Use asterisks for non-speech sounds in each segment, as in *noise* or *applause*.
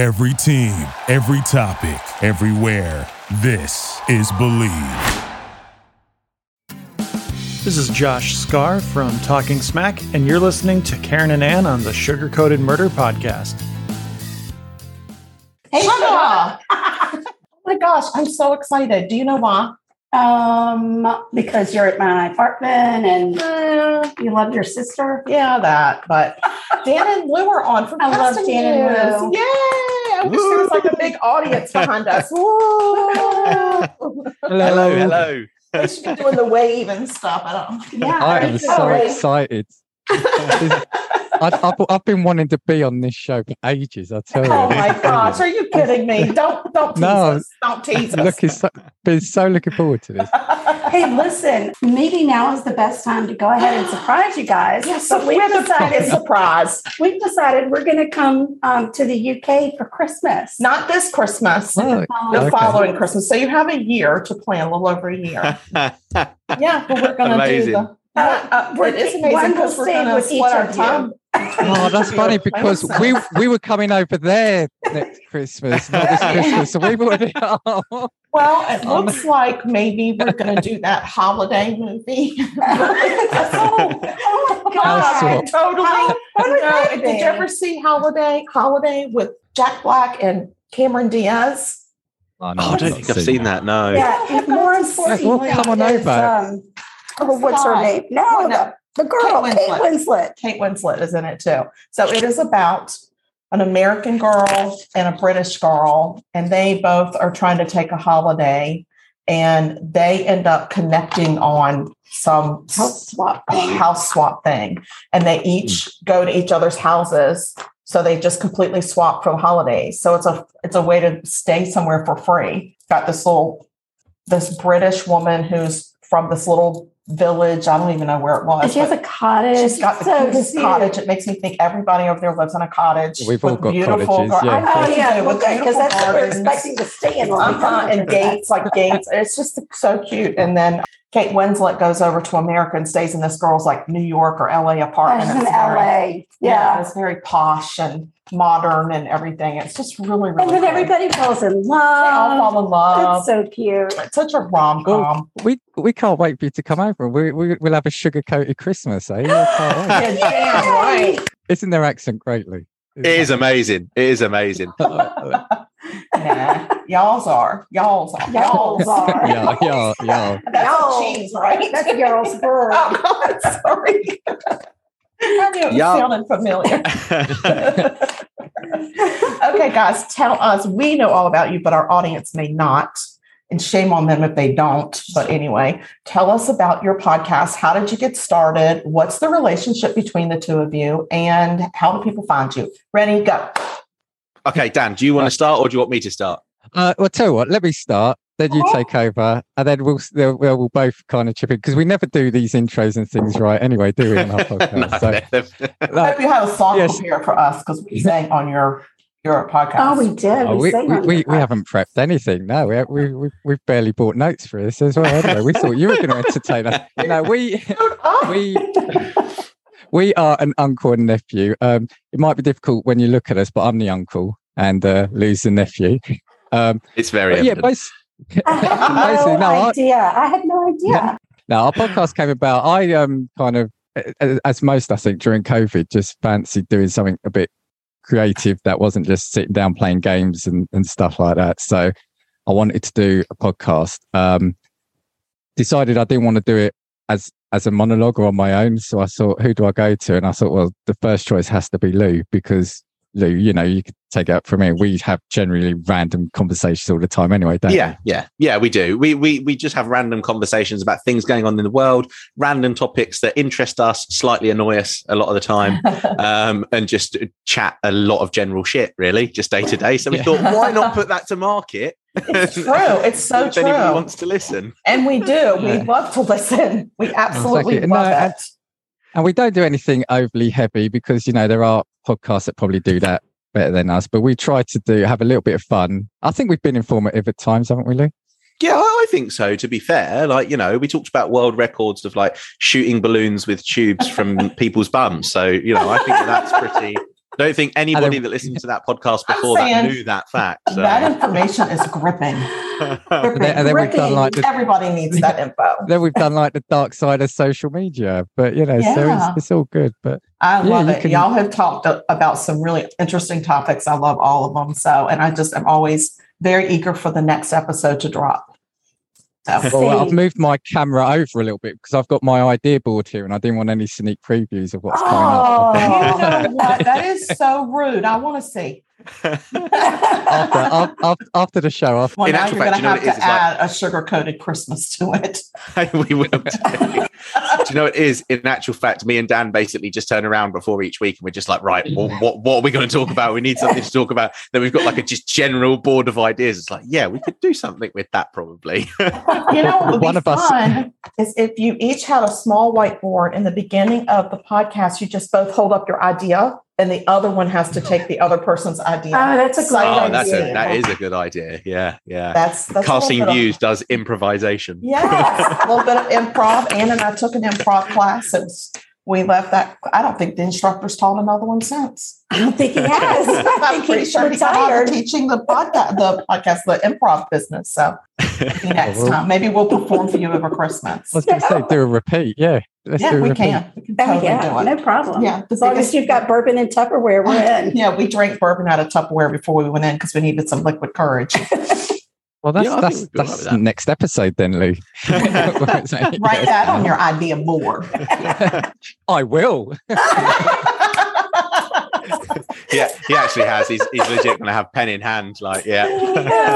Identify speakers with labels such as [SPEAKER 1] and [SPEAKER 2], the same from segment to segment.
[SPEAKER 1] Every team, every topic, everywhere. This is Believe.
[SPEAKER 2] This is Josh Scar from Talking Smack, and you're listening to Karen and Ann on the Sugar Coated Murder Podcast.
[SPEAKER 3] Hey, Sugar! *laughs* oh my gosh, I'm so excited. Do you know why?
[SPEAKER 4] Um, because you're at my apartment and uh, you love your sister.
[SPEAKER 3] Yeah, that. But Dan and Lou are on for
[SPEAKER 4] I love Dan and Lou.
[SPEAKER 3] Yay! I wish there was like a big audience behind us. *laughs*
[SPEAKER 5] hello, hello, hello.
[SPEAKER 3] They should be doing the wave and stuff. I don't.
[SPEAKER 4] Yeah,
[SPEAKER 5] I am so
[SPEAKER 4] right.
[SPEAKER 5] excited. *laughs* *laughs* I, I've, I've been wanting to be on this show for ages. I tell you.
[SPEAKER 3] Oh my gosh, are you kidding me? *laughs* Don't don't tease
[SPEAKER 5] No.
[SPEAKER 3] us. Don't tease us.
[SPEAKER 5] Look, it's so, been so looking forward to this. *laughs*
[SPEAKER 4] Hey, listen, maybe now is the best time to go ahead and surprise you guys.
[SPEAKER 3] Yes,
[SPEAKER 4] so
[SPEAKER 3] so
[SPEAKER 4] we've decided
[SPEAKER 3] surprise.
[SPEAKER 4] we've decided we're going to come um, to the UK for Christmas.
[SPEAKER 3] Not this Christmas.
[SPEAKER 5] Oh,
[SPEAKER 3] the
[SPEAKER 5] okay.
[SPEAKER 3] following Christmas. So you have a year to plan, a little over a year. *laughs* yeah, but we're gonna
[SPEAKER 5] Amazing.
[SPEAKER 3] do the.
[SPEAKER 4] Uh, uh,
[SPEAKER 3] it is amazing because we're going to
[SPEAKER 4] with
[SPEAKER 3] split our
[SPEAKER 4] of
[SPEAKER 3] time.
[SPEAKER 5] Oh, that's funny *laughs* because we we were coming over there next *laughs* Christmas, not this Christmas. So we've already. Oh,
[SPEAKER 3] Well, it
[SPEAKER 5] Um,
[SPEAKER 3] looks like maybe we're going to do that holiday movie. *laughs*
[SPEAKER 4] oh, oh my God.
[SPEAKER 3] totally.
[SPEAKER 4] How- what would
[SPEAKER 3] No, did you ever see Holiday? Holiday with Jack Black and Cameron Diaz.
[SPEAKER 5] no,
[SPEAKER 6] Oh, I don't think I've seen that. No.
[SPEAKER 4] Yeah, more importantly,
[SPEAKER 5] well, come on
[SPEAKER 4] is,
[SPEAKER 5] over.
[SPEAKER 4] Um, oh, what's her name? No,
[SPEAKER 3] Oh, no.
[SPEAKER 4] the, the girl,
[SPEAKER 3] Kate
[SPEAKER 4] Kate
[SPEAKER 3] Winslet.
[SPEAKER 4] Winslet.
[SPEAKER 3] Kate Winslet is in it too. So it is about an American girl and a British girl, and they both are trying to take a holiday, and they end up connecting on some
[SPEAKER 4] House swap. thing.
[SPEAKER 3] house swap thing, and they each hmm. go to each other's houses. So they just completely swap for the holidays. So it's a it's a way to stay somewhere for free. Got this little this British woman who's from this little village. I don't even know where it was.
[SPEAKER 4] And she has a cottage.
[SPEAKER 3] She's got the
[SPEAKER 4] so
[SPEAKER 3] cutest
[SPEAKER 4] cute.
[SPEAKER 3] cottage. It makes me think everybody over there lives in a cottage.
[SPEAKER 5] We've all
[SPEAKER 3] with
[SPEAKER 5] got
[SPEAKER 3] beautiful
[SPEAKER 5] cottages,
[SPEAKER 3] gar-
[SPEAKER 5] yeah.
[SPEAKER 3] I know
[SPEAKER 4] Oh yeah,
[SPEAKER 3] do, with
[SPEAKER 4] okay, because
[SPEAKER 3] beautiful
[SPEAKER 4] that's what we're expecting to stay in. when
[SPEAKER 3] Uh-huh, and gates like gates. It's just so cute. And then Kate Winslet goes over to America and stays in this girl's like New York or LA apartment.
[SPEAKER 4] It's in
[SPEAKER 3] very-
[SPEAKER 4] LA.
[SPEAKER 3] Yeah,
[SPEAKER 4] Yeah.
[SPEAKER 3] it's very posh and modern and everything. It's just really, really
[SPEAKER 4] And then
[SPEAKER 3] cool.
[SPEAKER 4] everybody falls in love.
[SPEAKER 3] they all fall in love.
[SPEAKER 4] It's so cute.
[SPEAKER 3] It's such a rom com.
[SPEAKER 5] we we can't wait for you to come over. We, we we'll have a sugar coated Christmas, eh? *gasps* Yeah, can't.
[SPEAKER 3] Yeah, right.
[SPEAKER 5] Isn't their accent greatly?
[SPEAKER 6] It is amazing. It is amazing. *laughs* *laughs*
[SPEAKER 3] Nah, y'all's are. Y'all's are.
[SPEAKER 4] Y'all's are.
[SPEAKER 5] yeah, yeah, yeah. *laughs*
[SPEAKER 3] That's
[SPEAKER 4] Y'all's.
[SPEAKER 3] cheese, right?
[SPEAKER 4] That's y'all's bird. *laughs*
[SPEAKER 3] Oh, God, sorry. I knew it was
[SPEAKER 6] Y'all.
[SPEAKER 3] sounding familiar. *laughs* okay, guys, tell us. We know all about you, but our audience may not. And shame on them if they don't. But anyway, tell us about your podcast. How did you get started? What's the relationship between the two of you? And how do people find you? Ready, go.
[SPEAKER 6] okay, Dan, do you want to start or do you want me to start?
[SPEAKER 5] Uh, well, tell you what, let me start. Then you take over, and then we'll we'll, we'll both kind of chip in because we never do these intros and things right anyway, do we? On our *laughs* podcast, so,
[SPEAKER 3] I
[SPEAKER 5] like,
[SPEAKER 3] hope you have a song
[SPEAKER 5] Yes.
[SPEAKER 3] prepared for us because we sang on your your podcast.
[SPEAKER 4] Oh, we did.
[SPEAKER 5] oh,
[SPEAKER 4] we,
[SPEAKER 5] we, we, we, we haven't prepped anything. No, we, we, we, we've barely bought notes for this as well. Anyway, we thought you were going to entertain us. No, we, we, we are an uncle and nephew. Um, it might be difficult when you look at us, but I'm the uncle and uh, Lou's the nephew. Um,
[SPEAKER 6] It's very
[SPEAKER 5] yeah,
[SPEAKER 6] evident.
[SPEAKER 5] bas-
[SPEAKER 4] I had *laughs* no,
[SPEAKER 5] no,
[SPEAKER 4] idea. I had no idea.
[SPEAKER 5] Now our podcast came about. I um kind of, as most I think during COVID, just fancied doing something a bit creative that wasn't just sitting down playing games and, and stuff like that. So I wanted to do a podcast. Um, decided I didn't want to do it as as a monologue or on my own. So I thought, who do I go to? And I thought, well, the first choice has to be Lou because Lou, you know, you could take it up from here. We have generally random conversations all the time anyway, don't
[SPEAKER 6] yeah, yeah, yeah. We do. We we we just have random conversations about things going on in the world, random topics that interest us, slightly annoy us a lot of the time, *laughs* um, and just chat a lot of general shit, really, just day to day. So we
[SPEAKER 5] Yeah.
[SPEAKER 6] thought, why not put *laughs* that to market?
[SPEAKER 3] It's *laughs* true. It's so
[SPEAKER 6] if anybody
[SPEAKER 3] true.
[SPEAKER 6] wants to listen.
[SPEAKER 3] And we do. We
[SPEAKER 5] Yeah.
[SPEAKER 3] love to listen. We absolutely
[SPEAKER 5] Exactly.
[SPEAKER 3] love
[SPEAKER 5] No,
[SPEAKER 3] it.
[SPEAKER 5] And we don't do anything overly heavy because, you know, there are podcasts that probably do that better than us, but we try to do have a little bit of fun. I think we've been informative at times, haven't we, Lou?
[SPEAKER 6] Yeah, I think so. To be fair, like you know, we talked about world records of like shooting balloons with tubes from *laughs* people's bums. So you know, I think that's pretty. Don't think anybody
[SPEAKER 5] then-
[SPEAKER 6] that listened to that podcast
[SPEAKER 3] I'm
[SPEAKER 6] before that knew that fact. So.
[SPEAKER 3] That information is gripping. *laughs*
[SPEAKER 5] And then, and then we've done like the,
[SPEAKER 3] Everybody needs that *laughs* info.
[SPEAKER 5] then we've done like the dark side of social media. But you know, so it's, it's all good. But
[SPEAKER 3] I
[SPEAKER 5] Yeah,
[SPEAKER 3] love it.
[SPEAKER 5] can-
[SPEAKER 3] Y'all have talked about some really interesting topics. I love all of them. So, and I just am always very eager for the next episode to drop. So,
[SPEAKER 5] well, I've moved my camera over a little bit because I've got my idea board here, and I didn't want any sneak previews of what's coming up.
[SPEAKER 3] Oh, *laughs* you
[SPEAKER 4] Oh.
[SPEAKER 3] know what? That is *laughs* so rude. I want to see.
[SPEAKER 5] After, af- af- after the show, I'll
[SPEAKER 3] Well,
[SPEAKER 6] In
[SPEAKER 3] now
[SPEAKER 6] actual
[SPEAKER 3] you're going to have
[SPEAKER 6] what it is?
[SPEAKER 3] to
[SPEAKER 6] It's like-
[SPEAKER 3] add a sugar coated Christmas to it. *laughs*
[SPEAKER 6] we will do. *laughs* do you know what it is? In actual fact, me and Dan basically just turn around before each week and we're just like, right, what, *laughs* what, what are we going to talk about? We need something to talk about. Then we've got like a just general board of ideas. It's like, yeah, we could do something with that probably.
[SPEAKER 3] You know, what would
[SPEAKER 5] One
[SPEAKER 3] be
[SPEAKER 5] of us-
[SPEAKER 3] fun is if you each had a small whiteboard in the beginning of the podcast, you just both hold up your idea and the other one has to take the other person's idea.
[SPEAKER 4] Oh, that's a great
[SPEAKER 6] oh, that's a,
[SPEAKER 4] idea.
[SPEAKER 6] that is a good idea. Yeah, yeah.
[SPEAKER 3] That's, that's
[SPEAKER 6] Casting
[SPEAKER 3] little bit of-
[SPEAKER 6] views does improvisation.
[SPEAKER 3] Yes, a little bit of improv. Ann and I took an improv class and we left that. I don't think the instructor's taught another one since.
[SPEAKER 4] I don't think he has. *laughs* I
[SPEAKER 3] I'm
[SPEAKER 4] think
[SPEAKER 3] pretty
[SPEAKER 4] he's
[SPEAKER 3] sure he got
[SPEAKER 4] retired.
[SPEAKER 3] of teaching the podcast, the podcast, the improv business. So maybe *laughs* next time, maybe we'll perform for you over Christmas.
[SPEAKER 5] Let's going to say, do a repeat. Yeah, let's
[SPEAKER 3] Yeah,
[SPEAKER 5] do a
[SPEAKER 3] we
[SPEAKER 5] repeat.
[SPEAKER 3] can. We can
[SPEAKER 4] Oh,
[SPEAKER 3] totally
[SPEAKER 4] yeah, no problem.
[SPEAKER 3] Yeah,
[SPEAKER 4] As long
[SPEAKER 3] biggest-
[SPEAKER 4] as you've got bourbon and Tupperware, we're *laughs* in.
[SPEAKER 3] Yeah, we drank bourbon out of Tupperware before we went in because we needed some liquid courage.
[SPEAKER 5] Well, that's
[SPEAKER 6] Yeah,
[SPEAKER 5] that's
[SPEAKER 6] we'd be all right
[SPEAKER 5] that's
[SPEAKER 6] that.
[SPEAKER 5] next episode then, Lou. *laughs* *laughs*
[SPEAKER 3] Write that on your idea board. *laughs*
[SPEAKER 5] I will.
[SPEAKER 6] Yeah, he actually has. He's, he's legit going to have pen in hand. Like, yeah.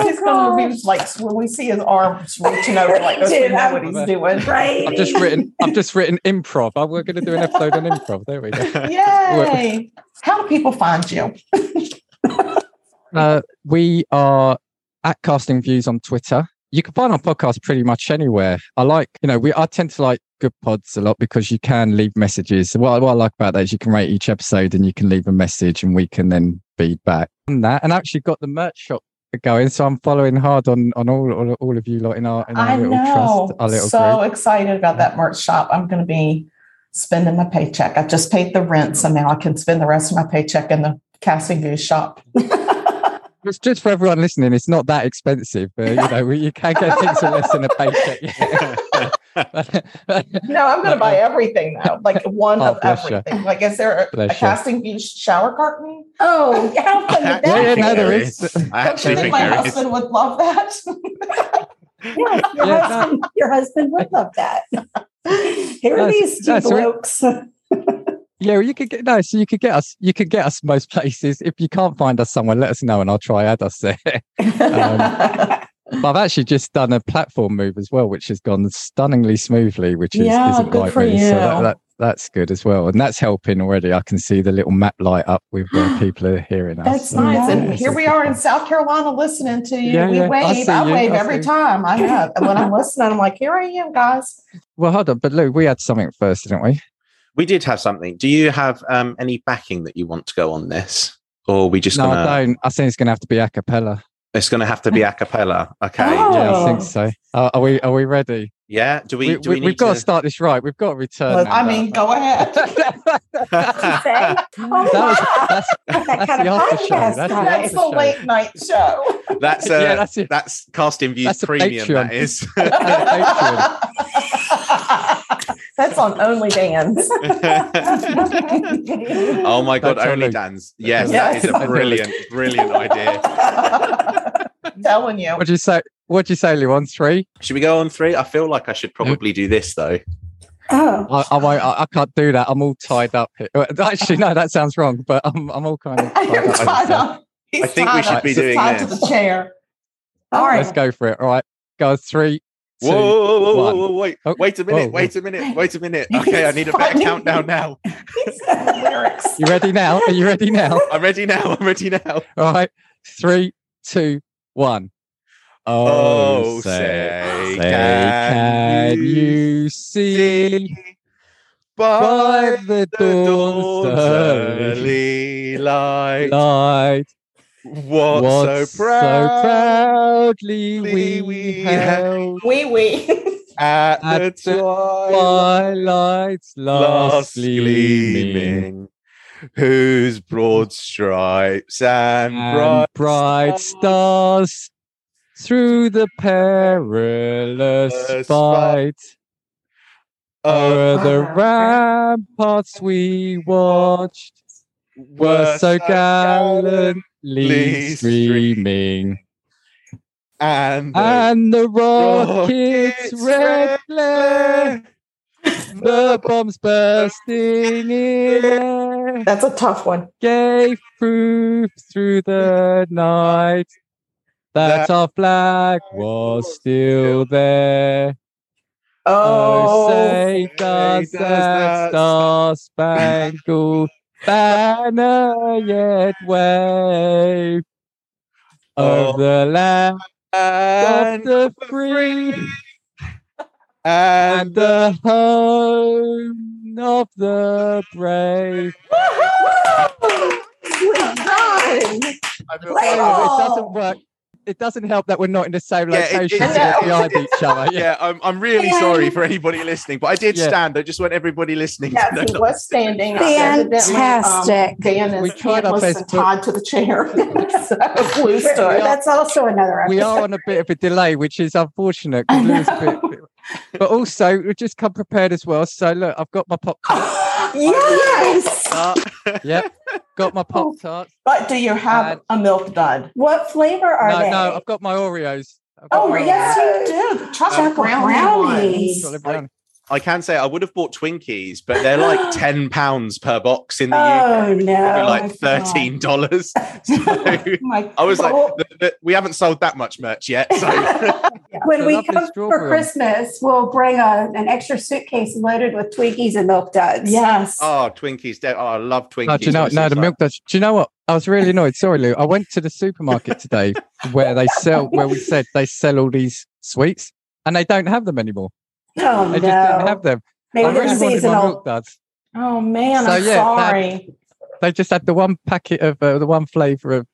[SPEAKER 3] He's going to be like when we see his arms reaching over, like us, we
[SPEAKER 4] Dude,
[SPEAKER 3] know what he's doing.
[SPEAKER 4] Right.
[SPEAKER 5] I've just written. I've just written improv. Oh, We're going to do an episode on improv. There we go.
[SPEAKER 3] Yay! How do people find you?
[SPEAKER 5] Uh, we are at Casting Views on Twitter. You can find our podcast pretty much anywhere. I like, you know, we I tend to like good pods a lot because you can leave messages. What, what I like about that is you can rate each episode and you can leave a message and we can then feed back on that. And actually got the merch shop going, so I'm following hard on on all all, all of you lot in our in our
[SPEAKER 3] I
[SPEAKER 5] little
[SPEAKER 3] know.
[SPEAKER 5] trust, our little
[SPEAKER 3] so
[SPEAKER 5] group.
[SPEAKER 3] excited about that merch shop. I'm going to be spending my paycheck. I just paid the rent, so now I can spend the rest of my paycheck in the Casting View shop. *laughs*
[SPEAKER 5] It's just for everyone listening. It's not that expensive, but you know you can get things for less than a paycheck. *laughs*
[SPEAKER 3] No, I'm going to buy everything now, like one
[SPEAKER 5] Oh,
[SPEAKER 3] of
[SPEAKER 5] bless you.
[SPEAKER 3] everything. Like, is there a, a. Casting View shower curtain?
[SPEAKER 4] Oh, how fun would
[SPEAKER 5] Yeah, yeah,
[SPEAKER 4] that
[SPEAKER 5] no,
[SPEAKER 4] be?
[SPEAKER 5] there
[SPEAKER 6] There
[SPEAKER 5] is.
[SPEAKER 6] is. I actually
[SPEAKER 3] think
[SPEAKER 6] think
[SPEAKER 3] my
[SPEAKER 6] there is.
[SPEAKER 3] husband would love that? *laughs*
[SPEAKER 4] Yeah, your,
[SPEAKER 5] Yeah, no.
[SPEAKER 4] husband, your husband would love that. *laughs* Here are
[SPEAKER 5] That's-
[SPEAKER 4] these two
[SPEAKER 5] that's right.
[SPEAKER 4] blokes.
[SPEAKER 5] Yeah, you could get no, so you could get us. You could get us most places. If you can't find us somewhere, let us know, and I'll try add us there. *laughs* Um, but I've actually just done a platform move as well, which has gone stunningly smoothly, which is
[SPEAKER 3] Yeah,
[SPEAKER 5] isn't
[SPEAKER 3] good for
[SPEAKER 5] me. So that,
[SPEAKER 3] you.
[SPEAKER 5] that, that's good as well, and that's helping already. I can see the little map light up with where *gasps* people are hearing us.
[SPEAKER 3] That's
[SPEAKER 5] So,
[SPEAKER 3] nice.
[SPEAKER 5] yeah,
[SPEAKER 3] And here we are in South Carolina listening to you.
[SPEAKER 5] Yeah,
[SPEAKER 3] we
[SPEAKER 5] yeah. I
[SPEAKER 3] wave.
[SPEAKER 5] see
[SPEAKER 3] I, wave
[SPEAKER 5] I
[SPEAKER 3] every time. I know. And when I'm *laughs* listening, I'm like, here I am, guys.
[SPEAKER 5] Well, hold on, but Lou, we had something first, didn't we?
[SPEAKER 6] We did have something. Do you have um, any backing that you want to go on this? Or are we just
[SPEAKER 5] no,
[SPEAKER 6] going to,
[SPEAKER 5] I don't. I think it's going to have to be a cappella.
[SPEAKER 6] it's going to have to be a cappella. *laughs* Okay.
[SPEAKER 4] Oh.
[SPEAKER 5] Yeah, I
[SPEAKER 4] Oh.
[SPEAKER 5] think so. Uh, are we? Are we ready?
[SPEAKER 6] Yeah. Do we,
[SPEAKER 5] We,
[SPEAKER 6] do we,
[SPEAKER 5] we,
[SPEAKER 6] need
[SPEAKER 5] have got
[SPEAKER 6] to...
[SPEAKER 5] to start this right. We've got to return.
[SPEAKER 3] Well, I mean, go ahead. *laughs* *laughs*
[SPEAKER 5] That was,
[SPEAKER 4] wow.
[SPEAKER 5] that's,
[SPEAKER 4] that *laughs*
[SPEAKER 5] that's
[SPEAKER 4] kind
[SPEAKER 5] the
[SPEAKER 4] of
[SPEAKER 5] after show. That's the
[SPEAKER 4] night.
[SPEAKER 3] That's
[SPEAKER 5] after
[SPEAKER 3] the
[SPEAKER 5] show.
[SPEAKER 3] late night show.
[SPEAKER 6] That's uh,
[SPEAKER 5] yeah,
[SPEAKER 6] that's,
[SPEAKER 5] that's
[SPEAKER 6] casting views
[SPEAKER 5] That's
[SPEAKER 6] premium.
[SPEAKER 5] Patreon.
[SPEAKER 6] That is.
[SPEAKER 3] That's on only OnlyDans.
[SPEAKER 6] oh my god,
[SPEAKER 5] That's
[SPEAKER 6] only
[SPEAKER 5] only-
[SPEAKER 6] dance. Yes,
[SPEAKER 3] Yes.
[SPEAKER 6] that is a brilliant, brilliant idea.
[SPEAKER 3] I'm telling you.
[SPEAKER 5] What'd you say? What'd you say, Lou? On three?
[SPEAKER 6] Should we go on three? I feel like I should probably do this though.
[SPEAKER 4] Oh,
[SPEAKER 5] I, I won't. I, I can't do that. I'm all tied up. Here. Actually, no, that sounds wrong. But I'm, I'm all kind of *laughs* tied
[SPEAKER 3] You're
[SPEAKER 5] up.
[SPEAKER 3] tied up.
[SPEAKER 6] I think we should
[SPEAKER 3] up.
[SPEAKER 6] be
[SPEAKER 3] He's
[SPEAKER 6] doing
[SPEAKER 3] tied to
[SPEAKER 6] this.
[SPEAKER 3] the chair.
[SPEAKER 4] all
[SPEAKER 3] All
[SPEAKER 5] Let's go for it. All right, go. Three, two,
[SPEAKER 6] Whoa, whoa, whoa, whoa, whoa, wait,
[SPEAKER 5] Oh,
[SPEAKER 6] wait a minute,
[SPEAKER 5] whoa,
[SPEAKER 6] wait a minute, wait a minute. Okay, I need a better
[SPEAKER 3] finally-
[SPEAKER 6] countdown now. *laughs*
[SPEAKER 3] Lyrics.
[SPEAKER 5] You ready now? Are you ready now?
[SPEAKER 6] I'm ready now. I'm ready now.
[SPEAKER 5] All right. Three, two, one.
[SPEAKER 6] Oh, oh,
[SPEAKER 5] say,
[SPEAKER 6] say,
[SPEAKER 5] say,
[SPEAKER 6] can
[SPEAKER 5] can
[SPEAKER 6] you
[SPEAKER 5] you see
[SPEAKER 6] By
[SPEAKER 5] by the
[SPEAKER 6] the
[SPEAKER 5] dawn's
[SPEAKER 6] dawn's
[SPEAKER 5] early
[SPEAKER 6] early light,
[SPEAKER 5] light
[SPEAKER 6] what,
[SPEAKER 5] what
[SPEAKER 6] so
[SPEAKER 5] so proudly
[SPEAKER 6] we
[SPEAKER 5] we
[SPEAKER 6] held
[SPEAKER 5] held
[SPEAKER 3] Wee wee.
[SPEAKER 6] at,
[SPEAKER 5] at
[SPEAKER 6] the
[SPEAKER 5] the twilight's last
[SPEAKER 6] last
[SPEAKER 5] gleaming.
[SPEAKER 6] gleaming. whose broad stripes and,
[SPEAKER 5] and
[SPEAKER 6] bright,
[SPEAKER 5] bright stars through the perilous
[SPEAKER 6] Perilous
[SPEAKER 5] fight. Uh, O'er the *laughs* ramparts we watched were so gallantly
[SPEAKER 6] gallantly
[SPEAKER 5] streaming,
[SPEAKER 6] and the
[SPEAKER 5] and the rockets'
[SPEAKER 6] rockets'
[SPEAKER 5] red
[SPEAKER 6] red
[SPEAKER 5] glare, the bombs bursting in air,
[SPEAKER 3] That's a tough one.
[SPEAKER 5] gave proof through the night that
[SPEAKER 6] That
[SPEAKER 5] our flag was still there.
[SPEAKER 3] Oh,
[SPEAKER 5] Oh, say does
[SPEAKER 6] does
[SPEAKER 5] that
[SPEAKER 6] that
[SPEAKER 5] star *laughs* spangled *laughs* banner yet wave
[SPEAKER 6] Oh,
[SPEAKER 5] of the land of the free
[SPEAKER 6] and
[SPEAKER 5] and the home of the brave?
[SPEAKER 3] done.
[SPEAKER 5] I feel it doesn't work. It doesn't help that we're not in the same
[SPEAKER 6] Yeah, it-
[SPEAKER 5] location
[SPEAKER 6] it-
[SPEAKER 5] to behind each other. Yeah. *laughs*
[SPEAKER 6] yeah, I'm, I'm really
[SPEAKER 4] Yeah.
[SPEAKER 6] sorry for anybody listening, but I did
[SPEAKER 5] Yeah.
[SPEAKER 6] stand. I just want everybody listening
[SPEAKER 3] Yes,
[SPEAKER 6] to
[SPEAKER 3] he was standing. Evidently, um,
[SPEAKER 4] Fantastic.
[SPEAKER 3] Dan
[SPEAKER 5] We
[SPEAKER 3] is
[SPEAKER 5] tried our
[SPEAKER 3] handless
[SPEAKER 5] best,
[SPEAKER 3] and
[SPEAKER 5] but-
[SPEAKER 3] tied to the chair. *laughs* so Blue stood.
[SPEAKER 4] That's also another episode.
[SPEAKER 5] we are on a bit of a delay, which is unfortunate. 'cause Lou's a bit- bit- but also, we've just come prepared as well. So look, I've got my pop *gasps*
[SPEAKER 3] yes.
[SPEAKER 5] Yep, got my pop oh, tart.
[SPEAKER 3] But do you have a milk dud?
[SPEAKER 4] What flavor are
[SPEAKER 5] No,
[SPEAKER 4] they?
[SPEAKER 5] no, I've got my Oreos. I've got
[SPEAKER 3] Oh,
[SPEAKER 5] my
[SPEAKER 3] yes,
[SPEAKER 5] Oreos.
[SPEAKER 3] you do. Chocolate
[SPEAKER 4] Chocolate
[SPEAKER 3] brownie
[SPEAKER 4] brownies.
[SPEAKER 5] Chocolate brownie.
[SPEAKER 6] I can say I would have bought Twinkies, but they're like *gasps* ten pounds per box in the UK.
[SPEAKER 4] Oh no!
[SPEAKER 6] They're like thirteen dollars. *laughs* *laughs*
[SPEAKER 3] Oh my
[SPEAKER 6] I was like,
[SPEAKER 3] God.
[SPEAKER 6] "Th- th- we haven't sold that much merch yet. So *laughs*
[SPEAKER 4] when
[SPEAKER 5] The
[SPEAKER 4] we come for. Christmas, we'll bring a, an extra suitcase loaded with Twinkies and milk duds.
[SPEAKER 3] yes.
[SPEAKER 6] oh, Twinkies! Oh, I love Twinkies.
[SPEAKER 5] No, do you know? No, the
[SPEAKER 6] like-
[SPEAKER 5] milk does. Do you know what? I was really annoyed. Sorry, Lou. I went to the supermarket today where they sell, where we said they sell all these sweets, and they don't have them anymore.
[SPEAKER 4] Oh
[SPEAKER 5] They
[SPEAKER 4] no!
[SPEAKER 5] just didn't have them.
[SPEAKER 4] Maybe
[SPEAKER 5] I
[SPEAKER 4] they're
[SPEAKER 5] really wanted
[SPEAKER 4] seasonal.
[SPEAKER 5] milk duds.
[SPEAKER 3] Oh man,
[SPEAKER 5] So,
[SPEAKER 3] I'm
[SPEAKER 5] yeah, that-
[SPEAKER 3] sorry.
[SPEAKER 5] They just had the one packet of uh, the one flavour of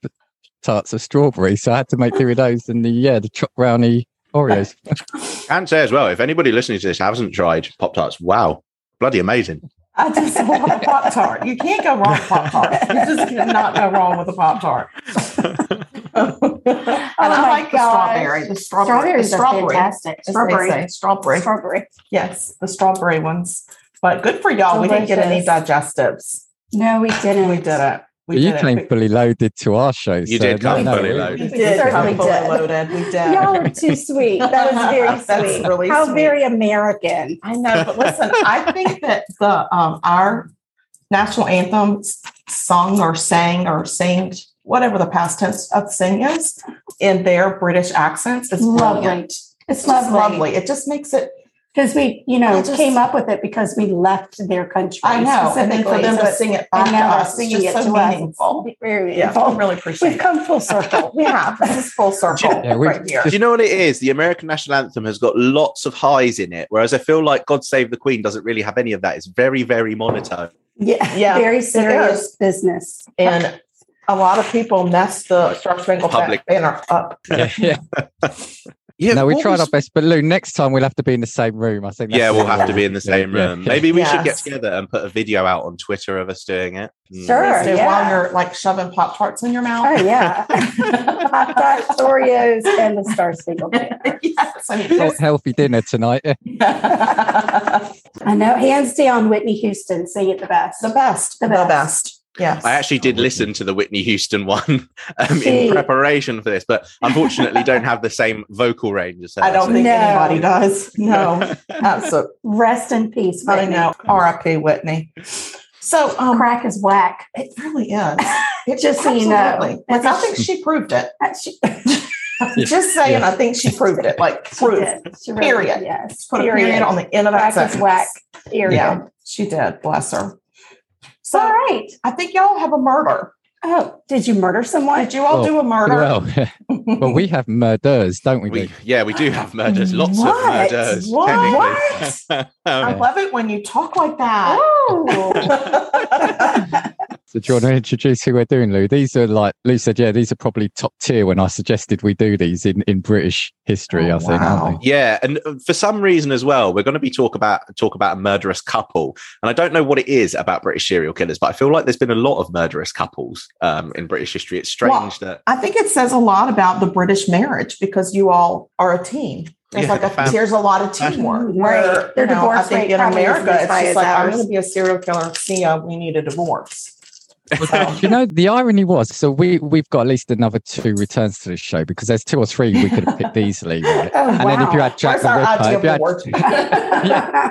[SPEAKER 5] tarts of strawberry, so I had to make do with those and the yeah the choc brownie Oreos. *laughs*
[SPEAKER 6] Can say as well, if anybody listening to this hasn't tried Pop Tarts, wow, bloody amazing.
[SPEAKER 3] I just want a Pop Tart. You can't go wrong with Pop Tart. You just cannot go wrong with a Pop Tart. *laughs* *laughs* and I
[SPEAKER 4] Oh my
[SPEAKER 3] like the strawberry. The strawberry.
[SPEAKER 4] Strawberries
[SPEAKER 3] the
[SPEAKER 4] are
[SPEAKER 3] strawberry.
[SPEAKER 4] fantastic. Strawberry.
[SPEAKER 3] Strawberry.
[SPEAKER 4] Strawberry.
[SPEAKER 3] Yes, the strawberry ones. But good for y'all. We didn't get any digestives.
[SPEAKER 4] No, we didn't.
[SPEAKER 3] We did it. We
[SPEAKER 5] you
[SPEAKER 3] did
[SPEAKER 5] came
[SPEAKER 3] it.
[SPEAKER 5] fully loaded to our show.
[SPEAKER 6] You
[SPEAKER 5] so
[SPEAKER 6] did
[SPEAKER 5] no,
[SPEAKER 6] come
[SPEAKER 5] no,
[SPEAKER 6] fully
[SPEAKER 5] we-
[SPEAKER 6] loaded.
[SPEAKER 3] We
[SPEAKER 4] We
[SPEAKER 3] did come
[SPEAKER 4] certainly
[SPEAKER 3] fully
[SPEAKER 4] did.
[SPEAKER 3] loaded. We did.
[SPEAKER 4] Y'all are too sweet. That was very *laughs*
[SPEAKER 3] That's
[SPEAKER 4] sweet.
[SPEAKER 3] really
[SPEAKER 4] How
[SPEAKER 3] sweet.
[SPEAKER 4] very American.
[SPEAKER 3] I know, but listen, I think that the um our national anthem s- sung or sang or sang whatever the past tense of sing is in their British accents It's
[SPEAKER 4] Lovely.
[SPEAKER 3] brilliant.
[SPEAKER 4] It's
[SPEAKER 3] It's
[SPEAKER 4] lovely.
[SPEAKER 3] lovely. It just makes it.
[SPEAKER 4] Because we, you know,
[SPEAKER 3] just-
[SPEAKER 4] came up with it because we left their country.
[SPEAKER 3] I know, and then for them
[SPEAKER 4] so
[SPEAKER 3] to
[SPEAKER 4] it's-
[SPEAKER 3] sing it back
[SPEAKER 4] and
[SPEAKER 3] to
[SPEAKER 4] now they're
[SPEAKER 3] us, it's
[SPEAKER 4] singing
[SPEAKER 3] just
[SPEAKER 4] it
[SPEAKER 3] so
[SPEAKER 4] to
[SPEAKER 3] meaningful.
[SPEAKER 4] It's very
[SPEAKER 3] Yeah, I really appreciate
[SPEAKER 4] We've
[SPEAKER 3] it.
[SPEAKER 4] come full circle. *laughs*
[SPEAKER 3] We have. This is full *laughs* circle
[SPEAKER 5] Yeah, we-
[SPEAKER 3] right here.
[SPEAKER 6] Do you know what it is? The American national anthem has got lots of highs in it, whereas I feel like God Save the Queen doesn't really have any of that. It's very, very monotone.
[SPEAKER 4] Yeah,
[SPEAKER 3] Yeah,
[SPEAKER 4] very serious business.
[SPEAKER 3] And a lot of people mess the Star Spangled
[SPEAKER 6] Public.
[SPEAKER 3] Banner up. *laughs*
[SPEAKER 5] Yeah, yeah.
[SPEAKER 6] Yeah,
[SPEAKER 5] no, we tried
[SPEAKER 6] was-
[SPEAKER 5] our best, but Lou, next time we'll have to be in the same room. I think.
[SPEAKER 6] Yeah, we'll have to be in the
[SPEAKER 5] can do it.
[SPEAKER 6] same room.
[SPEAKER 5] yeah.
[SPEAKER 6] Maybe we should get together and put a video out on Twitter of us doing it. Mm.
[SPEAKER 4] Sure.
[SPEAKER 3] So
[SPEAKER 4] yeah.
[SPEAKER 3] while you're like shoving Pop Tarts in your mouth.
[SPEAKER 4] Oh yeah, *laughs* hot dogs, Oreos, and the Star Spangled Banner.
[SPEAKER 3] yes, I mean,
[SPEAKER 5] Healthy dinner tonight. *laughs*
[SPEAKER 4] I know, hands down, Whitney Houston sing it the best.
[SPEAKER 3] the best,
[SPEAKER 4] The
[SPEAKER 3] the
[SPEAKER 4] best.
[SPEAKER 3] Best. Yes.
[SPEAKER 6] I actually did listen to the Whitney Houston one *laughs* um, in preparation for this, but unfortunately don't have the same vocal range as her.
[SPEAKER 3] I don't think
[SPEAKER 4] No.
[SPEAKER 3] anybody does. No, *laughs* absolutely.
[SPEAKER 4] Rest in peace,
[SPEAKER 3] I
[SPEAKER 4] Whitney.
[SPEAKER 3] know. R.I.P. Whitney. So, um,
[SPEAKER 4] Crack is whack.
[SPEAKER 3] it really is. *laughs* It
[SPEAKER 4] Just so you know.
[SPEAKER 3] absolutely is. I think she proved it.
[SPEAKER 4] She,
[SPEAKER 3] Just saying, I think she proved it. Like proof.
[SPEAKER 4] did. She really
[SPEAKER 3] Period.
[SPEAKER 4] Yes.
[SPEAKER 3] Put a period on the end of that
[SPEAKER 4] Crack is
[SPEAKER 3] sentence.
[SPEAKER 4] whack. Period.
[SPEAKER 3] Yeah, she did. Bless her. So
[SPEAKER 4] All right.
[SPEAKER 3] I think y'all have a murder.
[SPEAKER 4] Oh, did you murder someone?
[SPEAKER 3] Did you all
[SPEAKER 5] Oh,
[SPEAKER 3] do a murder?
[SPEAKER 5] Well, *laughs* well, we have murders, don't we?
[SPEAKER 6] We, yeah, we do have murders. Lots
[SPEAKER 4] What?
[SPEAKER 6] of murders.
[SPEAKER 3] What?
[SPEAKER 6] technically.
[SPEAKER 3] I love it when you talk like that.
[SPEAKER 4] Oh. *laughs* *laughs*
[SPEAKER 5] So do you want to introduce who we're doing, Lou? These are like Lou said, yeah, these are probably top tier when I suggested we do these in, in British history,
[SPEAKER 3] Oh,
[SPEAKER 5] I think,
[SPEAKER 3] wow.
[SPEAKER 6] Yeah, and uh, for some reason as well, we're going to be talk about talk about a murderous couple, and I don't know what it is about British serial killers, but I feel like there's been a lot of murderous couples um, in British history. It's strange
[SPEAKER 3] Well,
[SPEAKER 6] that
[SPEAKER 3] I think it says a lot about the British marriage because you all are a team. There's
[SPEAKER 6] Yeah,
[SPEAKER 3] like a
[SPEAKER 6] fam-
[SPEAKER 3] there's a lot of teamwork.
[SPEAKER 4] Right.
[SPEAKER 3] Where
[SPEAKER 4] Their
[SPEAKER 3] you know, I think
[SPEAKER 4] rate
[SPEAKER 3] in America it's just
[SPEAKER 4] as
[SPEAKER 3] like I'm going to be a serial killer. See ya. We need a divorce. So,
[SPEAKER 5] you know, the irony was, so we we've got at least another two returns to this show because there's two or three we could have picked easily, right? *laughs*
[SPEAKER 4] Oh,
[SPEAKER 5] And then if you had Jack
[SPEAKER 3] where's our
[SPEAKER 5] the Ripper, if you had,
[SPEAKER 3] board? *laughs*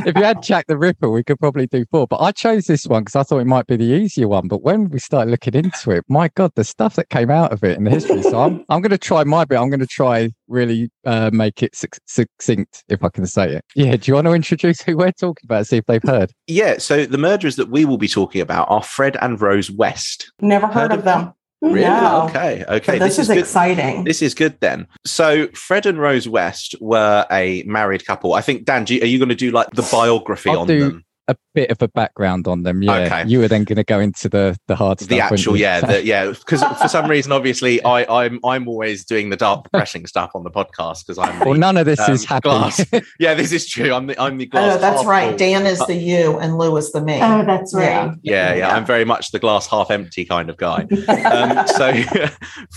[SPEAKER 3] *laughs*
[SPEAKER 5] if you had Jack the Ripper, we could probably do four. But I chose this one because I thought it might be the easier one. But when we started looking into it, my God, the stuff that came out of it in the history. So I'm I'm going to try my bit. I'm going to try really uh, make it suc- succinct, if I can say it. Yeah. Do you want to introduce who we're talking about? See if they've heard.
[SPEAKER 6] yeah. So the murderers that we will be talking about are Fred and Rose West.
[SPEAKER 3] Never heard,
[SPEAKER 6] Heard
[SPEAKER 3] of
[SPEAKER 6] of
[SPEAKER 3] them.
[SPEAKER 6] Really?
[SPEAKER 3] No.
[SPEAKER 6] Okay.
[SPEAKER 3] So
[SPEAKER 6] Okay.
[SPEAKER 3] this, is,
[SPEAKER 6] good.
[SPEAKER 3] exciting.
[SPEAKER 6] This is good then. So Fred and Rose West were a married couple. I think Dan, do you, are you going to do like the biography
[SPEAKER 5] I'll
[SPEAKER 6] on
[SPEAKER 5] do
[SPEAKER 6] them?
[SPEAKER 5] A bit of a background on them. Yeah.
[SPEAKER 6] Okay.
[SPEAKER 5] You were then going to go into the the hard stuff.
[SPEAKER 6] the
[SPEAKER 5] weren't
[SPEAKER 6] actual yeah the, *laughs* yeah because for some reason obviously i i'm i'm always doing the dark depressing stuff on the podcast because i'm *laughs*
[SPEAKER 5] well,
[SPEAKER 6] the,
[SPEAKER 5] none of this
[SPEAKER 6] um,
[SPEAKER 5] is happy.
[SPEAKER 6] glass. *laughs* yeah this is true i'm the i'm the glass
[SPEAKER 3] Oh, that's
[SPEAKER 6] half
[SPEAKER 3] right.
[SPEAKER 6] full.
[SPEAKER 3] Dan is the you and Lou is the me.
[SPEAKER 4] Oh, that's right.
[SPEAKER 3] Yeah.
[SPEAKER 6] yeah, yeah, I'm very much the glass half empty kind of guy. Um, so,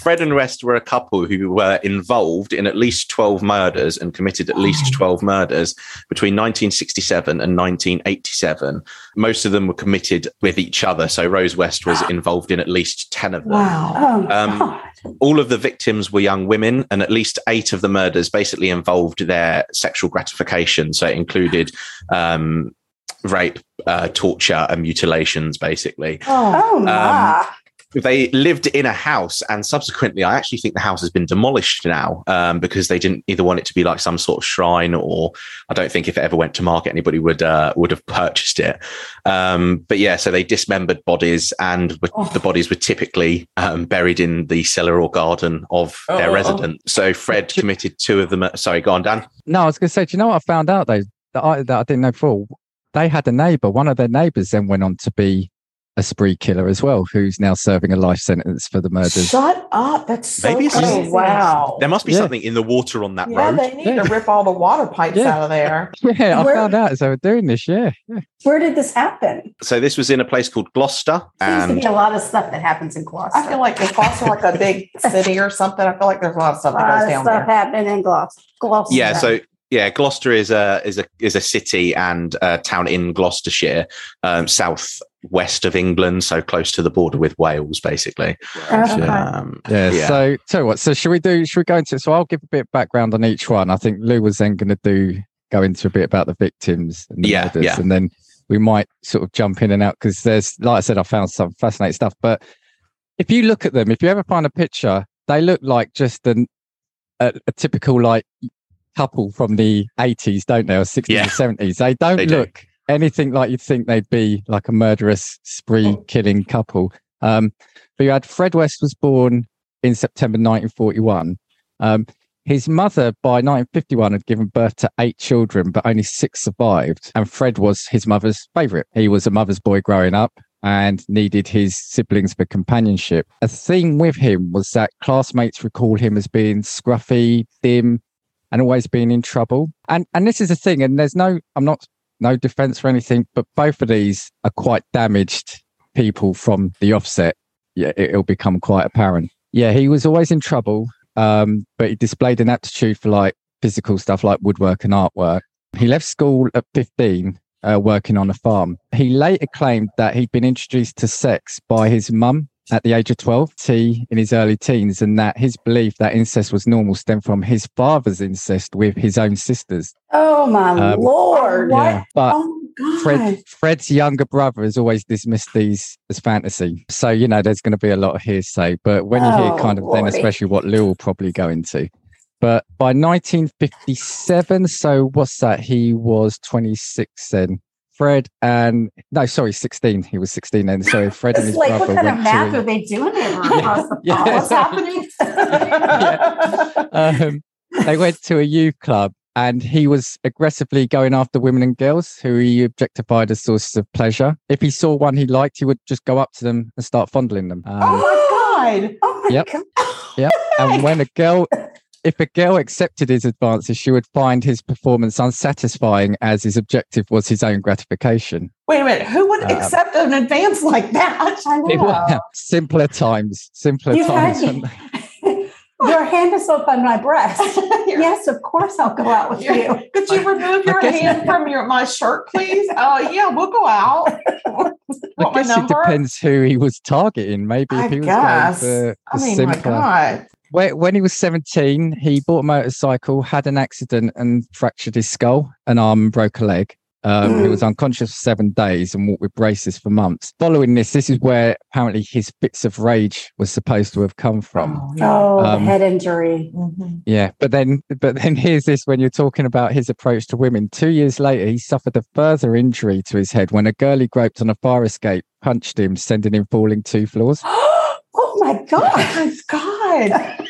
[SPEAKER 6] Fred and West were a couple who were involved in at least 12 murders and committed at least 12 murders between 1967 and 1987. Most of them were committed with each other. So, Rose West was *gasps* involved in at least 10 of them.
[SPEAKER 3] Wow.
[SPEAKER 4] Oh,
[SPEAKER 6] Um, all of the victims were young women, and at least eight of the murders basically involved their sexual gratification. So it included um, rape, uh, torture, and mutilations, basically.
[SPEAKER 3] Oh,
[SPEAKER 4] Oh, my.
[SPEAKER 6] They lived in a house, and subsequently, I actually think the house has been demolished now um, because they didn't either want it to be like some sort of shrine, or I don't think if it ever went to market, anybody would uh, would have *laughs* purchased it. Um, but yeah, so they dismembered bodies, and w-
[SPEAKER 3] Oh.
[SPEAKER 6] the bodies were typically um, buried in the cellar or garden of their
[SPEAKER 3] Oh.
[SPEAKER 6] residence. So Fred *laughs* committed two of them. Sorry, go on, Dan.
[SPEAKER 5] No, I was going to say, do you know what I found out though that I, that I didn't know before? They had a neighbour. One of their neighbours then went on to be a spree killer as well, who's now serving a life sentence for the murders.
[SPEAKER 3] shut up. That's so
[SPEAKER 6] Maybe it's just-
[SPEAKER 4] wow.
[SPEAKER 6] There must be
[SPEAKER 5] Yeah.
[SPEAKER 6] something in the water on that
[SPEAKER 3] Yeah,
[SPEAKER 6] road.
[SPEAKER 3] they need
[SPEAKER 5] Yeah.
[SPEAKER 3] to rip all the water pipes
[SPEAKER 5] Yeah.
[SPEAKER 3] out of there. *laughs*
[SPEAKER 5] Yeah, I
[SPEAKER 4] Where-
[SPEAKER 5] found out as they were doing this. Yeah, yeah.
[SPEAKER 4] Where did this happen?
[SPEAKER 6] So this was in a place called Gloucester,
[SPEAKER 4] Seems to
[SPEAKER 6] and
[SPEAKER 4] be a lot of stuff that happens in Gloucester.
[SPEAKER 3] I feel like if Gloucester like a big city or something, I feel like there's a lot of stuff
[SPEAKER 4] a
[SPEAKER 3] that
[SPEAKER 4] lot
[SPEAKER 3] goes
[SPEAKER 4] of
[SPEAKER 3] down
[SPEAKER 4] stuff
[SPEAKER 3] there.
[SPEAKER 4] happening in Gloucester. Gloucester.
[SPEAKER 6] yeah so yeah gloucester is a is a is a city and a town in gloucestershire um south west of england so close to the border with wales basically
[SPEAKER 4] Okay.
[SPEAKER 6] um,
[SPEAKER 5] Yeah.
[SPEAKER 6] Yeah.
[SPEAKER 5] So, tell you what. So, should we do? Should we go into? So, I'll give a bit of background on each one. I think Lou was then going to do go into a bit about the victims and the
[SPEAKER 6] Yeah,
[SPEAKER 5] murders,
[SPEAKER 6] yeah.
[SPEAKER 5] and then we might sort of jump in and out because there's, like I said, I found some fascinating stuff. But if you look at them, if you ever find a picture, they look like just an a, a typical like couple from the 80s, don't they, or 60s
[SPEAKER 6] Yeah.
[SPEAKER 5] or 70s? They don't
[SPEAKER 6] They do.
[SPEAKER 5] Anything like you'd think they'd be like a murderous spree killing couple. Um, but you had Fred West was born in September 1941. Um, his mother, by 1951, had given birth to eight children, but only six survived. And Fred was his mother's favorite. He was a mother's boy growing up and needed his siblings for companionship. A theme with him was that classmates recall him as being scruffy, dim, and always being in trouble. And and this is the thing, and there's no, I'm not no defense for anything, but both of these are quite damaged people from the offset. Yeah, it, it'll become quite apparent. Yeah, he was always in trouble, um, but he displayed an aptitude for like physical stuff like woodwork and artwork. He left school at 15, uh, working on a farm. He later claimed that he'd been introduced to sex by his mum at the age of 12, T in his early teens, and that his belief that incest was normal stemmed from his father's incest with his own sisters.
[SPEAKER 4] Oh my
[SPEAKER 5] Um,
[SPEAKER 4] lord!
[SPEAKER 3] What?
[SPEAKER 5] Yeah, but
[SPEAKER 3] Oh God.
[SPEAKER 5] Fred, Fred's younger brother has always dismissed these as fantasy. So, you know, there's going to be a lot of hearsay. But when you hear
[SPEAKER 4] Oh,
[SPEAKER 5] kind of then, especially what Lou will probably go into. But by 1957, so what's that? He was 26 then. Fred and, no, sorry, 16. He was 16 then. So *laughs* Fred and his
[SPEAKER 4] like, what
[SPEAKER 5] brother
[SPEAKER 4] kind of math
[SPEAKER 5] to.
[SPEAKER 4] are they doing there *laughs* across the
[SPEAKER 5] Yeah.
[SPEAKER 4] What's happening? *laughs*
[SPEAKER 5] um, they went to a youth club and he was aggressively going after women and girls who he objectified as sources of pleasure. If he saw one he liked, he would just go up to them and start fondling them. Um,
[SPEAKER 3] Oh my god.
[SPEAKER 4] Oh my
[SPEAKER 5] Yep.
[SPEAKER 4] God.
[SPEAKER 5] yeah, and when a girl, if a girl accepted his advances, she would find his performance unsatisfying, as his objective was his own gratification.
[SPEAKER 3] Wait a minute. Who would
[SPEAKER 5] Um,
[SPEAKER 3] accept an advance like that? *laughs*
[SPEAKER 4] I
[SPEAKER 5] It
[SPEAKER 4] know.
[SPEAKER 5] was *laughs* simpler times, simpler
[SPEAKER 4] You
[SPEAKER 5] times.
[SPEAKER 4] had *laughs* your hand is up on my breast. yes, of course I'll go out with you.
[SPEAKER 3] Could you remove your
[SPEAKER 5] guess-
[SPEAKER 3] hand from your my shirt, please? Oh yeah, we'll go out.
[SPEAKER 5] I
[SPEAKER 3] my
[SPEAKER 5] guess it
[SPEAKER 3] number?
[SPEAKER 5] depends who he was targeting. Maybe
[SPEAKER 3] I
[SPEAKER 5] if he was
[SPEAKER 3] guess.
[SPEAKER 5] going for
[SPEAKER 3] I
[SPEAKER 5] the
[SPEAKER 3] mean,
[SPEAKER 5] simpler.
[SPEAKER 3] My God.
[SPEAKER 5] When, when he was 17, he bought a motorcycle, had an accident, and fractured his skull, an arm, and broke a leg. Um, He
[SPEAKER 4] Mm.
[SPEAKER 5] was unconscious for seven days and walked with braces for months. Following this, this is where apparently his fits of rage was supposed to have come from.
[SPEAKER 3] Oh, yeah.
[SPEAKER 4] Oh, the
[SPEAKER 5] Um,
[SPEAKER 4] head injury.
[SPEAKER 3] Mhm.
[SPEAKER 5] Yeah, but then, but then here's this: when you're talking about his approach to women, two years later, he suffered a further injury to his head when a girl he groped on a fire escape punched him, sending him falling two floors. *gasps*
[SPEAKER 4] oh my god!
[SPEAKER 3] Oh
[SPEAKER 4] God.
[SPEAKER 3] My God.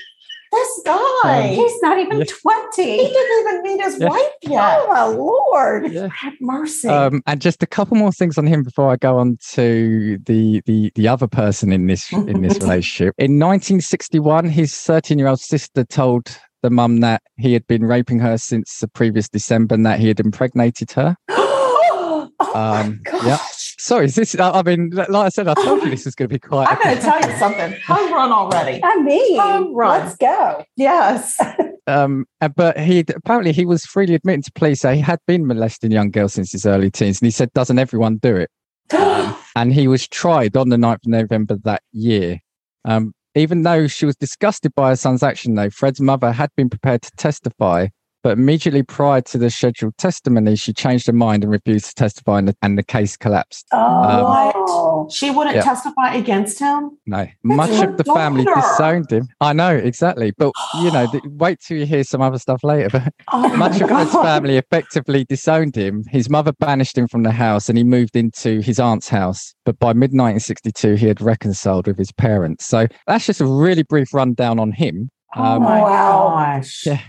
[SPEAKER 3] This guy.
[SPEAKER 4] He's not even
[SPEAKER 5] Yeah.
[SPEAKER 4] 20.
[SPEAKER 3] he didn't even meet his
[SPEAKER 5] Yeah.
[SPEAKER 3] wife yet.
[SPEAKER 4] Oh my Lord.
[SPEAKER 5] Yeah.
[SPEAKER 3] Have mercy.
[SPEAKER 5] Um, and just a couple more things on him before I go on to the the the other person in this in this *laughs* relationship. In 1961, his 13 year old sister told the mum that he had been raping her since the previous December and that he had impregnated her. *gasps*
[SPEAKER 4] oh
[SPEAKER 5] Um,
[SPEAKER 4] my gosh.
[SPEAKER 5] yeah. Sorry, is this? I I mean, like I said, I told you this is going to be quite. *laughs*
[SPEAKER 3] I'm going to tell you something. Home run already.
[SPEAKER 4] I mean,
[SPEAKER 3] Home run.
[SPEAKER 4] let's go.
[SPEAKER 3] Yes. *laughs*
[SPEAKER 5] um, but he apparently he was freely admitting to police that he had been molesting young girls since his early teens, and he said, "Doesn't everyone do it?" *gasps* and he was tried on the 9th of November that year. Um, even though she was disgusted by her son's action, though, Fred's mother had been prepared to testify, but immediately prior to the scheduled testimony, she changed her mind and refused to testify, and the, and the case collapsed.
[SPEAKER 4] Oh,
[SPEAKER 3] She wouldn't
[SPEAKER 5] Yeah.
[SPEAKER 3] testify against him.
[SPEAKER 5] No, much of the family disowned him. I know exactly, but you know, th- *gasps* wait till you hear some other stuff later. But
[SPEAKER 3] Oh
[SPEAKER 5] much of Fred's
[SPEAKER 3] God.
[SPEAKER 5] family effectively disowned him. His mother banished him from the house, and he moved into his aunt's house. But by mid 1962, he had reconciled with his parents. So that's just a really brief rundown on him.
[SPEAKER 3] Oh
[SPEAKER 5] Um,
[SPEAKER 3] my
[SPEAKER 4] Wow.
[SPEAKER 3] gosh.
[SPEAKER 5] Yeah.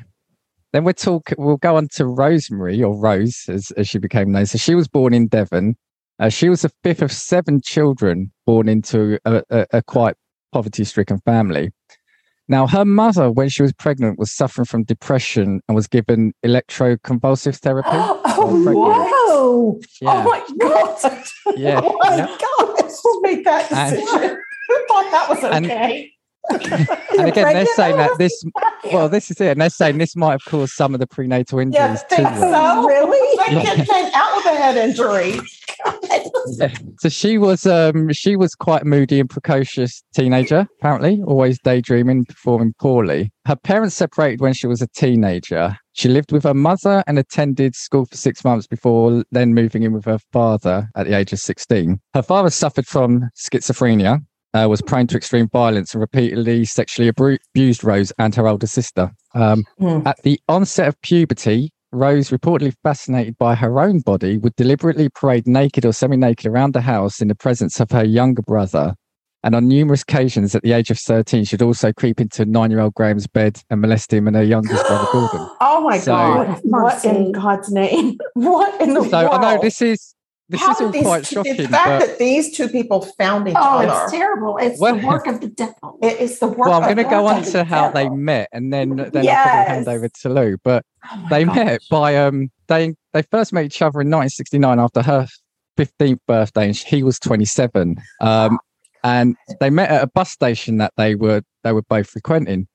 [SPEAKER 5] Then we'll talk. We'll go on to Rosemary or Rose, as, as she became known. So she was born in Devon. Uh, she was the fifth of seven children born into a, a, a quite poverty-stricken family. Now, her mother, when she was pregnant, was suffering from depression and was given electroconvulsive therapy. *gasps*
[SPEAKER 4] oh, whoa.
[SPEAKER 5] Yeah,
[SPEAKER 3] Oh my God.
[SPEAKER 5] yeah. *laughs*
[SPEAKER 3] Oh my
[SPEAKER 5] yeah.
[SPEAKER 3] God. Who made that
[SPEAKER 5] And-
[SPEAKER 3] decision? *laughs* Who thought that was okay?
[SPEAKER 5] And again, they're saying that this. Well, this is it, and they're saying this might have caused some of the prenatal injuries
[SPEAKER 3] Yeah,
[SPEAKER 5] to
[SPEAKER 3] think
[SPEAKER 5] her.
[SPEAKER 3] so.
[SPEAKER 4] Really?
[SPEAKER 3] That kid came out with a head injury.
[SPEAKER 5] Yeah. So she was um she was quite a moody and precocious teenager, apparently, always daydreaming, performing poorly. Her parents separated when she was a teenager. She lived with her mother and attended school for six months before then moving in with her father at the age of 16. Her father suffered from schizophrenia, uh, was prone to extreme violence, and repeatedly sexually abused Rose and her older sister. Um,
[SPEAKER 3] Hmm.
[SPEAKER 5] at the onset of puberty, Rose, reportedly fascinated by her own body, would deliberately parade naked or semi naked around the house in the presence of her younger brother. And on numerous occasions at the age of 13, she'd also creep into nine year old Graham's bed and molest him and her youngest *gasps* brother, Gordon.
[SPEAKER 3] Oh my
[SPEAKER 5] So-
[SPEAKER 3] God. What in God's name? *laughs* What in the
[SPEAKER 5] So
[SPEAKER 3] world?
[SPEAKER 5] I know this is this
[SPEAKER 3] How
[SPEAKER 5] is all
[SPEAKER 3] these
[SPEAKER 5] quite
[SPEAKER 3] two-
[SPEAKER 5] shocking,
[SPEAKER 3] The fact
[SPEAKER 5] but
[SPEAKER 3] that these two people found each
[SPEAKER 4] Oh,
[SPEAKER 3] other.
[SPEAKER 4] it's terrible. It's
[SPEAKER 5] Well-
[SPEAKER 4] the work of the *laughs* devil.
[SPEAKER 3] It is the work.
[SPEAKER 5] well, I'm going to go on to how they met, and then then I'll probably hand over to Lou. But
[SPEAKER 3] Oh
[SPEAKER 5] they
[SPEAKER 3] gosh.
[SPEAKER 5] met by um they they first met each other in 1969 after her 15th birthday and he was 27 um and they met at a bus station that they were they were both frequenting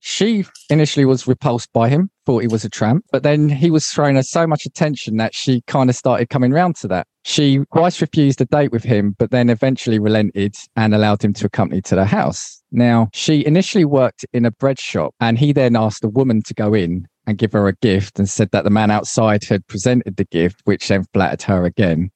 [SPEAKER 5] she initially was repulsed by him thought he was a tramp but then he was throwing her so much attention that she kind of started coming round to that she twice refused a date with him but then eventually relented and allowed him to accompany to the house now she initially worked in a bread shop and he then asked a woman to go in and give her a gift and said that the man outside had presented the gift, which then flattered her again.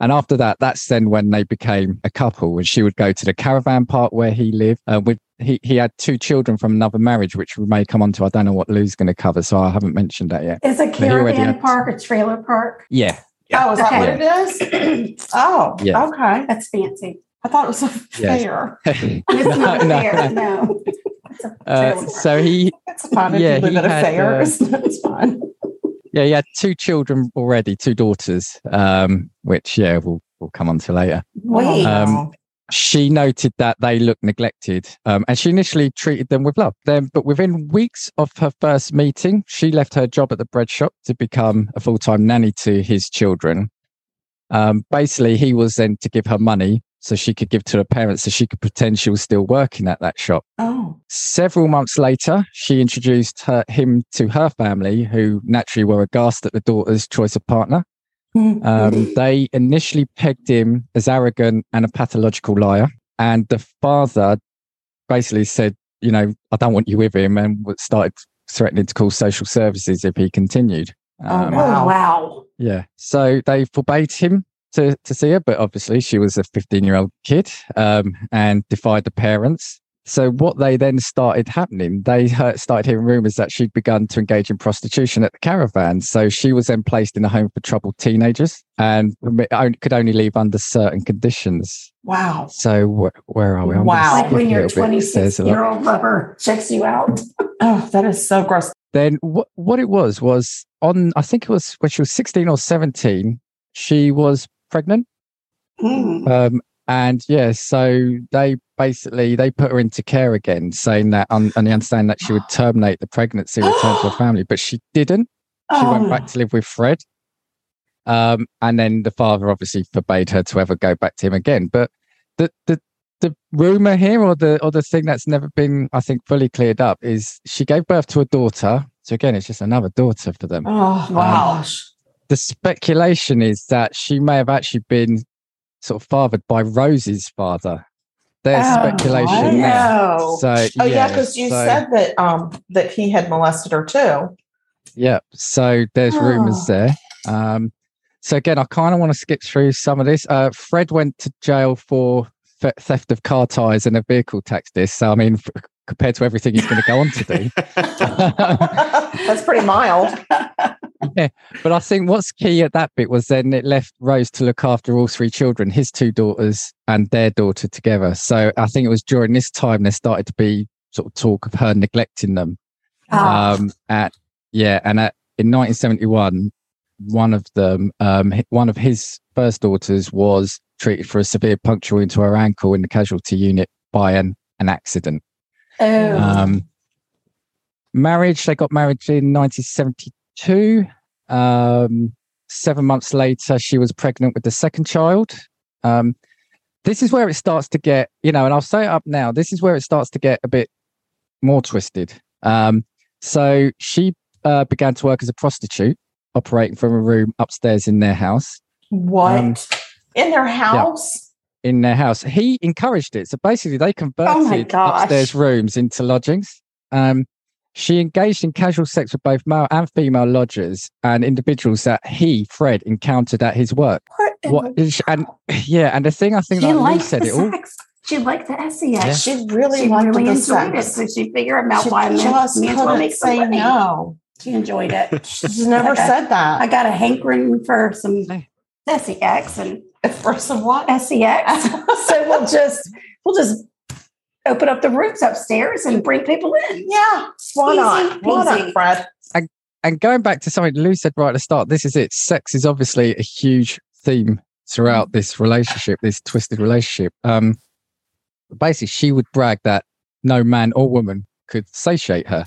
[SPEAKER 5] And after that, that's then when they became a couple. And she would go to the caravan park where he lived. Uh, with he, he had two children from another marriage, which we may come on to. I don't know what Lou's going to cover, so I haven't mentioned that yet.
[SPEAKER 4] Is a
[SPEAKER 5] he already
[SPEAKER 4] caravan
[SPEAKER 5] had-
[SPEAKER 4] park a trailer park?
[SPEAKER 5] Yeah,
[SPEAKER 3] Oh, is that what
[SPEAKER 4] Okay.
[SPEAKER 3] it is? *clears throat* Oh,
[SPEAKER 5] Yeah.
[SPEAKER 3] okay.
[SPEAKER 4] That's fancy.
[SPEAKER 3] I thought it was a
[SPEAKER 5] Yes.
[SPEAKER 3] fair. *laughs*
[SPEAKER 4] It's not
[SPEAKER 5] No, no,
[SPEAKER 4] fair.
[SPEAKER 5] no.
[SPEAKER 4] No. It's a
[SPEAKER 5] Uh, so he *laughs*
[SPEAKER 3] It's fine
[SPEAKER 5] Yeah, he had,
[SPEAKER 3] fair.
[SPEAKER 5] uh,
[SPEAKER 3] It's, it's fine.
[SPEAKER 5] yeah, he had two children already, two daughters, um, which yeah, we'll we'll come on to later.
[SPEAKER 4] Wait.
[SPEAKER 5] Um, She noted that they looked neglected, um, and she initially treated them with love. Then, but within weeks of her first meeting, she left her job at the bread shop to become a full time nanny to his children. Um, basically, he was then to give her money so she could give to her parents, so she could pretend she was still working at that shop.
[SPEAKER 3] oh,
[SPEAKER 5] Several months later, she introduced her, him to her family, who naturally were aghast at the daughter's choice of partner. Um, *laughs* they initially pegged him as arrogant and a pathological liar. And the father basically said, you know, I don't want you with him, and started threatening to call social services if he continued. Um,
[SPEAKER 3] Oh, wow.
[SPEAKER 4] Oh, wow.
[SPEAKER 5] yeah. So they forbade him to, to see her, but obviously she was a 15 year old kid um, and defied the parents. So what they then started happening, they heard, started hearing rumors that she'd begun to engage in prostitution at the caravan. So she was then placed in a home for troubled teenagers and could only leave under certain conditions.
[SPEAKER 3] wow.
[SPEAKER 5] So wh- where are we? I'm
[SPEAKER 3] Wow.
[SPEAKER 4] Like when
[SPEAKER 5] a
[SPEAKER 4] your
[SPEAKER 5] little bit.
[SPEAKER 4] 26
[SPEAKER 5] a lot.
[SPEAKER 4] year old lover checks you out. *laughs*
[SPEAKER 3] Oh, that is so gross.
[SPEAKER 5] then what what it was was on I think it was when she was 16 or 17 she was pregnant
[SPEAKER 4] Mm.
[SPEAKER 5] um and yeah so they basically they put her into care again saying that on and they understand that she would terminate the pregnancy return to her *gasps* family but she didn't she went
[SPEAKER 4] Oh.
[SPEAKER 5] back to live with Fred um and then the father obviously forbade her to ever go back to him again but the the the rumor here or the or the thing that's never been i think fully cleared up is she gave birth to a daughter so again it's just another daughter for them
[SPEAKER 3] Oh,
[SPEAKER 4] Wow.
[SPEAKER 3] gosh.
[SPEAKER 5] the speculation is that she may have actually been sort of fathered by Rose's father. There's
[SPEAKER 4] Oh,
[SPEAKER 5] speculation there.
[SPEAKER 4] no.
[SPEAKER 5] So
[SPEAKER 3] Oh yeah, because you
[SPEAKER 5] so-
[SPEAKER 3] said that um that he had molested her too.
[SPEAKER 5] yeah. So there's
[SPEAKER 4] Oh.
[SPEAKER 5] rumors there. Um, so again, I kind of want to skip through some of this. Uh, Fred went to jail for theft of car tires and a vehicle tax disc. So I mean, compared to everything he's going to go on to do. *laughs*
[SPEAKER 3] That's pretty mild. *laughs*
[SPEAKER 5] yeah, But I think what's key at that bit was then it left Rose to look after all three children, his two daughters and their daughter together. So I think it was during this time there started to be sort of talk of her neglecting them.
[SPEAKER 4] Ah.
[SPEAKER 5] Um, at yeah, and at in 1971, one of them, um, one of his first daughters was treated for a severe puncture into her ankle in the casualty unit by an an accident.
[SPEAKER 4] Oh.
[SPEAKER 5] Um, marriage, they got married in 1972. Um, seven months later, she was pregnant with the second child. Um, this is where it starts to get, you know, and I'll say it up now. This is where it starts to get a bit more twisted. Um, so she uh, began to work as a prostitute, operating from a room upstairs in their house.
[SPEAKER 3] What
[SPEAKER 5] Um,
[SPEAKER 3] in their house?
[SPEAKER 5] In their house, he encouraged it. So basically, they converted
[SPEAKER 4] gosh.
[SPEAKER 5] upstairs rooms into lodgings. Um, she engaged in casual sex with both male and female lodgers and individuals that he, Fred, encountered at his work.
[SPEAKER 4] What in
[SPEAKER 5] What and yeah, and the thing I think
[SPEAKER 4] she
[SPEAKER 5] that Lou said
[SPEAKER 4] the
[SPEAKER 5] it all.
[SPEAKER 4] She liked the sex.
[SPEAKER 5] Yeah.
[SPEAKER 3] She really
[SPEAKER 4] She
[SPEAKER 3] liked
[SPEAKER 4] really
[SPEAKER 3] the
[SPEAKER 4] enjoyed it. So she figured I'm out
[SPEAKER 3] She
[SPEAKER 4] by
[SPEAKER 3] just
[SPEAKER 4] me as well
[SPEAKER 3] couldn't
[SPEAKER 4] make
[SPEAKER 3] say
[SPEAKER 4] money.
[SPEAKER 3] no.
[SPEAKER 4] She enjoyed it.
[SPEAKER 3] She's never
[SPEAKER 4] Okay.
[SPEAKER 3] said that.
[SPEAKER 4] I got a hankering for some
[SPEAKER 5] Hey.
[SPEAKER 4] sex and *laughs*
[SPEAKER 3] For some what?
[SPEAKER 4] sex. *laughs* so we'll just we'll just open up the rooms upstairs and bring people in.
[SPEAKER 3] Yeah. Why not? Why not, Fred?
[SPEAKER 5] And going back to something Lou said right at the start, this is it. Sex is obviously a huge theme throughout this relationship, this twisted relationship. Um, basically, she would brag that no man or woman could satiate her.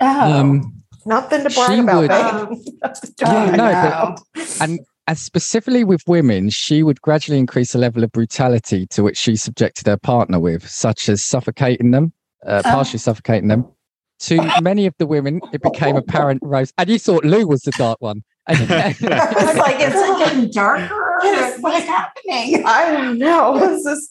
[SPEAKER 4] Oh,
[SPEAKER 5] Um,
[SPEAKER 3] Nothing to brag about,
[SPEAKER 5] would-
[SPEAKER 3] babe. *laughs*
[SPEAKER 5] Yeah,
[SPEAKER 4] oh,
[SPEAKER 5] no, and and specifically with women, she would gradually increase the level of brutality to which she subjected her partner with, such as suffocating them, uh,
[SPEAKER 4] Oh.
[SPEAKER 5] partially suffocating them. To many of the women, it became apparent Rose, and you thought Lou was the dark one. *laughs* *laughs*
[SPEAKER 4] I was like, is it getting darker?
[SPEAKER 3] Yes,
[SPEAKER 4] What's happening?
[SPEAKER 3] I don't know. *laughs* This is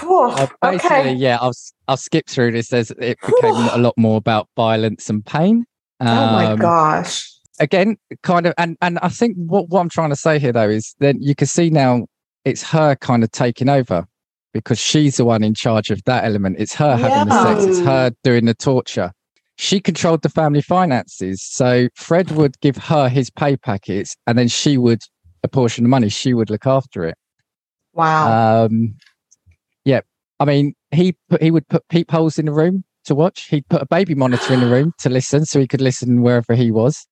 [SPEAKER 3] Whew.
[SPEAKER 5] Uh, basically,
[SPEAKER 3] okay.
[SPEAKER 5] yeah, I'll s- I'll skip through this. There's it became a lot more about violence and pain.
[SPEAKER 3] oh my
[SPEAKER 5] Um,
[SPEAKER 3] gosh.
[SPEAKER 5] Again kind of and and i think what, what i'm trying to say here though is that you can see now it's her kind of taking over because she's the one in charge of that element. It's her having the sex. It's her doing the torture. She controlled the family finances. So fred would give her his pay packets and then she would apportion the money she would look after it.
[SPEAKER 3] Wow.
[SPEAKER 5] um yeah. I mean he put he would put peepholes in the room to watch. He'd put a baby monitor in the room to listen so he could listen wherever he was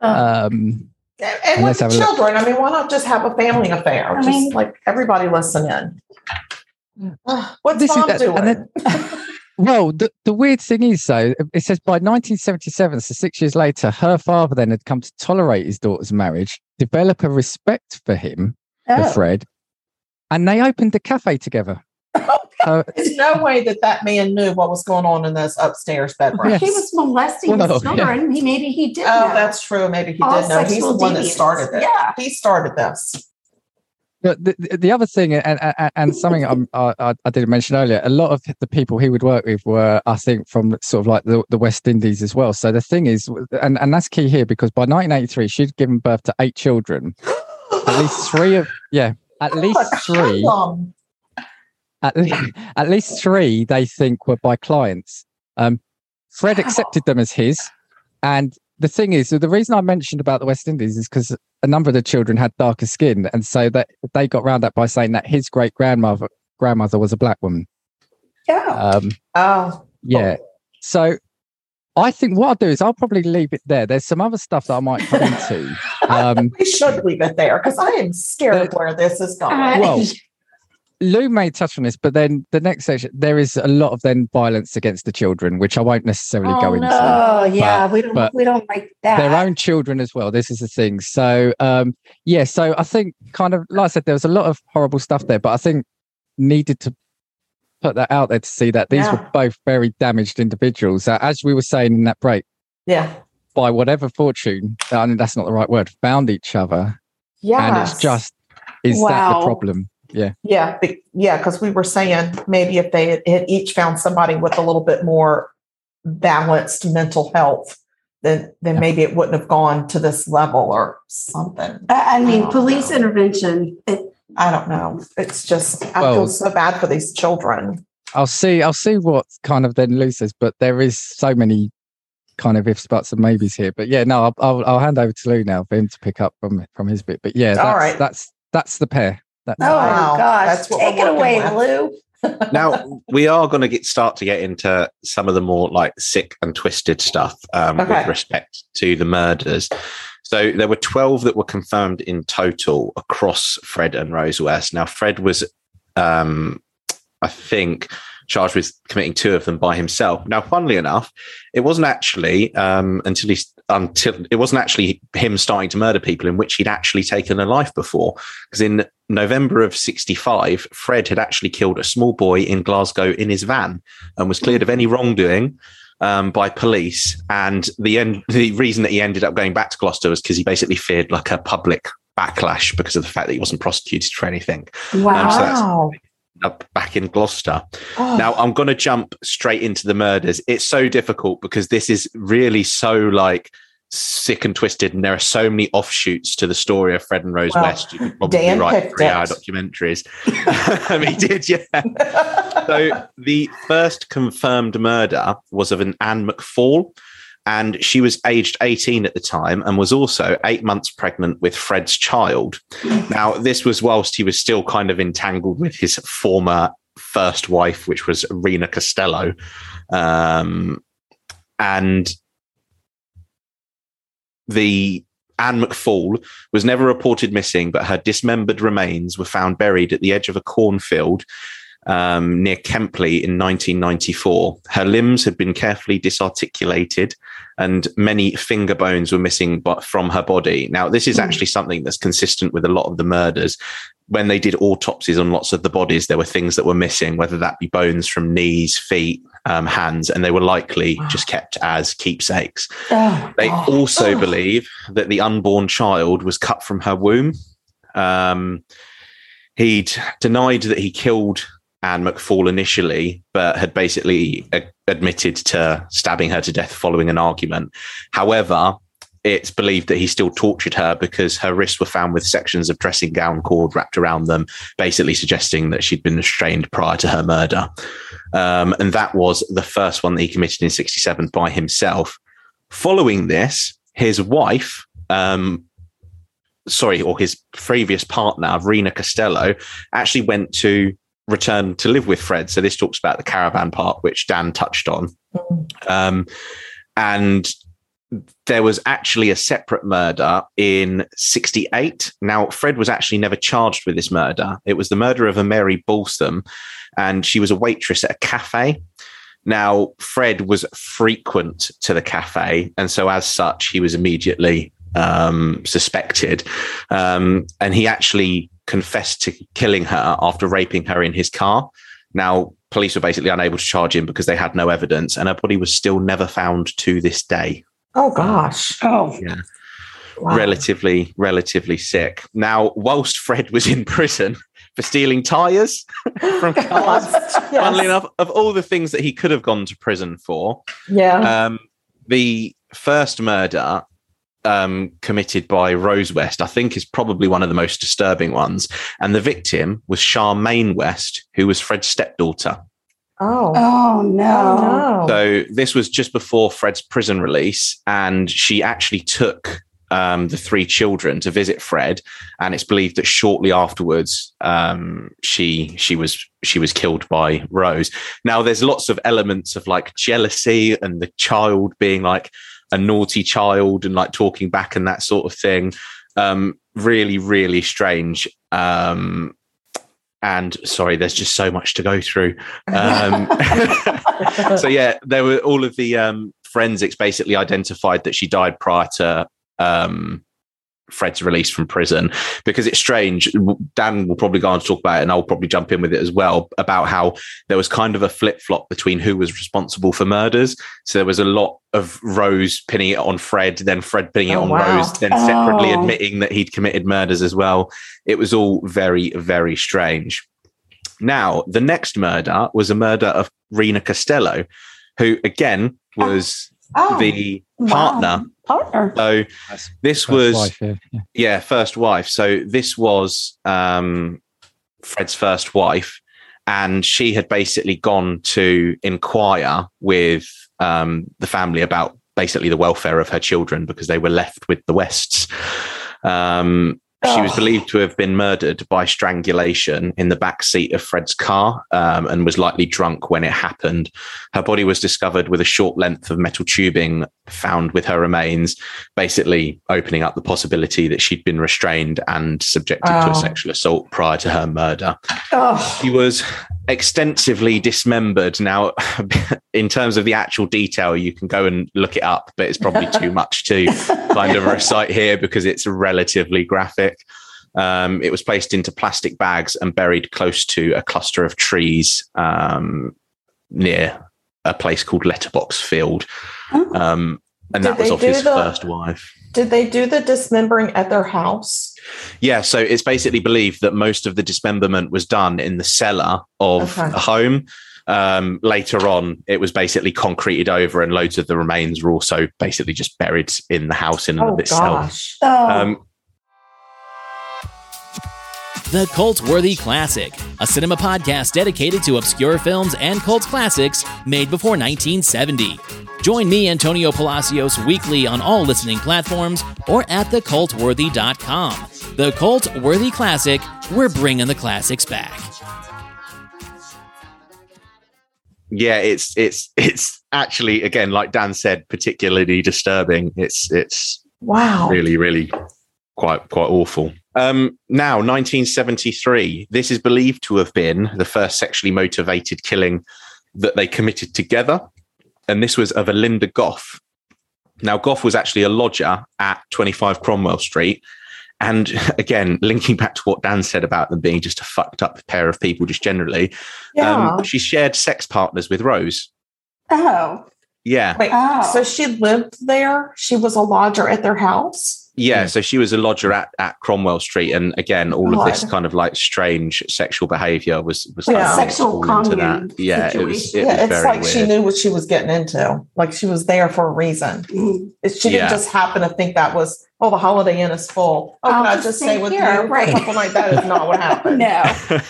[SPEAKER 5] Um,
[SPEAKER 3] And, and with the
[SPEAKER 5] have a look.
[SPEAKER 3] children, I mean, why not just have a family affair?
[SPEAKER 4] I
[SPEAKER 3] just
[SPEAKER 4] mean-
[SPEAKER 3] like everybody listen in. Uh, *sighs* What's
[SPEAKER 5] This is-
[SPEAKER 3] mom
[SPEAKER 5] and
[SPEAKER 3] doing?
[SPEAKER 5] then- *laughs* well, the, the weird thing is, though, it says by 1977, so six years later, her father then had come to tolerate his daughter's marriage, develop a respect for him, for
[SPEAKER 4] Oh.
[SPEAKER 5] Fred, and they opened a cafe together. So,
[SPEAKER 3] There's no way that that man knew what was going on in this upstairs bedroom.
[SPEAKER 5] Yeah.
[SPEAKER 4] He was molesting
[SPEAKER 5] Well,
[SPEAKER 4] his
[SPEAKER 5] yeah.
[SPEAKER 4] children. He maybe he did.
[SPEAKER 3] Oh,
[SPEAKER 4] know.
[SPEAKER 3] that's true. Maybe he
[SPEAKER 4] All
[SPEAKER 3] did know. He's the
[SPEAKER 4] sexual
[SPEAKER 3] one that started it.
[SPEAKER 4] Yeah.
[SPEAKER 3] He started this.
[SPEAKER 5] But the, the- the other thing, and, and, and something I'm, I, I I didn't mention earlier, a lot of the people he would work with were, I think, from sort of like the, the West Indies as well. So the thing is, and, and that's key here because by 1983, she'd given birth to eight children. At least three of, yeah, at *laughs* least
[SPEAKER 3] Like a
[SPEAKER 5] three,
[SPEAKER 3] hoodlum.
[SPEAKER 5] At, le- *laughs* at least three they think were by clients. Um, Fred accepted them as his. And the thing is, the reason I mentioned about the West Indies is because a number of the children had darker skin. And so that they got round that by saying that his great grandmother grandmother was a black woman.
[SPEAKER 4] Yeah.
[SPEAKER 5] Um,
[SPEAKER 3] Oh,
[SPEAKER 5] yeah. So I think what I'll do is I'll probably leave it there. There's some other stuff that I might come into. *laughs* Um,
[SPEAKER 3] we should leave it there because I am scared of where this is going.
[SPEAKER 4] Uh,
[SPEAKER 5] well, *laughs* Lou may touch on this, but then the next section, there is a lot of then violence against the children, which I won't necessarily go into.
[SPEAKER 3] Oh,
[SPEAKER 5] into.
[SPEAKER 3] no.
[SPEAKER 4] oh yeah, we don't
[SPEAKER 5] but
[SPEAKER 4] we don't like that.
[SPEAKER 5] their own children as well. This is the thing. So um yeah, so I think kind of like I said, there was a lot of horrible stuff there, but I think needed to put that out there to see that these
[SPEAKER 3] Yeah.
[SPEAKER 5] were both very damaged individuals. Uh, as we were saying in that break,
[SPEAKER 3] Yeah.
[SPEAKER 5] by whatever fortune, I mean that's not the right word, found each other.
[SPEAKER 3] Yeah.
[SPEAKER 5] And it's just is that the problem? Yeah.
[SPEAKER 3] Yeah, be- yeah, because we were saying maybe if they had, had each found somebody with a little bit more balanced mental health, then then
[SPEAKER 5] Yeah.
[SPEAKER 3] maybe it wouldn't have gone to this level or something.
[SPEAKER 4] I I mean,
[SPEAKER 3] Oh,
[SPEAKER 4] police
[SPEAKER 3] no.
[SPEAKER 4] intervention. It,
[SPEAKER 3] I don't know. It's just I
[SPEAKER 5] Well-
[SPEAKER 3] feel so bad for these children.
[SPEAKER 5] I'll see I'll see what kind of then Lou says, but there is so many kind of ifs, buts, and maybes here. But yeah, no, I'll, I'll, I'll hand over to Lou now for him to pick up from from his bit. But yeah, that's,
[SPEAKER 3] All right.
[SPEAKER 5] that's that's the pair. That's
[SPEAKER 4] oh
[SPEAKER 3] Wow,
[SPEAKER 4] gosh,
[SPEAKER 3] that's what
[SPEAKER 4] take it away,
[SPEAKER 3] working
[SPEAKER 4] Lou. *laughs*
[SPEAKER 6] now we are going to get start to get into some of the more like sick and twisted stuff um,
[SPEAKER 3] Okay.
[SPEAKER 6] with respect to the murders. So there were twelve that were confirmed in total across Fred and Rose West. Now Fred was, um, I think, charged with committing two of them by himself. Now, funnily enough, it wasn't actually um, until he until it wasn't actually him starting to murder people in which he'd actually taken a life before. Because in November of '65, Fred had actually killed a small boy in Glasgow in his van and was cleared of any wrongdoing. Um, by police, and the end. The reason that he ended up going back to Gloucester was because he basically feared like a public backlash because of the fact that he wasn't prosecuted for anything.
[SPEAKER 4] Wow.
[SPEAKER 6] so that's-
[SPEAKER 3] Wow.
[SPEAKER 6] Up back in Gloucester.
[SPEAKER 3] Oh,
[SPEAKER 6] Now I'm going to jump straight into the murders. It's so difficult because this is really so like sick and twisted, and there are so many offshoots to the story of Fred and Rose West. You could probably
[SPEAKER 3] Dan
[SPEAKER 6] write three-hour documentaries. *laughs* Um, he did, yeah. *laughs* So the first confirmed murder was of an Anne McFall. And she was aged 18 at the time and was also eight months pregnant with Fred's child. Now, this was whilst he was still kind of entangled with his former first wife, which was Rena Costello. Um, and the Anne McFall was never reported missing, but her dismembered remains were found buried at the edge of a cornfield um, near Kempley in 1994. Her limbs had been carefully disarticulated, and many finger bones were missing but from her body. Now, this is actually something that's consistent with a lot of the murders. When they did autopsies on lots of the bodies, there were things that were missing, whether that be bones from knees, feet, um, hands, and they were likely just kept as keepsakes.
[SPEAKER 4] Oh,
[SPEAKER 6] They also
[SPEAKER 3] Oh.
[SPEAKER 6] believe that the unborn child was cut from her womb. Um, he'd denied that he killed Anne McFall initially, but had basically a- admitted to stabbing her to death following an argument. However, it's believed that he still tortured her because her wrists were found with sections of dressing gown cord wrapped around them, basically suggesting that she'd been restrained prior to her murder. Um, and that was the first one that he committed in 67 by himself. Following this, his wife, um, sorry, or his previous partner, Rena Costello, actually went to return to live with Fred. So this talks about the caravan park, which Dan touched on. Um, and there was actually a separate murder in 68. Now, Fred was actually never charged with this murder. It was the murder of a Mary Bastholm, and she was a waitress at a cafe. Now, Fred was frequent to the cafe, and so as such, he was immediately um, suspected. Um, and he actually confessed to killing her after raping her in his car. Now, police were basically unable to charge him because they had no evidence, and her body was still never found to this day.
[SPEAKER 3] Oh gosh.
[SPEAKER 4] Oh,
[SPEAKER 6] Yeah.
[SPEAKER 3] Wow.
[SPEAKER 6] Relatively, relatively sick. Now, whilst Fred was in prison for stealing tires *laughs* from *laughs* cars,
[SPEAKER 3] Yes.
[SPEAKER 6] funnily enough, of all the things that he could have gone to prison for,
[SPEAKER 3] Yeah.
[SPEAKER 6] um, the first murder um, committed by Rose West, I think, is probably one of the most disturbing ones. And the victim was Charmaine West, who was Fred's stepdaughter.
[SPEAKER 3] oh.
[SPEAKER 4] oh no.
[SPEAKER 3] Oh.
[SPEAKER 6] So this was just before Fred's prison release, and she actually took um, the three children to visit Fred, and it's believed that shortly afterwards, um, she she was she was killed by Rose. Now, there's lots of elements of like jealousy and the child being like a naughty child and like talking back and that sort of thing. Um, really, really strange. Um, and sorry, there's just so much to go through. Um, *laughs* so yeah, there were all of the um, forensics basically identified that she died prior to um, Fred's release from prison because it's strange. Dan will probably go on to talk about it, and I'll probably jump in with it as well about how there was kind of a flip flop between who was responsible for murders. So there was a lot of Rose pinning it on Fred, then Fred pinning it
[SPEAKER 3] Oh,
[SPEAKER 6] on
[SPEAKER 3] wow.
[SPEAKER 6] Rose, then separately
[SPEAKER 4] Oh.
[SPEAKER 6] admitting that he'd committed murders as well. It was all very, very strange. Now, the next murder was a murder of Rena Costello, who again ah. was
[SPEAKER 3] oh.
[SPEAKER 6] The
[SPEAKER 4] Wow.
[SPEAKER 6] partner.
[SPEAKER 4] Partner.
[SPEAKER 6] So this
[SPEAKER 5] First
[SPEAKER 6] was
[SPEAKER 5] wife, yeah. Yeah.
[SPEAKER 6] yeah, first wife. So this was um, Fred's first wife, and she had basically gone to inquire with um, the family about basically the welfare of her children because they were left with the Wests. Um, she was believed to have been murdered by strangulation in the back seat of Fred's car um, and was likely drunk when it happened. Her body was discovered with a short length of metal tubing found with her remains, basically opening up the possibility that she'd been restrained and subjected to
[SPEAKER 3] Oh.
[SPEAKER 6] a sexual assault prior to her murder.
[SPEAKER 4] Oh,
[SPEAKER 6] He was extensively dismembered. Now, *laughs* in terms of the actual detail, you can go and look it up, but it's probably too *laughs* much to kind of recite here because it's relatively graphic. Um, it was placed into plastic bags and buried close to a cluster of trees um, near a place called Letterbox Field.
[SPEAKER 4] Oh.
[SPEAKER 6] Um, and
[SPEAKER 3] Did
[SPEAKER 6] that was
[SPEAKER 3] they
[SPEAKER 6] of
[SPEAKER 3] do
[SPEAKER 6] his
[SPEAKER 3] the-
[SPEAKER 6] first wife.
[SPEAKER 3] Did they do the dismembering at their house?
[SPEAKER 6] Yeah, so it's basically believed that most of the dismemberment was done in the cellar of
[SPEAKER 3] Okay.
[SPEAKER 6] the home. Um, later on, it was basically concreted over, and loads of the remains were also basically just buried in the house in and
[SPEAKER 3] Oh
[SPEAKER 6] of itself.
[SPEAKER 3] gosh.
[SPEAKER 4] oh.
[SPEAKER 6] Um,
[SPEAKER 7] The Cult Worthy Classic, a cinema podcast dedicated to obscure films and cult classics made before 1970. Join me, Antonio Palacios, weekly on all listening platforms or at thecultworthy.com. The Cult Worthy Classic, we're bringing the classics back.
[SPEAKER 6] yeah, it's it's it's actually again, like Dan said, particularly disturbing. It's it's
[SPEAKER 3] Wow.
[SPEAKER 6] really, really quite quite awful. Um, now, 1973. This is believed to have been the first sexually motivated killing that they committed together, and this was of a Linda Gough. Now, Gough was actually a lodger at 25 Cromwell Street. And *laughs* again, linking back to what Dan said about them being just a fucked up pair of people, just generally,
[SPEAKER 3] Yeah.
[SPEAKER 6] um, she shared sex partners with Rose.
[SPEAKER 4] oh.
[SPEAKER 6] Yeah.
[SPEAKER 3] Wait.
[SPEAKER 4] Oh.
[SPEAKER 3] So she lived there. She was a lodger at their house.
[SPEAKER 6] Yeah, so she was a lodger at, at Cromwell Street, and again, all of this kind of like strange sexual behavior was was
[SPEAKER 3] Yeah.
[SPEAKER 6] kind of
[SPEAKER 4] Sexual
[SPEAKER 6] into
[SPEAKER 4] commune
[SPEAKER 6] that. Yeah, it was it
[SPEAKER 3] yeah,
[SPEAKER 6] was
[SPEAKER 3] it's
[SPEAKER 6] very
[SPEAKER 3] like she knew what she was getting into. Like she was there for a reason.
[SPEAKER 4] Mm.
[SPEAKER 3] It- She didn't
[SPEAKER 6] Yeah.
[SPEAKER 3] just happen to think that was, oh, the Holiday Inn is full. Oh,
[SPEAKER 4] I'll
[SPEAKER 3] can I
[SPEAKER 4] just
[SPEAKER 3] just
[SPEAKER 4] stay
[SPEAKER 3] stay with
[SPEAKER 4] here,
[SPEAKER 3] you?
[SPEAKER 4] right.
[SPEAKER 3] Something like that is not what happened. *laughs*
[SPEAKER 4] No.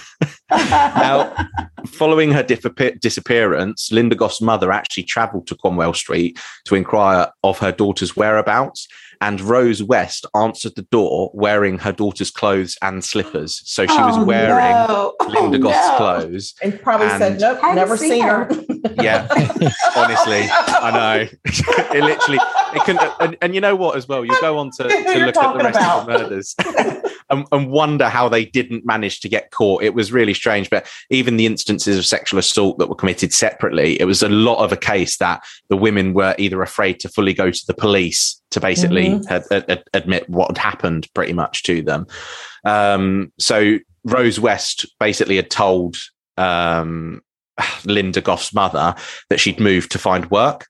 [SPEAKER 4] *laughs*
[SPEAKER 6] now, following her disappear- disappearance, Linda Gough's mother actually travelled to Cromwell Street to inquire of her daughter's whereabouts. And Rose West answered the door wearing her daughter's clothes and slippers. So she was
[SPEAKER 4] Oh,
[SPEAKER 6] wearing
[SPEAKER 4] no.
[SPEAKER 6] Linda
[SPEAKER 4] Oh,
[SPEAKER 6] Gough's
[SPEAKER 4] no.
[SPEAKER 6] clothes.
[SPEAKER 3] And probably said, nope,
[SPEAKER 4] Hadn't
[SPEAKER 3] never
[SPEAKER 4] seen
[SPEAKER 3] seen
[SPEAKER 4] her.
[SPEAKER 3] her. *laughs*
[SPEAKER 6] Yeah, *laughs* honestly, I know. *laughs* it literally, it can, and, and you know what as well you go on to, to look at the
[SPEAKER 3] talking
[SPEAKER 6] rest of the murders and, and wonder how they didn't manage to get caught it was really strange but even the instances of sexual assault that were committed separately it was a lot of a case that the women were either afraid to fully go to the police to basically
[SPEAKER 3] Mhm.
[SPEAKER 6] ad- ad- ad- admit what had happened pretty much to them um, so rose west basically had told um, *sighs* linda gough's mother that she'd moved to find work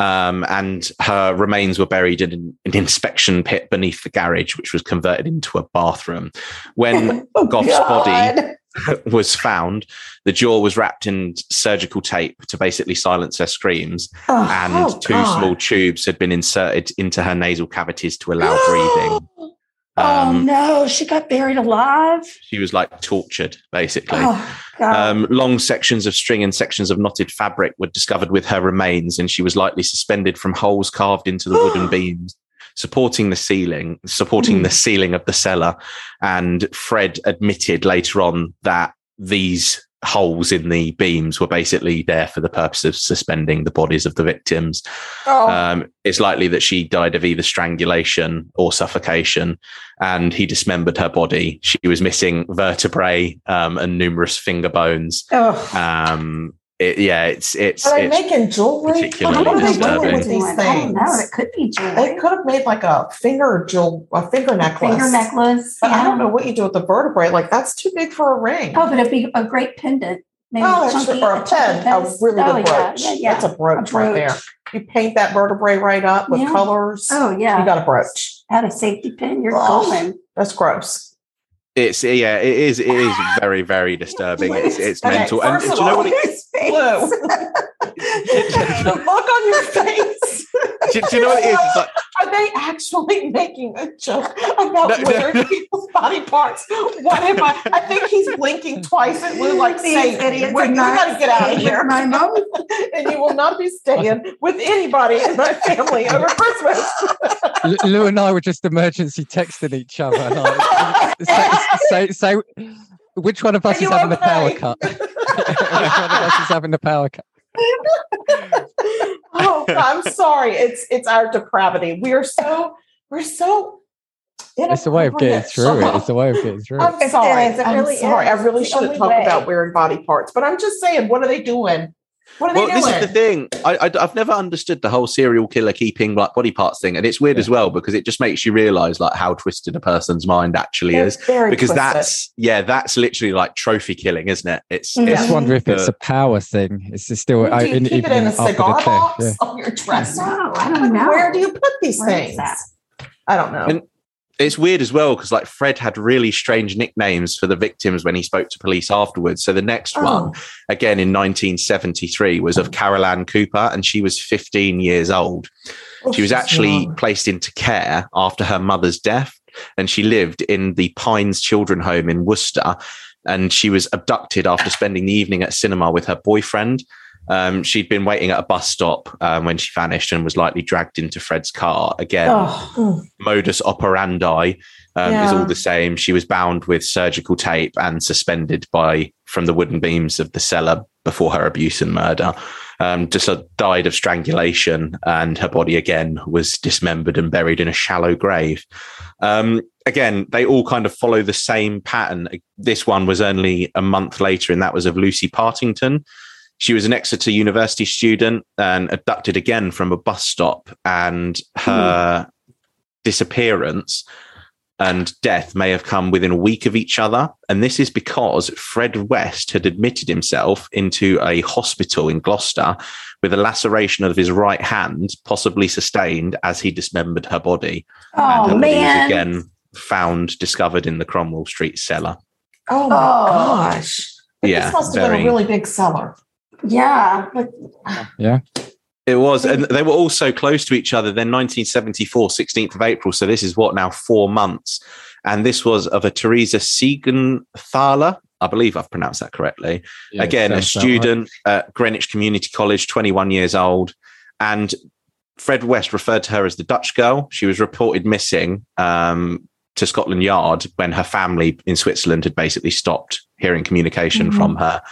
[SPEAKER 6] um, and her remains were buried in an, an inspection pit beneath the garage, which was converted into a bathroom. When *laughs*
[SPEAKER 4] Oh,
[SPEAKER 6] Gough's
[SPEAKER 4] God. *laughs*
[SPEAKER 6] was found, the jaw was wrapped in surgical tape to basically silence her screams,
[SPEAKER 4] Oh,
[SPEAKER 6] and
[SPEAKER 3] oh,
[SPEAKER 6] two
[SPEAKER 3] God.
[SPEAKER 6] small tubes had been inserted into her nasal cavities to allow breathing. *gasps*
[SPEAKER 4] oh
[SPEAKER 6] Um,
[SPEAKER 4] no, she got buried alive.
[SPEAKER 6] She was like tortured, basically.
[SPEAKER 4] Oh.
[SPEAKER 6] Um, long sections of string and sections of knotted fabric were discovered with her remains, and she was likely suspended from holes carved into the wooden *gasps* beams supporting the ceiling, supporting the ceiling of the cellar. And Fred admitted later on that these holes in the beams were basically there for the purpose of suspending the bodies of the victims.
[SPEAKER 3] Oh,
[SPEAKER 6] Um, it's likely that she died of either strangulation or suffocation, and he dismembered her body. She was missing vertebrae um, and numerous finger bones.
[SPEAKER 4] oh.
[SPEAKER 6] Um, it, yeah, it's it's,
[SPEAKER 3] are they
[SPEAKER 6] it's
[SPEAKER 3] making jewelry?
[SPEAKER 6] particularly
[SPEAKER 3] What are they doing with these
[SPEAKER 4] I don't know.
[SPEAKER 3] things?
[SPEAKER 4] It could be jewelry.
[SPEAKER 3] They
[SPEAKER 4] jewelry.
[SPEAKER 3] could have made like a finger jewel, a finger necklace.
[SPEAKER 4] Finger necklace.
[SPEAKER 3] But I don't know what you do with the vertebrae. Like that's too big for a ring.
[SPEAKER 4] Oh, but it'd be a great pendant. Maybe
[SPEAKER 3] Oh, that's
[SPEAKER 4] chunky-
[SPEAKER 3] or a
[SPEAKER 4] chunky
[SPEAKER 3] pen, a really
[SPEAKER 4] oh,
[SPEAKER 3] good
[SPEAKER 4] yeah,
[SPEAKER 3] brooch.
[SPEAKER 4] Yeah, yeah.
[SPEAKER 3] That's a brooch,
[SPEAKER 4] A
[SPEAKER 3] right there. You paint that vertebrae right up with
[SPEAKER 4] Yeah.
[SPEAKER 3] colors.
[SPEAKER 4] Oh yeah, You
[SPEAKER 3] got a brooch.
[SPEAKER 4] Add a safety pin. You're
[SPEAKER 3] Oh.
[SPEAKER 4] golden.
[SPEAKER 3] That's gross.
[SPEAKER 6] it's yeah, it is it is very very disturbing. *laughs* It's it's
[SPEAKER 3] Okay,
[SPEAKER 6] mental. And do you know what? It,
[SPEAKER 4] His face.
[SPEAKER 3] Blue. *laughs* the look on your face.
[SPEAKER 6] do, do you know what it is? It's like
[SPEAKER 3] Are they actually making a joke about
[SPEAKER 6] No, no.
[SPEAKER 3] wearing people's body parts? What am I? I think he's blinking twice at Lou, like
[SPEAKER 4] These
[SPEAKER 3] saying,
[SPEAKER 4] idiots
[SPEAKER 3] "Wait,
[SPEAKER 4] are
[SPEAKER 3] "You got to get out of here."
[SPEAKER 4] My mom. *laughs*
[SPEAKER 3] and you will not be staying with anybody in my family over Christmas.
[SPEAKER 5] Lou and I were just emergency texting each other. Like, *laughs* say, say, say, which one of us
[SPEAKER 3] Are
[SPEAKER 5] is
[SPEAKER 3] you
[SPEAKER 5] having the power cut? *laughs* which one of us is having the power cut?
[SPEAKER 3] oh, I'm sorry. It's it's our depravity. We are so we're so.
[SPEAKER 5] It's a way of getting through it. It's a way of *laughs* getting through it.
[SPEAKER 3] I'm
[SPEAKER 4] It
[SPEAKER 3] sorry.
[SPEAKER 4] is, it
[SPEAKER 3] I'm
[SPEAKER 4] really
[SPEAKER 3] sorry.
[SPEAKER 4] is.
[SPEAKER 3] I really shouldn't talk
[SPEAKER 4] way.
[SPEAKER 3] about wearing body parts, but I'm just saying, what are they doing? What are
[SPEAKER 6] well,
[SPEAKER 3] they
[SPEAKER 6] this is the thing. I, I have never understood the whole serial killer keeping like body parts thing, and it's weird as well because it just makes you realize like how twisted a person's mind actually
[SPEAKER 3] They're
[SPEAKER 6] is.
[SPEAKER 3] very
[SPEAKER 6] Because
[SPEAKER 3] twisted.
[SPEAKER 6] that's yeah, that's literally like trophy killing, isn't it? It's,
[SPEAKER 4] Yeah.
[SPEAKER 5] I just wonder if it's a power thing. It's just still
[SPEAKER 3] do
[SPEAKER 5] I-
[SPEAKER 3] you
[SPEAKER 5] in-
[SPEAKER 3] keep it in a cigar box
[SPEAKER 5] yeah.
[SPEAKER 3] on your dresser?
[SPEAKER 4] No, I don't know.
[SPEAKER 3] Where do you put these
[SPEAKER 4] Where is
[SPEAKER 3] things? I don't know.
[SPEAKER 6] And- it's weird as well because like Fred had really strange nicknames for the victims when he spoke to police afterwards. So the next
[SPEAKER 3] Oh.
[SPEAKER 6] one, again in 1973, was of Carol Ann Cooper, and she was 15 years old.
[SPEAKER 3] Oh,
[SPEAKER 6] She was actually
[SPEAKER 3] young.
[SPEAKER 6] placed into care after her mother's death, and she lived in the Pines Children Home in Worcester. And she was abducted after spending the evening at cinema with her boyfriend. Um, she'd been waiting at a bus stop um, when she vanished and was likely dragged into Fred's car. Again,
[SPEAKER 4] Oh,
[SPEAKER 6] modus operandi um, is all the same. She was bound with surgical tape and suspended by from the wooden beams of the cellar before her abuse and murder. Um, just uh, died of strangulation, and her body again was dismembered and buried in a shallow grave. Um, again, they all kind of follow the same pattern. This one was only a month later, and that was of Lucy Partington. She was an Exeter University student and abducted again from a bus stop, and her disappearance and death may have come within a week of each other. And this is because Fred West had admitted himself into a hospital in Gloucester with a laceration of his right hand, possibly sustained as he dismembered her body. Oh, and
[SPEAKER 4] oh
[SPEAKER 6] her body was
[SPEAKER 4] man.
[SPEAKER 6] again found, discovered in the Cromwell Street cellar.
[SPEAKER 3] Oh my
[SPEAKER 4] Oh.
[SPEAKER 3] gosh. But
[SPEAKER 6] Yeah,
[SPEAKER 3] this must have been a really big cellar.
[SPEAKER 4] Yeah. Yeah.
[SPEAKER 6] It was, and they were all so close to each other. Then 1974, 16th of April. So this is what now four months, and this was of a Teresa Siegenthaler. I believe I've pronounced that correctly.
[SPEAKER 5] Yeah,
[SPEAKER 6] Again, a
[SPEAKER 5] sounds about right.
[SPEAKER 6] student at Greenwich Community College, 21 years old, and Fred West referred to her as the Dutch girl. She was reported missing um, to Scotland Yard when her family in Switzerland had basically stopped hearing communication
[SPEAKER 3] Mhm.
[SPEAKER 6] from her.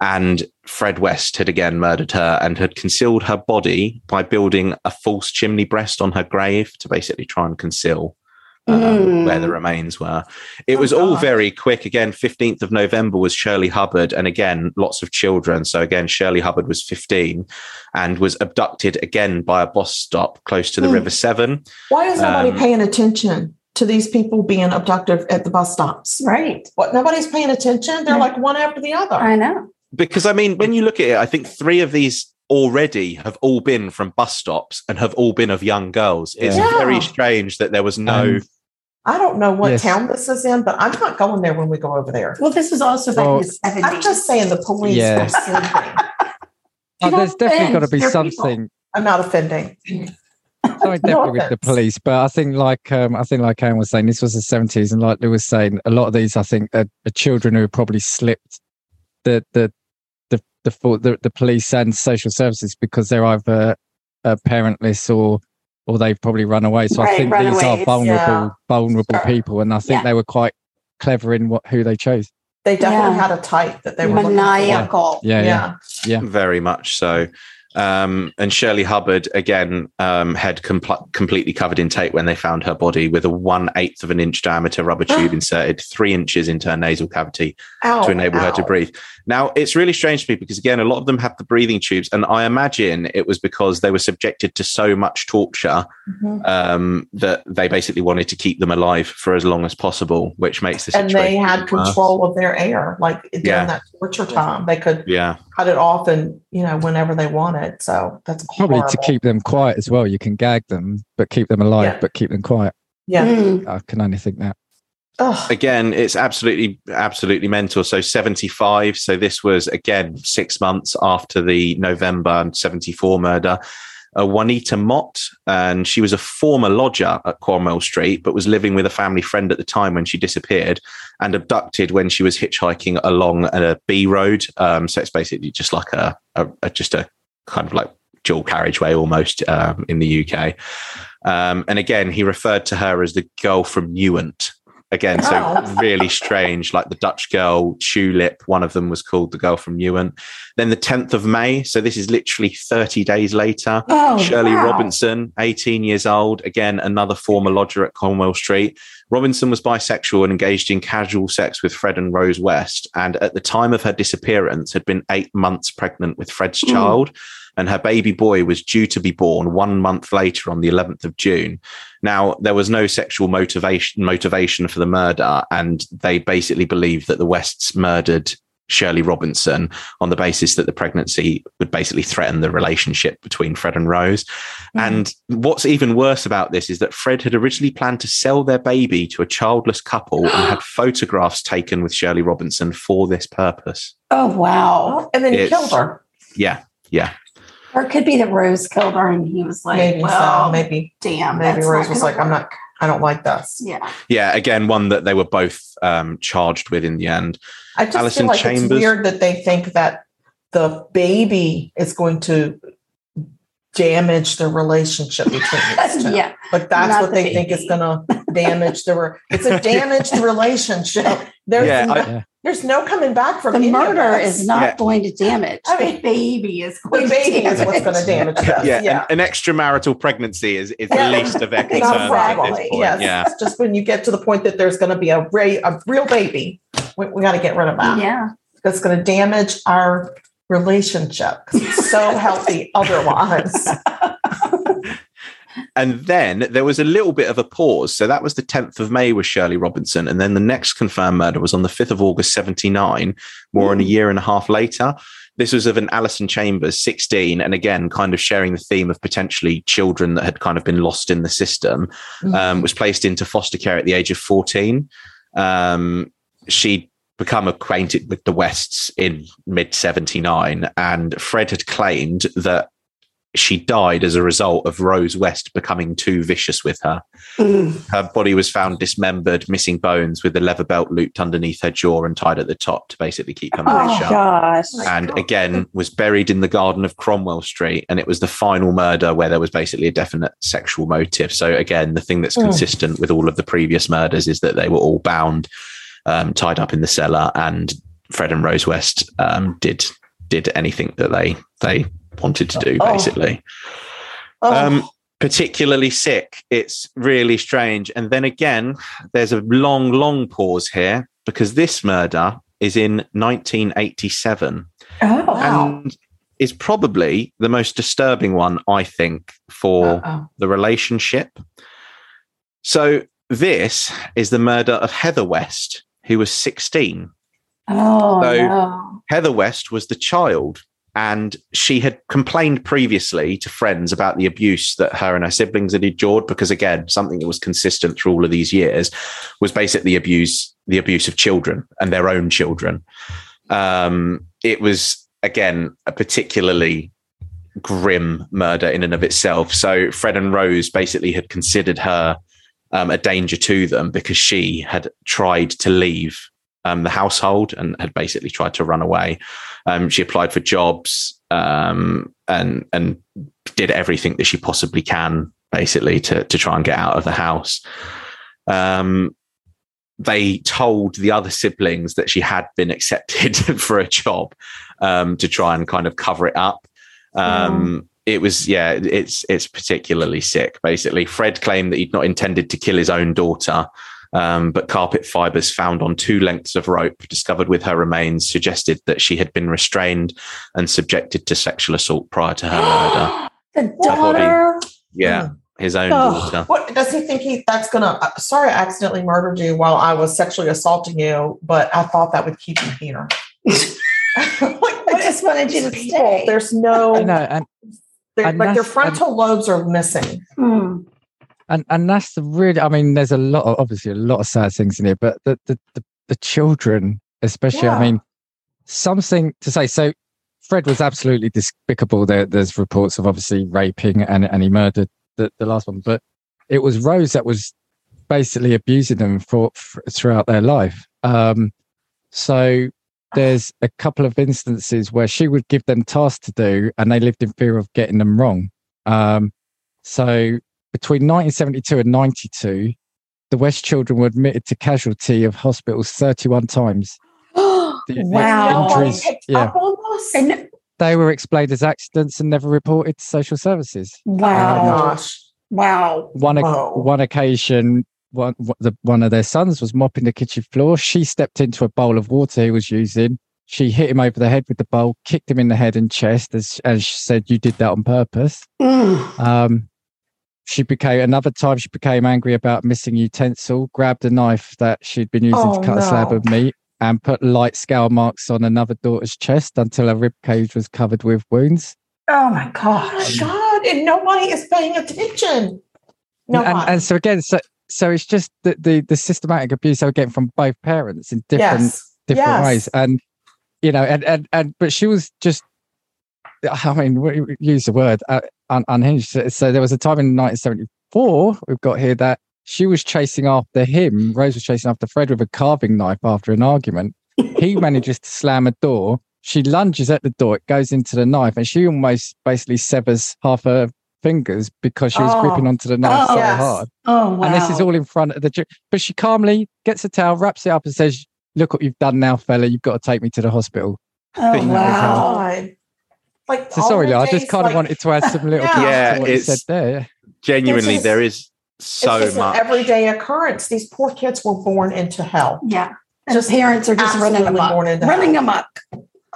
[SPEAKER 6] And Fred West had again murdered her and had concealed her body by building a false chimney breast on her grave to basically try and conceal um,
[SPEAKER 4] Mm.
[SPEAKER 6] where the remains were. It
[SPEAKER 3] Oh,
[SPEAKER 6] was all
[SPEAKER 3] God.
[SPEAKER 6] very quick. Again, 15th of November was Shirley Hubbard, and again, lots of children. So, again, Shirley Hubbard was 15 and was abducted again by a bus stop close to the
[SPEAKER 3] Hmm.
[SPEAKER 6] River Severn.
[SPEAKER 3] Why is nobody
[SPEAKER 6] Um,
[SPEAKER 3] paying attention to these people being abducted at the bus stops?
[SPEAKER 4] Right.
[SPEAKER 3] What nobody's paying attention? They're
[SPEAKER 4] Yeah.
[SPEAKER 3] like one after the other.
[SPEAKER 4] I know.
[SPEAKER 6] Because, I mean, when you look at it, I think three of these already have all been from bus stops and have all been of young girls. It's
[SPEAKER 3] Yeah.
[SPEAKER 6] very strange that there was no.
[SPEAKER 5] Um,
[SPEAKER 3] I don't know what
[SPEAKER 5] Yes.
[SPEAKER 3] town this is in, but I'm not going there when we go over there.
[SPEAKER 4] Well, this is also
[SPEAKER 5] Well,
[SPEAKER 4] in the 70s.
[SPEAKER 3] I'm just saying the police
[SPEAKER 5] Yeah.
[SPEAKER 3] are sleeping. *laughs*
[SPEAKER 5] Oh, there's definitely got to be
[SPEAKER 4] your people.
[SPEAKER 5] something.
[SPEAKER 3] I'm not offending. *laughs*
[SPEAKER 5] Sorry,
[SPEAKER 3] No
[SPEAKER 5] definitely with the police, but I think like um, I think like Anne was saying, this was the seventies, and like Lou was saying, a lot of these I think are, are children who have probably slipped the the the the, full- the the police and social services because they're either uh, parentless or or they've probably run away. So I think these are vulnerable
[SPEAKER 3] yeah.
[SPEAKER 5] vulnerable
[SPEAKER 4] Sure.
[SPEAKER 5] people, and I think
[SPEAKER 4] Yeah.
[SPEAKER 5] they were quite clever in what who they chose.
[SPEAKER 3] They definitely
[SPEAKER 4] Yeah.
[SPEAKER 3] had a type that they were looking for.
[SPEAKER 4] maniacal.
[SPEAKER 5] Yeah, yeah.
[SPEAKER 3] Yeah.
[SPEAKER 6] Very much so. Um, and Shirley Hubbard again, um, head compl- completely covered in tape when they found her body, with a one eighth of an inch diameter rubber tube *gasps* inserted three inches into her nasal cavity
[SPEAKER 3] Ow,
[SPEAKER 6] to enable her to breathe. Now, it's really strange to me because, again, a lot of them have the breathing tubes, and I imagine it was because they were subjected to so much torture
[SPEAKER 3] Mhm.
[SPEAKER 6] um, that they basically wanted to keep them alive for as long as possible, which makes the
[SPEAKER 3] And they had
[SPEAKER 6] worse.
[SPEAKER 3] control of their air, like during
[SPEAKER 6] Yeah.
[SPEAKER 3] that torture time. They could
[SPEAKER 6] Yeah,
[SPEAKER 3] cut it off and you know whenever they wanted. So that's
[SPEAKER 5] Probably
[SPEAKER 3] horrible.
[SPEAKER 5] to keep them quiet as well. You can gag them, but keep them alive,
[SPEAKER 3] Yeah.
[SPEAKER 5] but keep them quiet.
[SPEAKER 3] Yeah.
[SPEAKER 4] Mm.
[SPEAKER 5] I can only think that.
[SPEAKER 3] Ugh.
[SPEAKER 6] again, it's absolutely, absolutely mental. So 75. So this was again six months after the November 74 murder. Uh, Juanita Mott, and she was a former lodger at Cromwell Street, but was living with a family friend at the time when she disappeared and abducted when she was hitchhiking along a B road. Um, so it's basically just like a, a, a just a kind of like dual carriageway almost um, in the UK. Um, and again, he referred to her as the girl from Newent. Again, so
[SPEAKER 3] Oh.
[SPEAKER 6] really strange, like the Dutch girl Tulip. One of them was called the girl from Newent. Then the 10th of May. So this is literally 30 days later.
[SPEAKER 4] Oh,
[SPEAKER 6] Shirley
[SPEAKER 4] wow.
[SPEAKER 6] Robinson, 18 years old, again, another former lodger at Cromwell Street. Robinson was bisexual and engaged in casual sex with Fred and Rose West. And at the time of her disappearance, had been eight months pregnant with Fred's
[SPEAKER 4] Mm.
[SPEAKER 6] child. And her baby boy was due to be born one month later on the 11th of June. Now, there was no sexual motivation motivation for the murder, and they basically believed that the Wests murdered Shirley Robinson on the basis that the pregnancy would basically threaten the relationship between Fred and Rose. Mm. And what's even worse about this is that Fred had originally planned to sell their baby to a childless couple and had *gasps* photographs taken with Shirley Robinson for this purpose.
[SPEAKER 4] Oh, wow.
[SPEAKER 3] And then he killed her.
[SPEAKER 6] Yeah, yeah.
[SPEAKER 4] Or it could be that Rose killed her and he was like,
[SPEAKER 3] maybe
[SPEAKER 4] well,
[SPEAKER 3] so. Maybe
[SPEAKER 4] damn.
[SPEAKER 3] maybe Rose was
[SPEAKER 4] gonna
[SPEAKER 3] like, I'm not. I don't like this.
[SPEAKER 4] Yeah.
[SPEAKER 6] Yeah, again, one that they were both um, charged with in the end.
[SPEAKER 3] I just
[SPEAKER 6] Alison
[SPEAKER 3] feel like
[SPEAKER 6] Chambers.
[SPEAKER 3] it's weird that they think that the baby is going to damage the relationship between these *laughs* two.
[SPEAKER 4] yeah.
[SPEAKER 3] Like that's
[SPEAKER 4] Not
[SPEAKER 3] what
[SPEAKER 4] the
[SPEAKER 3] they think is going to damage the. Re- it's a damaged *laughs* relationship. There's
[SPEAKER 6] Yeah,
[SPEAKER 3] no,
[SPEAKER 6] I-
[SPEAKER 3] there's no coming back from
[SPEAKER 4] The murder is not
[SPEAKER 6] Yeah.
[SPEAKER 4] going to damage.
[SPEAKER 3] I mean,
[SPEAKER 4] the baby is
[SPEAKER 3] The
[SPEAKER 4] going
[SPEAKER 3] baby
[SPEAKER 4] to
[SPEAKER 3] is what's going to damage this.
[SPEAKER 6] Yeah,
[SPEAKER 3] Yeah.
[SPEAKER 6] An, an extramarital pregnancy is, is the least of their
[SPEAKER 3] Not
[SPEAKER 6] concerns at
[SPEAKER 3] probably.
[SPEAKER 6] this point.
[SPEAKER 3] Yes.
[SPEAKER 6] Yeah.
[SPEAKER 3] It's just when you get to the point that there's going to be a, re- a real baby, we, we got to get rid of that.
[SPEAKER 4] Yeah.
[SPEAKER 3] That's going to damage our relationship. it's so healthy *laughs* otherwise.
[SPEAKER 6] And then there was a little bit of a pause. So that was the 10th of May with Shirley Robinson. And then the next confirmed murder was on the 5th of August, 79, more than a year and a half later. This was of an Alison Chambers, 16, and again, kind of sharing the theme of potentially children that had kind of been lost in the system, um, was placed into foster care at the age of 14. Um, she'd become acquainted with the Wests in mid 79, and Fred had claimed that she died as a result of Rose West becoming too vicious with her.
[SPEAKER 4] Mm.
[SPEAKER 6] Her body was found dismembered, missing bones, with the leather belt looped underneath her jaw and tied at the top to basically keep her mouth
[SPEAKER 4] Oh,
[SPEAKER 6] shut
[SPEAKER 4] gosh.
[SPEAKER 6] and again was buried in the garden of Cromwell Street. And it was the final murder where there was basically a definite sexual motive. So again, the thing that's
[SPEAKER 3] Mm.
[SPEAKER 6] consistent with all of the previous murders is that they were all bound, um, tied up in the cellar, and Fred and Rose West um, did did anything that they they wanted to do,
[SPEAKER 3] Oh.
[SPEAKER 6] basically.
[SPEAKER 3] Oh,
[SPEAKER 6] Um, particularly sick. It's really strange. And then again, there's a long, long pause here because this murder is in 1987
[SPEAKER 4] Oh,
[SPEAKER 3] Wow.
[SPEAKER 6] and is probably the most disturbing one, I think, for
[SPEAKER 3] uh-oh.
[SPEAKER 6] the relationship. So, this is the murder of Heather West, who was 16.
[SPEAKER 4] oh
[SPEAKER 6] So-
[SPEAKER 4] no.
[SPEAKER 6] Heather West was the child, and she had complained previously to friends about the abuse that her and her siblings had endured. Because again, something that was consistent through all of these years was basically abuse, the abuse of children and their own children. Um, it was again a particularly grim murder in and of itself. So Fred and Rose basically had considered her um, a danger to them because she had tried to leave um, the household and had basically tried to run away. Um, she applied for jobs um, and and did everything that she possibly can, basically, to to try and get out of the house. Um, they told the other siblings that she had been accepted *laughs* for a job um, to try and kind of cover it up. Um, It was, yeah, it's it's particularly sick. Basically, Fred claimed that he'd not intended to kill his own daughter, um, but carpet fibers found on two lengths of rope discovered with her remains suggested that she had been restrained and subjected to sexual assault prior to her murder. *gasps*
[SPEAKER 4] the daughter.
[SPEAKER 6] Yeah, his own
[SPEAKER 3] Oh,
[SPEAKER 6] daughter.
[SPEAKER 3] what does he think he that's gonna uh, sorry I accidentally murdered you while I was sexually assaulting you, but I thought that would keep you here. *laughs*
[SPEAKER 4] I just wanted you to
[SPEAKER 3] people,
[SPEAKER 4] stay.
[SPEAKER 3] there's no
[SPEAKER 5] no know, and
[SPEAKER 3] they're-
[SPEAKER 5] and
[SPEAKER 3] like their
[SPEAKER 5] that's-
[SPEAKER 3] frontal lobes are missing.
[SPEAKER 4] Hmm.
[SPEAKER 5] And and that's the really i mean there's a lot of obviously a lot of sad things in here but the the the, the children especially
[SPEAKER 3] Yeah.
[SPEAKER 5] i mean something to say so fred was absolutely despicable. There there's reports of obviously raping and and he murdered the, the last one but it was rose that was basically abusing them for, for throughout their life. Um so there's a couple of instances where she would give them tasks to do and they lived in fear of getting them wrong. Um so between 1972 and 92, the West children were admitted to casualty of hospitals 31 times. The- *gasps* the
[SPEAKER 4] wow.
[SPEAKER 5] Injuries,
[SPEAKER 3] picked
[SPEAKER 5] yeah.
[SPEAKER 3] up on this.
[SPEAKER 4] And
[SPEAKER 5] They were explained as accidents and never reported to social services.
[SPEAKER 4] wow.
[SPEAKER 3] gosh.
[SPEAKER 4] Wow.
[SPEAKER 5] One,
[SPEAKER 3] Whoa.
[SPEAKER 5] one occasion, one, the, one of their sons was mopping the kitchen floor. She stepped into a bowl of water he was using. She hit him over the head with the bowl, kicked him in the head and chest, as, as she said, You did that on purpose.
[SPEAKER 4] Mm.
[SPEAKER 5] Um, she became another time. She became angry about missing utensil. Grabbed a knife that she'd been using
[SPEAKER 3] Oh,
[SPEAKER 5] to cut a slab of meat, and put light scale marks on another daughter's chest until her rib cage was covered with wounds.
[SPEAKER 4] Oh my
[SPEAKER 3] Oh my god! And nobody is paying attention. No,
[SPEAKER 5] and, and so again, so so it's just the, the the systematic abuse they were getting from both parents in different
[SPEAKER 3] yes,
[SPEAKER 5] different
[SPEAKER 3] yes.
[SPEAKER 5] ways, and you know, and and and but she was just. I mean, we we use the word uh, un, unhinged. So, so there was a time in 1974 we've got here that she was chasing after him. Rose was chasing after Fred with a carving knife after an argument. He *laughs* manages to slam a door. She lunges at the door. It goes into the knife, and she almost basically severs half her fingers because she was
[SPEAKER 3] Oh.
[SPEAKER 5] gripping onto the knife
[SPEAKER 4] Oh,
[SPEAKER 5] so
[SPEAKER 3] yes.
[SPEAKER 5] hard.
[SPEAKER 4] Oh wow.
[SPEAKER 5] And this is all in front of the. ju- But she calmly gets a towel, wraps it up, and says, "Look what you've done now, fella. You've got to take me to the hospital."
[SPEAKER 4] Oh wow.
[SPEAKER 3] God. Like
[SPEAKER 5] So sorry,
[SPEAKER 3] the
[SPEAKER 5] I just
[SPEAKER 3] days,
[SPEAKER 5] kind of wanted to add some *laughs* little
[SPEAKER 3] Yeah.
[SPEAKER 6] Yeah,
[SPEAKER 5] to what you
[SPEAKER 6] it's-
[SPEAKER 5] said there.
[SPEAKER 6] Genuinely,
[SPEAKER 3] It's just-
[SPEAKER 6] there is so
[SPEAKER 3] it's just
[SPEAKER 6] much.
[SPEAKER 3] an everyday occurrence. These poor kids were born into hell.
[SPEAKER 4] Yeah. And
[SPEAKER 3] Just
[SPEAKER 4] parents are just running
[SPEAKER 3] absolutely
[SPEAKER 4] amok.
[SPEAKER 3] born into
[SPEAKER 4] Running
[SPEAKER 3] hell.
[SPEAKER 4] amok.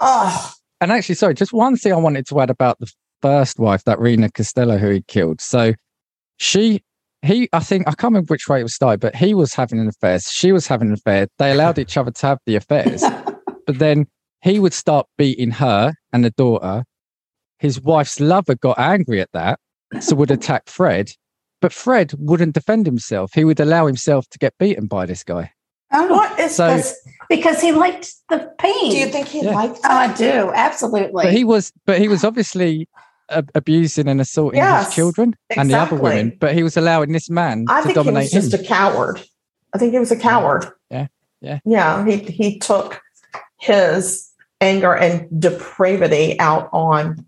[SPEAKER 3] Oh,
[SPEAKER 5] And actually, sorry, just one thing I wanted to add about the first wife, that Rena Costello, who he killed. So she, he, I think I can't remember which way it was started, but he was having an affair. She was having an affair. They allowed each other to have the affairs, *laughs* but then he would start beating her and the daughter. His wife's lover got angry at that, so would attack Fred. But Fred wouldn't defend himself. He would allow himself to get beaten by this guy.
[SPEAKER 4] Oh,
[SPEAKER 3] what is
[SPEAKER 5] So-
[SPEAKER 3] this?
[SPEAKER 4] because he liked the pain.
[SPEAKER 3] Do you think he
[SPEAKER 5] Yeah.
[SPEAKER 3] liked
[SPEAKER 4] Oh, I do. Absolutely.
[SPEAKER 5] But he was, but he was obviously ab- abusing and assaulting
[SPEAKER 3] Yes,
[SPEAKER 5] his children and the other women. But he was allowing this man
[SPEAKER 3] I
[SPEAKER 5] to
[SPEAKER 3] think he was just
[SPEAKER 5] him.
[SPEAKER 3] a coward. I think he was a coward.
[SPEAKER 5] Yeah, yeah.
[SPEAKER 3] Yeah. He he took his anger and depravity out on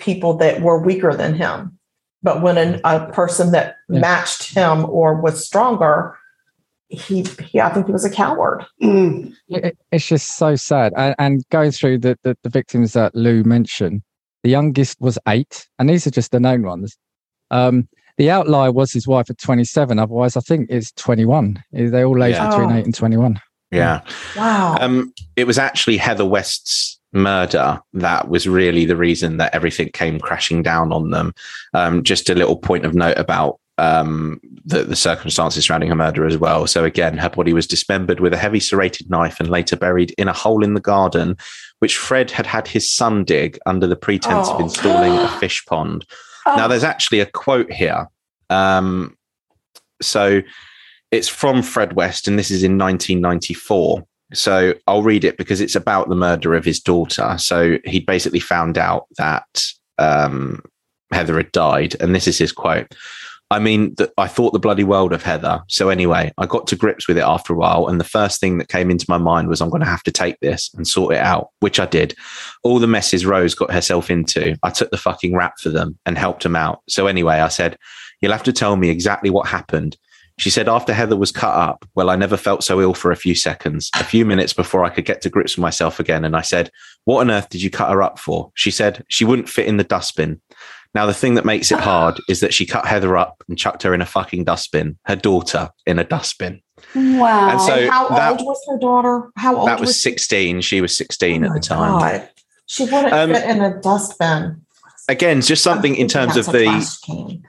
[SPEAKER 3] people that were weaker than him. But when an, a person that
[SPEAKER 5] Yeah.
[SPEAKER 3] matched him or was stronger he, he, I think he was a coward.
[SPEAKER 4] Mm.
[SPEAKER 5] It- it's just so sad. And, and going through the, the, the victims that Lou mentioned, the youngest was eight, and these are just the known ones. Um, the outlier was his wife at 27. Otherwise, I think it's 21. They all aged
[SPEAKER 6] Yeah.
[SPEAKER 5] between
[SPEAKER 3] Oh.
[SPEAKER 5] eight and 21.
[SPEAKER 6] Yeah.
[SPEAKER 3] Wow.
[SPEAKER 6] Um, it was actually Heather West's murder that was really the reason that everything came crashing down on them. Um, just a little point of note about um, the, the circumstances surrounding her murder as well. So, again, her body was dismembered with a heavy serrated knife and later buried in a hole in the garden, which Fred had had his son dig under the pretense of
[SPEAKER 3] Oh.
[SPEAKER 6] installing a *gasps* fish pond.
[SPEAKER 4] Oh,
[SPEAKER 6] Now, there's actually a quote here. Um, so it's from Fred West, and this is in 1994. So I'll read it because it's about the murder of his daughter. So he basically found out that um, Heather had died, and this is his quote. I mean, th- I thought the bloody world of Heather. So anyway, I got to grips with it after a while, and the first thing that came into my mind was I'm going to have to take this and sort it out, which I did. All the messes Rose got herself into, I took the fucking rap for them and helped them out. So anyway, I said, "You'll have to tell me exactly what happened." She said, after Heather was cut up, well, I never felt so ill for a few seconds, a few minutes before I could get to grips with myself again. And I said, What on earth did you cut her up for? She said, She wouldn't fit in the dustbin. Now, the thing that makes it hard is that she cut Heather up and chucked her in a fucking dustbin, her daughter in a dustbin.
[SPEAKER 4] wow.
[SPEAKER 6] And so
[SPEAKER 3] And how
[SPEAKER 6] that-
[SPEAKER 3] old was her daughter? How old
[SPEAKER 6] That was
[SPEAKER 3] she?
[SPEAKER 6] 16. She was 16
[SPEAKER 3] Oh
[SPEAKER 6] at the time.
[SPEAKER 3] God. She wouldn't
[SPEAKER 6] Um,
[SPEAKER 3] fit in a dustbin.
[SPEAKER 6] Again, just something in terms of the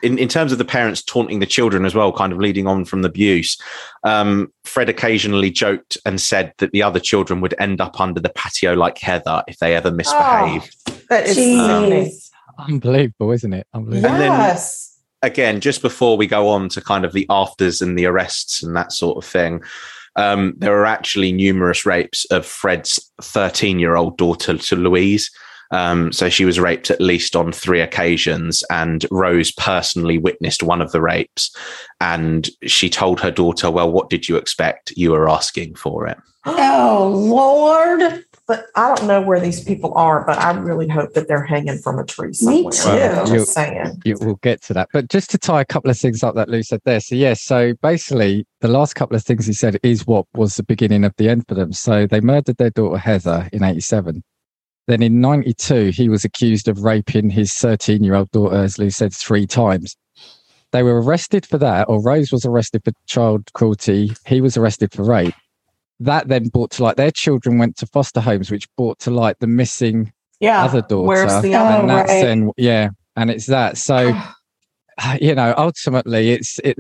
[SPEAKER 6] in, in terms of the parents taunting the children as well, kind of leading on from the abuse, um, Fred occasionally joked and said that the other children would end up under the patio like Heather if they ever misbehaved.
[SPEAKER 3] That is
[SPEAKER 4] Jeez.
[SPEAKER 3] sickening.
[SPEAKER 5] Unbelievable, isn't it? Unbelievable.
[SPEAKER 6] And then-
[SPEAKER 3] Yes.
[SPEAKER 6] Again, just before we go on to kind of the afters and the arrests and that sort of thing, um, there are actually numerous rapes of Fred's 13 year old daughter to Louise. Um, so she was raped at least on three occasions, and Rose personally witnessed one of the rapes. And she told her daughter, Well, what did you expect? You were asking for it.
[SPEAKER 4] oh, Lord.
[SPEAKER 3] But I don't know where these people are, but I really hope that they're hanging from a tree
[SPEAKER 4] Me
[SPEAKER 3] somewhere.
[SPEAKER 4] too.
[SPEAKER 3] I'm just saying.
[SPEAKER 5] You, we'll get to that. But just to tie a couple of things up that Lou said there. So, yes, so basically, the last couple of things he said is what was the beginning of the end for them. So, they murdered their daughter Heather in 87. Then in 92, he was accused of raping his 13 year old daughter, as Lou said, three times. They were arrested for that, or Rose was arrested for child cruelty. He was arrested for rape. That then brought to light their children went to foster homes, which brought to light the missing
[SPEAKER 3] Yeah.
[SPEAKER 5] other daughter.
[SPEAKER 3] Where's the other
[SPEAKER 5] and that's
[SPEAKER 4] right.
[SPEAKER 5] then, yeah, and it's that. So, *sighs* you know, ultimately, it's it,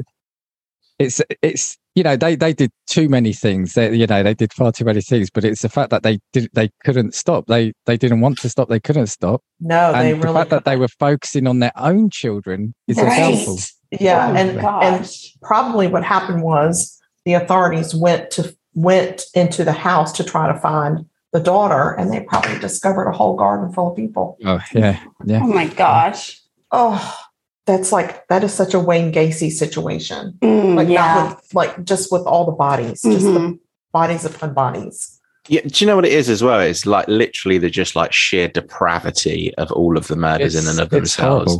[SPEAKER 5] it's it's you know they they did too many things. They you know they did far too many things. But it's the fact that they did they couldn't stop. They they didn't want to stop. They couldn't stop.
[SPEAKER 3] No, they
[SPEAKER 5] and the
[SPEAKER 3] really.
[SPEAKER 5] fact that they were focusing on their own children is their
[SPEAKER 4] Right.
[SPEAKER 5] downfall.
[SPEAKER 3] yeah,
[SPEAKER 4] Oh,
[SPEAKER 3] and and probably what happened was the authorities went to went into the house to try to find the daughter, and they probably discovered a whole garden full of people.
[SPEAKER 5] Oh yeah, yeah.
[SPEAKER 4] Oh my gosh.
[SPEAKER 3] Oh, that's like that is such a Wayne Gacy situation.
[SPEAKER 4] Mm,
[SPEAKER 3] Like
[SPEAKER 4] yeah.
[SPEAKER 3] not with like just with all the bodies, just the
[SPEAKER 4] Mhm.
[SPEAKER 3] bodies upon bodies.
[SPEAKER 6] Yeah, do you know what it is as well? It's like literally the just like sheer depravity of all of the murders in
[SPEAKER 5] It's-
[SPEAKER 6] and of themselves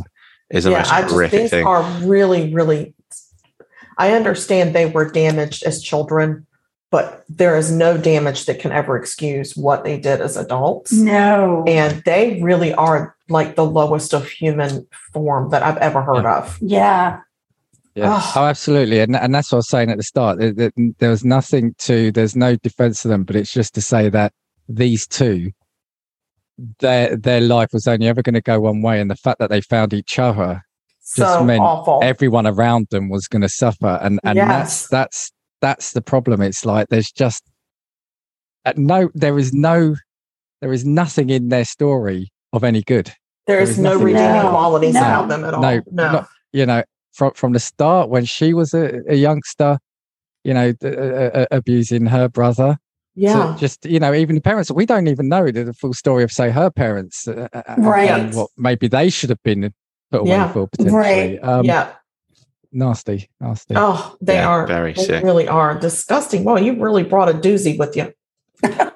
[SPEAKER 6] is the
[SPEAKER 3] yeah,
[SPEAKER 6] most
[SPEAKER 3] I just these
[SPEAKER 6] thing.
[SPEAKER 3] are really, really. I understand they were damaged as children, but there is no damage that can ever excuse what they did as adults.
[SPEAKER 4] No.
[SPEAKER 3] And they really are like the lowest of human form that I've ever heard of.
[SPEAKER 4] yeah.
[SPEAKER 5] Yeah.
[SPEAKER 3] Ugh.
[SPEAKER 5] Oh, absolutely. And and that's what I was saying at the start. There, there, there was nothing to there's no defense of them, but it's just to say that these two their their life was only ever going to go one way and the fact that they found each other
[SPEAKER 3] So
[SPEAKER 5] meant
[SPEAKER 3] awful.
[SPEAKER 5] everyone around them was going to suffer and and
[SPEAKER 3] Yes.
[SPEAKER 5] that's that's that's the problem it's like there's just uh, no there is no there is nothing in their story of any good
[SPEAKER 3] there
[SPEAKER 5] there
[SPEAKER 3] is
[SPEAKER 5] is
[SPEAKER 3] no redeeming
[SPEAKER 4] No,
[SPEAKER 3] qualities
[SPEAKER 4] no,
[SPEAKER 3] about them at all.
[SPEAKER 5] no,
[SPEAKER 3] No.
[SPEAKER 5] not- you know from from the start when she was a, a youngster you know uh, uh, abusing her brother
[SPEAKER 3] yeah.
[SPEAKER 5] to just you know even the parents we don't even know the, the full story of say her parents uh, uh, uh,
[SPEAKER 4] Right.
[SPEAKER 5] and what maybe they should have been put away
[SPEAKER 3] Yeah.
[SPEAKER 5] for potentially
[SPEAKER 4] Right.
[SPEAKER 5] um
[SPEAKER 3] yeah.
[SPEAKER 5] nasty nasty
[SPEAKER 3] Oh, they
[SPEAKER 6] Yeah,
[SPEAKER 3] are
[SPEAKER 6] very
[SPEAKER 3] they
[SPEAKER 6] sick.
[SPEAKER 3] really are disgusting. Well, you really brought a doozy with you. *laughs*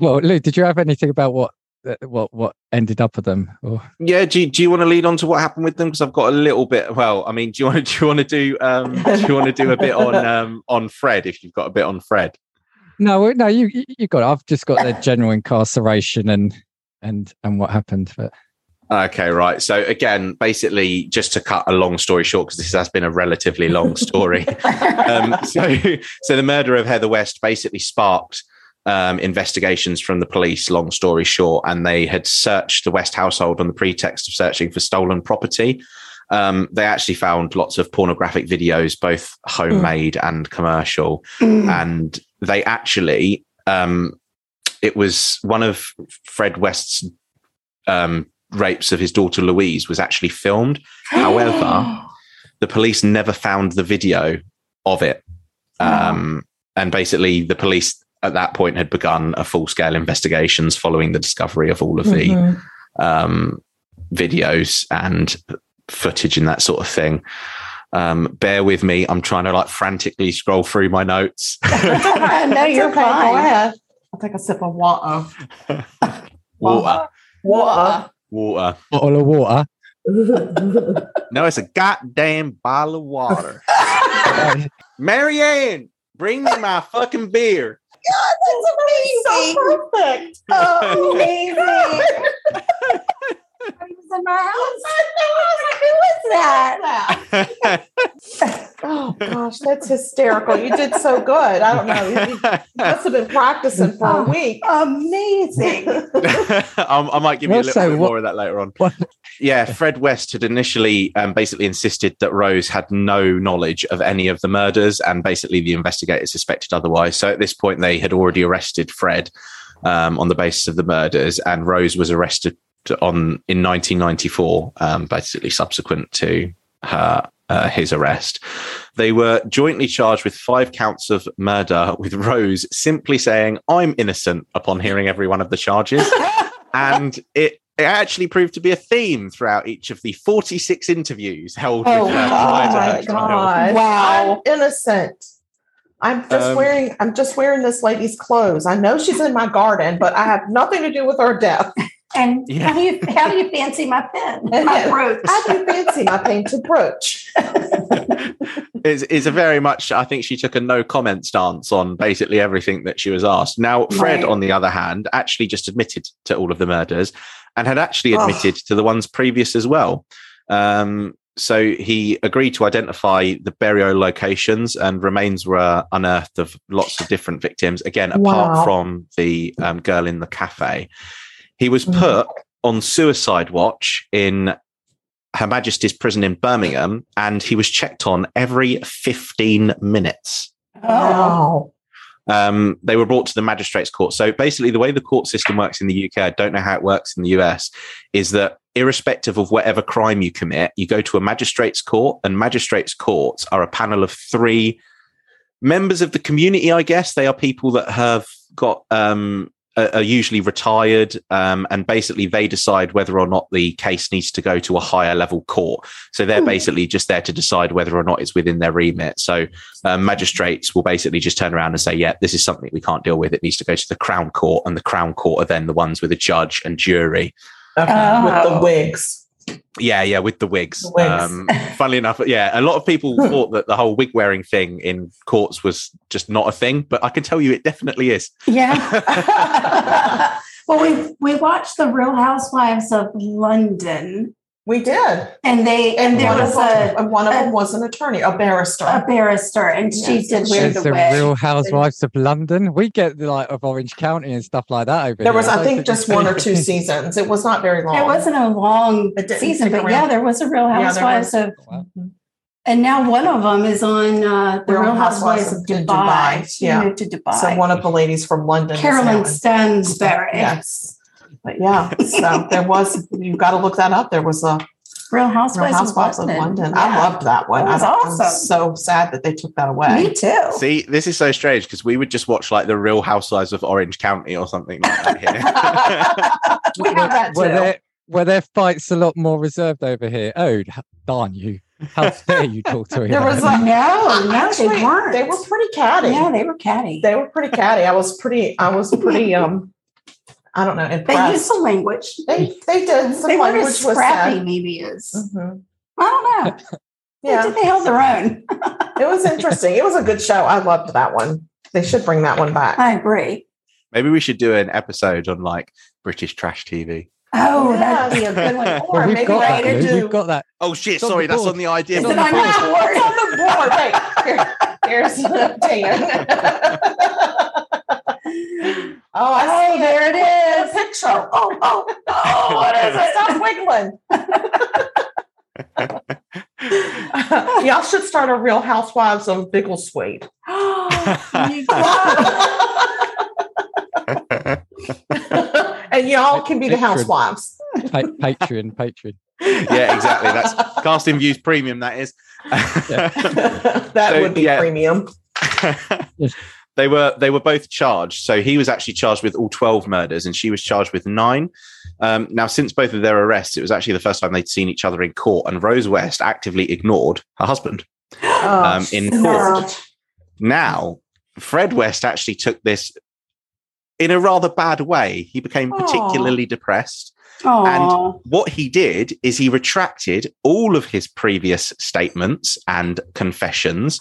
[SPEAKER 5] well lou did you have anything about what what what ended up with them? Or
[SPEAKER 6] Yeah, do you, do you want to lead on to what happened with them? Because I've got a little bit. Well, I mean, do you want to *laughs* do you want to do um, do you want to do a bit on *laughs* um, on Fred if you've got a bit on Fred?
[SPEAKER 5] no, no, you you- got. It. I've just got the *laughs* general incarceration and and and what happened. But
[SPEAKER 6] Okay, right. So again, basically, just to cut a long story short, because this has been a relatively long story. um, so, so the murder of Heather West basically sparked um, investigations from the police. Long story short, and they had searched the West household on the pretext of searching for stolen property. Um, they actually found lots of pornographic videos, both homemade and commercial,
[SPEAKER 4] Mm.
[SPEAKER 6] and they actually um, it was one of Fred West's um, rapes of his daughter Louise was actually filmed. *gasps* However, the police never found the video of it. Um, and basically, the police at that point had begun a full scale investigations following the discovery of all of the
[SPEAKER 3] Mhm.
[SPEAKER 6] um, videos and footage and that sort of thing. Um, bear with me. I'm trying to like frantically scroll through my notes. *laughs*
[SPEAKER 4] no,
[SPEAKER 3] It's *laughs*
[SPEAKER 4] you're
[SPEAKER 3] okay, Go
[SPEAKER 4] fine.
[SPEAKER 3] ahead. I'll take a sip of water.
[SPEAKER 6] water,
[SPEAKER 3] Water.
[SPEAKER 6] water.
[SPEAKER 5] bottle of water. *laughs*
[SPEAKER 6] No, it's a goddamn bottle of water. Marianne, bring me my fucking beer.
[SPEAKER 3] That's amazing. So perfect.
[SPEAKER 4] Oh, *laughs* amazing. *laughs* He in my house. Who was that? *laughs*
[SPEAKER 3] Oh gosh, that's hysterical. You did so good. I don't know. You, you must have been practicing for a week.
[SPEAKER 4] Amazing. *laughs*
[SPEAKER 6] I'm- might give you a little
[SPEAKER 5] Also,
[SPEAKER 6] bit
[SPEAKER 5] what-
[SPEAKER 6] more of that later on.
[SPEAKER 5] What-
[SPEAKER 6] Yeah, Fred West had initially um, basically insisted that Rose had no knowledge of any of the murders, and basically the investigators suspected otherwise. So at this point, they had already arrested Fred um, on the basis of the murders, and Rose was arrested on in 1994, um, basically subsequent to her uh, his arrest. They were jointly charged with five counts of murder, with Rose simply saying, "I'm innocent" upon hearing every one of the charges, *laughs* and it. It actually proved to be a theme throughout each of the 46 interviews held
[SPEAKER 4] Oh,
[SPEAKER 6] with her
[SPEAKER 3] Oh
[SPEAKER 6] prior to
[SPEAKER 3] my
[SPEAKER 6] her trial.
[SPEAKER 3] god!
[SPEAKER 4] Wow.
[SPEAKER 3] I'm innocent. I'm just
[SPEAKER 6] Um,
[SPEAKER 3] wearing. I'm just wearing this lady's clothes. I know she's in my garden, but I have nothing to do with her death. *laughs*
[SPEAKER 4] And
[SPEAKER 6] Yeah.
[SPEAKER 4] how do you how do you fancy my pen? *laughs* My brooch.
[SPEAKER 3] I do you fancy my painted brooch. *laughs*
[SPEAKER 6] It's, it's a very much, I think she took a no comment stance on basically everything that she was asked. Now, Fred,
[SPEAKER 4] Right.
[SPEAKER 6] on the other hand, actually just admitted to all of the murders and had actually
[SPEAKER 3] Oh.
[SPEAKER 6] admitted to the ones previous as well. Um, so he agreed to identify the burial locations and remains were unearthed of lots of different victims. Again, apart
[SPEAKER 3] Wow.
[SPEAKER 6] from the um, girl in the cafe, he was
[SPEAKER 3] Mhm.
[SPEAKER 6] put on suicide watch in Her Majesty's prison in Birmingham, and he was checked on every 15 minutes.
[SPEAKER 4] Oh.
[SPEAKER 3] Wow.
[SPEAKER 6] Um, they were brought to the magistrates court. So basically, the way the court system works in the UK, I don't know how it works in the US, is that irrespective of whatever crime you commit, you go to a magistrates court, and magistrates courts are a panel of three members of the community. I guess they are people that have got um, are are usually retired, um, and basically they decide whether or not the case needs to go to a higher level court. So they're
[SPEAKER 4] Hmm.
[SPEAKER 6] basically just there to decide whether or not it's within their remit. So um, magistrates will basically just turn around and say, yeah, this is something we can't deal with. It needs to go to the Crown Court, and the Crown Court are then the ones with a judge and jury.
[SPEAKER 3] Okay. With
[SPEAKER 4] Oh.
[SPEAKER 3] the wigs.
[SPEAKER 6] Yeah, yeah, with the wigs.
[SPEAKER 3] The wigs.
[SPEAKER 6] Um, funnily enough, yeah, a lot of people *laughs* thought that the whole wig wearing thing in courts was just not a thing, but I can tell you it definitely is.
[SPEAKER 4] Yeah. *laughs* *laughs* well, we we watched the Real Housewives of London,
[SPEAKER 3] We did.
[SPEAKER 4] and they and there
[SPEAKER 3] one
[SPEAKER 4] was
[SPEAKER 3] of them,
[SPEAKER 4] a,
[SPEAKER 3] one of
[SPEAKER 4] a-
[SPEAKER 3] them was an attorney, a barrister.
[SPEAKER 4] a barrister, and she did
[SPEAKER 3] and
[SPEAKER 4] wear
[SPEAKER 5] There's
[SPEAKER 4] the
[SPEAKER 5] the
[SPEAKER 4] wig.
[SPEAKER 5] Real Housewives of London. We get the like of Orange County and stuff like that over
[SPEAKER 3] there
[SPEAKER 5] here.
[SPEAKER 3] was, I think, just one or two *laughs* seasons. It was not very long.
[SPEAKER 4] It wasn't a long season, but
[SPEAKER 3] around.
[SPEAKER 4] yeah, there was a Real
[SPEAKER 3] Yeah, there
[SPEAKER 4] Housewives of,
[SPEAKER 5] Wow.
[SPEAKER 4] and now one of them is on uh, the
[SPEAKER 3] Real
[SPEAKER 4] Real Housewives,
[SPEAKER 3] Housewives
[SPEAKER 4] of
[SPEAKER 3] of
[SPEAKER 4] Dubai.
[SPEAKER 3] Dubai,
[SPEAKER 4] She
[SPEAKER 3] yeah.
[SPEAKER 4] moved to Dubai.
[SPEAKER 3] So one of the ladies from London.
[SPEAKER 4] Carolyn
[SPEAKER 3] in-
[SPEAKER 4] Stanbury.
[SPEAKER 3] Yes. But yeah, so there was—you've got to look that up. There was a
[SPEAKER 4] Real
[SPEAKER 3] Real
[SPEAKER 4] Housewives,
[SPEAKER 3] Housewives of London. I loved that one.
[SPEAKER 4] That was
[SPEAKER 3] I,
[SPEAKER 4] awesome.
[SPEAKER 3] I'm so sad that they took that away.
[SPEAKER 4] Me too.
[SPEAKER 6] See, this is so strange because we would just watch like the Real Housewives of Orange County or something like that here. *laughs*
[SPEAKER 3] we have that too.
[SPEAKER 5] Were their, were their fights a lot more reserved over here? Oh, darn you. How dare you talk to me?
[SPEAKER 3] There was
[SPEAKER 5] that?
[SPEAKER 3] a-
[SPEAKER 4] No, no,
[SPEAKER 3] Actually,
[SPEAKER 4] they weren't.
[SPEAKER 3] They were pretty catty.
[SPEAKER 4] Yeah, they were catty.
[SPEAKER 3] they were pretty catty. I was pretty, I was pretty, um, I don't know,
[SPEAKER 4] They used
[SPEAKER 3] impressed.
[SPEAKER 4] some language.
[SPEAKER 3] They they did some
[SPEAKER 4] they weren't
[SPEAKER 3] language
[SPEAKER 4] as
[SPEAKER 3] was
[SPEAKER 4] scrappy,
[SPEAKER 3] said.
[SPEAKER 4] maybe as
[SPEAKER 3] Mhm.
[SPEAKER 4] I don't know.
[SPEAKER 3] Yeah, *laughs*
[SPEAKER 4] They, they held their own. *laughs*
[SPEAKER 3] it was interesting. It was a good show. I loved that one. They should bring that one back.
[SPEAKER 4] I agree.
[SPEAKER 6] Maybe we should do an episode on like British trash TV.
[SPEAKER 4] Oh,
[SPEAKER 3] Yeah.
[SPEAKER 4] that'd be a good one.
[SPEAKER 3] Or
[SPEAKER 5] Well, we've
[SPEAKER 3] maybe
[SPEAKER 5] got that.
[SPEAKER 3] later
[SPEAKER 5] Lou.
[SPEAKER 3] do-
[SPEAKER 5] We've got that.
[SPEAKER 6] Oh shit! Sorry, that's on the idea.
[SPEAKER 4] Is
[SPEAKER 6] board.
[SPEAKER 4] it on your board?
[SPEAKER 3] It's on the board. Wait, here, here's *laughs* Dan. Oh, I
[SPEAKER 4] Oh, there it
[SPEAKER 3] The
[SPEAKER 4] is.
[SPEAKER 3] picture. Oh, oh, oh! oh *laughs* what is it? Stop wiggling. *laughs* Y'all should start a Real Housewives of Biggleswade. *gasps* and y'all can be the housewives.
[SPEAKER 5] Pa- Patreon, Patreon.
[SPEAKER 6] yeah, exactly. That's casting views premium. That is. *laughs*
[SPEAKER 3] that
[SPEAKER 6] So,
[SPEAKER 3] would be
[SPEAKER 6] yeah.
[SPEAKER 3] premium.
[SPEAKER 6] They were they were both charged. So he was actually charged with all twelve murders, and she was charged with nine. Um, now, since both of their arrests, it was actually the first time they'd seen each other in court, and Rose West actively ignored her husband
[SPEAKER 3] Oh,
[SPEAKER 6] um, in court. Now, Fred West actually took this in a rather bad way. He became
[SPEAKER 3] Aw.
[SPEAKER 6] particularly depressed.
[SPEAKER 4] and
[SPEAKER 6] What he did is he retracted all of his previous statements and confessions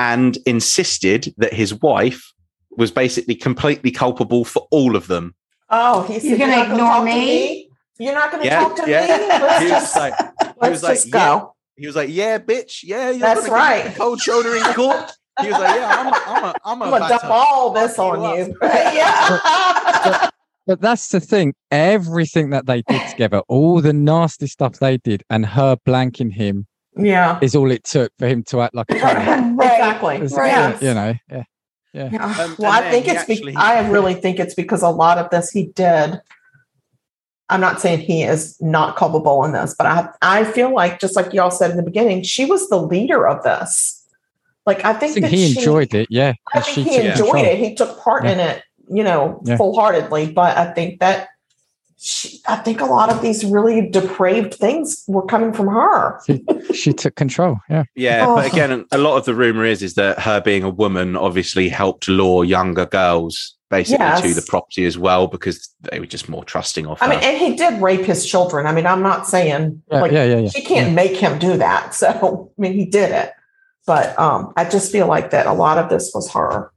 [SPEAKER 6] and insisted that his wife was basically completely culpable for all of them.
[SPEAKER 3] Oh, he said,
[SPEAKER 4] You're gonna ignore
[SPEAKER 3] talk
[SPEAKER 4] me?
[SPEAKER 3] You're not going to
[SPEAKER 6] Yeah,
[SPEAKER 3] talk to
[SPEAKER 6] yeah.
[SPEAKER 3] me? *laughs* Let's
[SPEAKER 6] He was
[SPEAKER 3] just,
[SPEAKER 6] like,
[SPEAKER 3] let's
[SPEAKER 6] was like,
[SPEAKER 3] just
[SPEAKER 6] yeah. he was like, "Yeah, bitch, yeah, you're
[SPEAKER 3] That's
[SPEAKER 6] gonna give me
[SPEAKER 3] right.
[SPEAKER 6] the cold shoulder in court." He was like, "Yeah, I'm, a, I'm, a, I'm,
[SPEAKER 3] I'm going to dump all this on
[SPEAKER 6] you
[SPEAKER 3] you. *laughs* yeah.
[SPEAKER 5] But that's the thing. Everything that they did together, all the nasty stuff they did, and her blanking him
[SPEAKER 3] yeah.
[SPEAKER 5] is all it took for him to act like a *laughs* child.
[SPEAKER 4] right.
[SPEAKER 3] Exactly.
[SPEAKER 5] It's-
[SPEAKER 4] Right.
[SPEAKER 3] Yes.
[SPEAKER 5] You know, yeah.
[SPEAKER 3] Yeah.
[SPEAKER 6] Um,
[SPEAKER 3] well,
[SPEAKER 6] and
[SPEAKER 3] I think it's.
[SPEAKER 6] he
[SPEAKER 3] Be- I really think it's because a lot of this he did. I'm not saying he is not culpable in this, but I I feel like just like y'all said in the beginning, she was the leader of this. Like I
[SPEAKER 5] I
[SPEAKER 3] think,
[SPEAKER 5] think
[SPEAKER 3] that
[SPEAKER 5] he
[SPEAKER 3] she,
[SPEAKER 5] enjoyed it. Yeah.
[SPEAKER 3] I think
[SPEAKER 5] she
[SPEAKER 3] he enjoyed
[SPEAKER 5] control.
[SPEAKER 3] it. He took part
[SPEAKER 5] Yeah.
[SPEAKER 3] in it, you know,
[SPEAKER 5] Yeah.
[SPEAKER 3] full heartedly. But I think that she, I think a lot of these really depraved things were coming from her.
[SPEAKER 5] She took control. Yeah.
[SPEAKER 6] Yeah,
[SPEAKER 3] Oh.
[SPEAKER 6] but again, a lot of the rumor is is that her being a woman obviously helped lure younger girls basically to the property as well because they were just more trusting of her.
[SPEAKER 3] I mean, and he did rape his children. I mean, I'm not saying
[SPEAKER 5] Yeah.
[SPEAKER 3] like
[SPEAKER 5] yeah. Yeah. Yeah.
[SPEAKER 3] she can't make him do that. *laughs* So I mean, he did it. But um, I just feel like that a lot of this was her.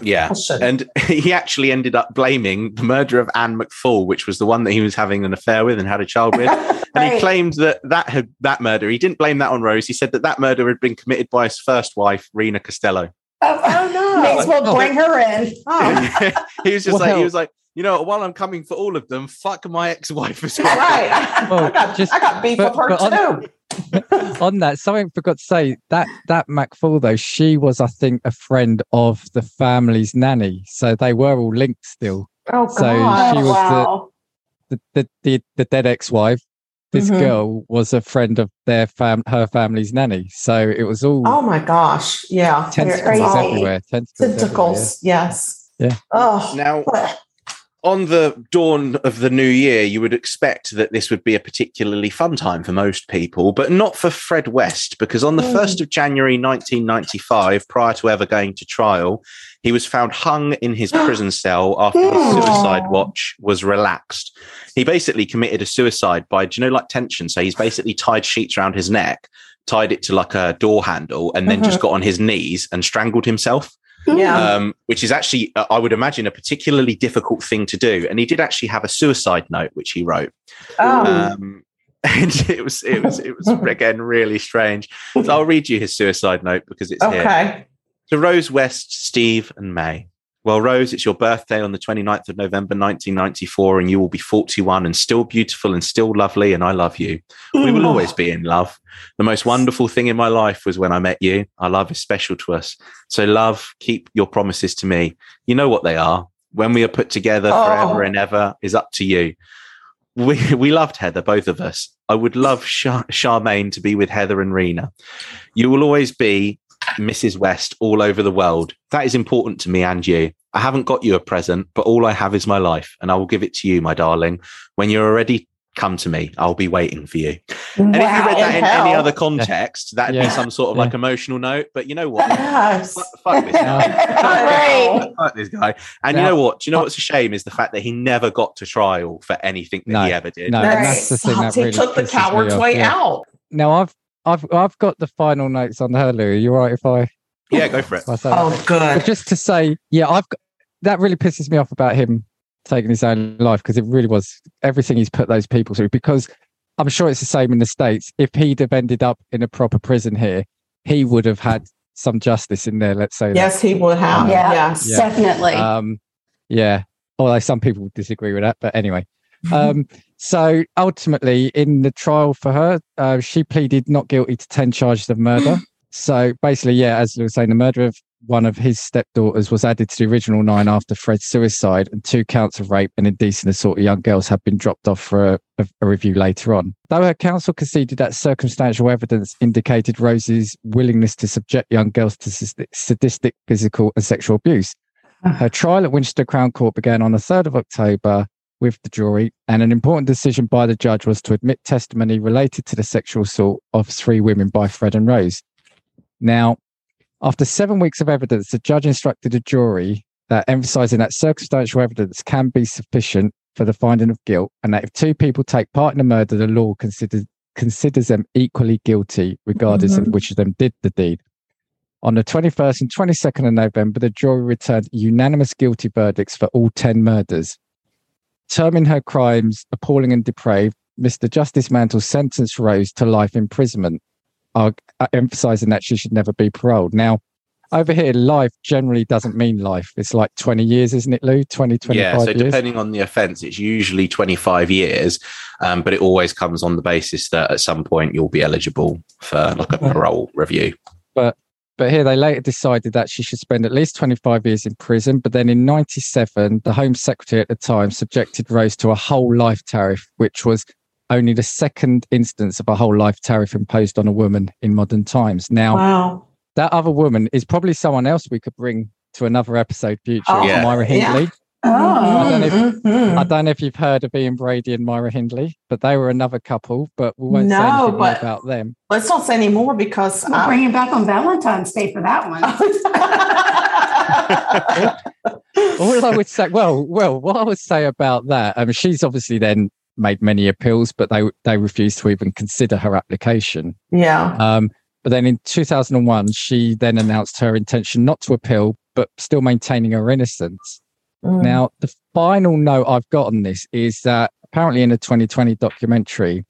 [SPEAKER 6] Yeah.
[SPEAKER 3] I shouldn't.
[SPEAKER 6] And *laughs* he actually ended up blaming the murder of Anne McFall, which was the one that he was having an affair with and had a child with. *laughs* And he claimed that that had that murder. He didn't blame that on Rose. He said that that murder had been committed by his first wife, Rena Costello.
[SPEAKER 4] Oh,
[SPEAKER 3] Oh, no. *laughs*
[SPEAKER 4] May as well bring her in.
[SPEAKER 3] Oh,
[SPEAKER 6] he ah. was just like he was like, you know, while I'm coming for all of them, fuck my ex-wife as well.
[SPEAKER 3] right. I, got,
[SPEAKER 5] just-
[SPEAKER 3] I got beef
[SPEAKER 5] but-
[SPEAKER 3] with her
[SPEAKER 5] but on-
[SPEAKER 3] too. *laughs*
[SPEAKER 5] on that, something I forgot to say that that McFall though, she was, I think, a friend of the family's nanny, so they were all linked still.
[SPEAKER 3] Oh God.
[SPEAKER 5] So
[SPEAKER 4] she
[SPEAKER 5] was the-
[SPEAKER 4] wow.
[SPEAKER 5] The the the, the dead ex-wife. This
[SPEAKER 3] Mhm.
[SPEAKER 5] girl was a friend of their fam, her family's nanny. So it was all
[SPEAKER 3] oh my gosh. Yeah.
[SPEAKER 5] tentacles everywhere. Tentacles. everywhere,
[SPEAKER 3] Tentacles. Yes.
[SPEAKER 5] Yeah.
[SPEAKER 3] Oh.
[SPEAKER 6] Now, on the dawn of the new year, you would expect that this would be a particularly fun time for most people, but not for Fred West, because on the
[SPEAKER 3] Mm.
[SPEAKER 6] 1st of January 1995, prior to ever going to trial, he was found hung in his *gasps* prison cell after his
[SPEAKER 3] Oh.
[SPEAKER 6] suicide watch was relaxed. He basically committed a suicide by, do you know, like tension? So he's basically tied sheets around his neck, tied it to like a door handle, and then just got on his knees and strangled himself
[SPEAKER 3] Yeah.
[SPEAKER 6] um, which is actually, uh, I would imagine, a particularly difficult thing to do. And he did actually have a suicide note, which he wrote.
[SPEAKER 3] oh.
[SPEAKER 6] Um, *laughs* and it was, it was, it was *laughs* again really strange. So I'll read you his suicide note because it's here.
[SPEAKER 3] okay.
[SPEAKER 6] To Rose West, Steve, and Mae. Well, Rose, it's your birthday on the 29th of November 1994, and you will be 41 and still beautiful and still lovely, and I love you. We will always be in love. The most wonderful thing in my life was when I met you. Our love is special to us. So, love, keep your promises to me. You know what they are. When we are put together
[SPEAKER 3] Oh.
[SPEAKER 6] forever and ever is up to you. We, *laughs* we loved Heather, both of us. I would love Char- Charmaine to be with Heather and Rena. You will always be Mrs. West all over the world. That is important to me and you. I haven't got you a present, but all I have is my life, and I will give it to you, my darling, when you're already come to me. I'll be waiting for you. And if you read that in any other context, that'd
[SPEAKER 5] Yeah.
[SPEAKER 6] be some sort of
[SPEAKER 5] Yeah.
[SPEAKER 6] like emotional note. But you know what? Fuck, *laughs* fuck this guy. Fuck this guy. And you know what? Do you know what's a shame is the fact that he never got to trial for anything that
[SPEAKER 5] No.
[SPEAKER 6] he ever did.
[SPEAKER 5] No,
[SPEAKER 3] Right.
[SPEAKER 5] and that's the thing that
[SPEAKER 3] he
[SPEAKER 5] really
[SPEAKER 3] took the coward's way
[SPEAKER 5] yeah.
[SPEAKER 3] out.
[SPEAKER 5] Now I've I've I've got the final notes on her, Louis. You're right if I,
[SPEAKER 6] Yeah, go for it.
[SPEAKER 5] if I say
[SPEAKER 3] Oh,
[SPEAKER 5] But
[SPEAKER 3] good.
[SPEAKER 5] just to say, yeah, I've got, that really pisses me off about him taking his own life because it really was everything he's put those people through. Because I'm sure it's the same in the states. If he'd have ended up in a proper prison here, he would have had some justice in there. Let's say. that.
[SPEAKER 3] Yes, he would have.
[SPEAKER 4] Yeah.
[SPEAKER 3] Yes.
[SPEAKER 5] Yeah.
[SPEAKER 4] Definitely.
[SPEAKER 5] Um, yeah. Although some people would disagree with that, but anyway. Um, so ultimately, in the trial for her, uh, she pleaded not guilty to 10 charges of murder. *gasps* so basically, yeah, as you were saying, the murder of one of his stepdaughters was added to the original nine after Fred's suicide, and two counts of rape and indecent assault of young girls have been dropped off for a, a, a review later on. Though her counsel conceded that circumstantial evidence indicated Rose's willingness to subject young girls to sadistic- sadistic physical and sexual abuse. Her trial at Winchester Crown Court began on the 3rd of October with the jury, and an important decision by the judge was to admit testimony related to the sexual assault of three women by Fred and Rose. Now, after seven weeks of evidence, the judge instructed the jury that emphasizing that circumstantial evidence can be sufficient for the finding of guilt, and that if two people take part in a murder, the law considers considers them equally guilty, regardless of mm-hmm. which of them did the deed. On the 21st and 22nd of November, the jury returned unanimous guilty verdicts for all 10 murders. Terming her crimes appalling and depraved, Mr. Justice Mantell sentenced Rose to life imprisonment, uh, emphasizing that she should never be paroled. Now, over here, life generally doesn't mean life. It's like 20 years, isn't it, Lou? 20, 25
[SPEAKER 6] yeah, so
[SPEAKER 5] years.
[SPEAKER 6] depending on the offence, it's usually 25 years, um, but it always comes on the basis that at some point you'll be eligible for like a parole review.
[SPEAKER 5] But here they later decided that she should spend at least 25 years in prison. But then in 97, the Home Secretary at the time subjected Rose to a whole life tariff, which was only the second instance of a whole life tariff imposed on a woman in modern times. Now,
[SPEAKER 3] Wow.
[SPEAKER 5] that other woman is probably someone else we could bring to another episode future,
[SPEAKER 3] Oh,
[SPEAKER 6] Yeah.
[SPEAKER 5] Myra
[SPEAKER 3] yeah.
[SPEAKER 5] Hindley.
[SPEAKER 4] oh.
[SPEAKER 5] I don't know if-. I don't know if you've heard of Ian Brady and Myra Hindley, but they were another couple, but we won't say
[SPEAKER 3] No,
[SPEAKER 5] anything more
[SPEAKER 3] but-
[SPEAKER 5] about them.
[SPEAKER 3] Let's not say any more because
[SPEAKER 4] We'll bring him back on Valentine's Day for that one. *laughs*
[SPEAKER 5] all I would say, well, well, what I would say about that, I mean, she's obviously then made many appeals, but they they refused to even consider her application.
[SPEAKER 3] yeah.
[SPEAKER 5] Um, but then in 2001, she then announced her intention not to appeal, but still maintaining her innocence.
[SPEAKER 3] Mm.
[SPEAKER 5] Now, the final note I've got on this is that apparently in a 2020 documentary,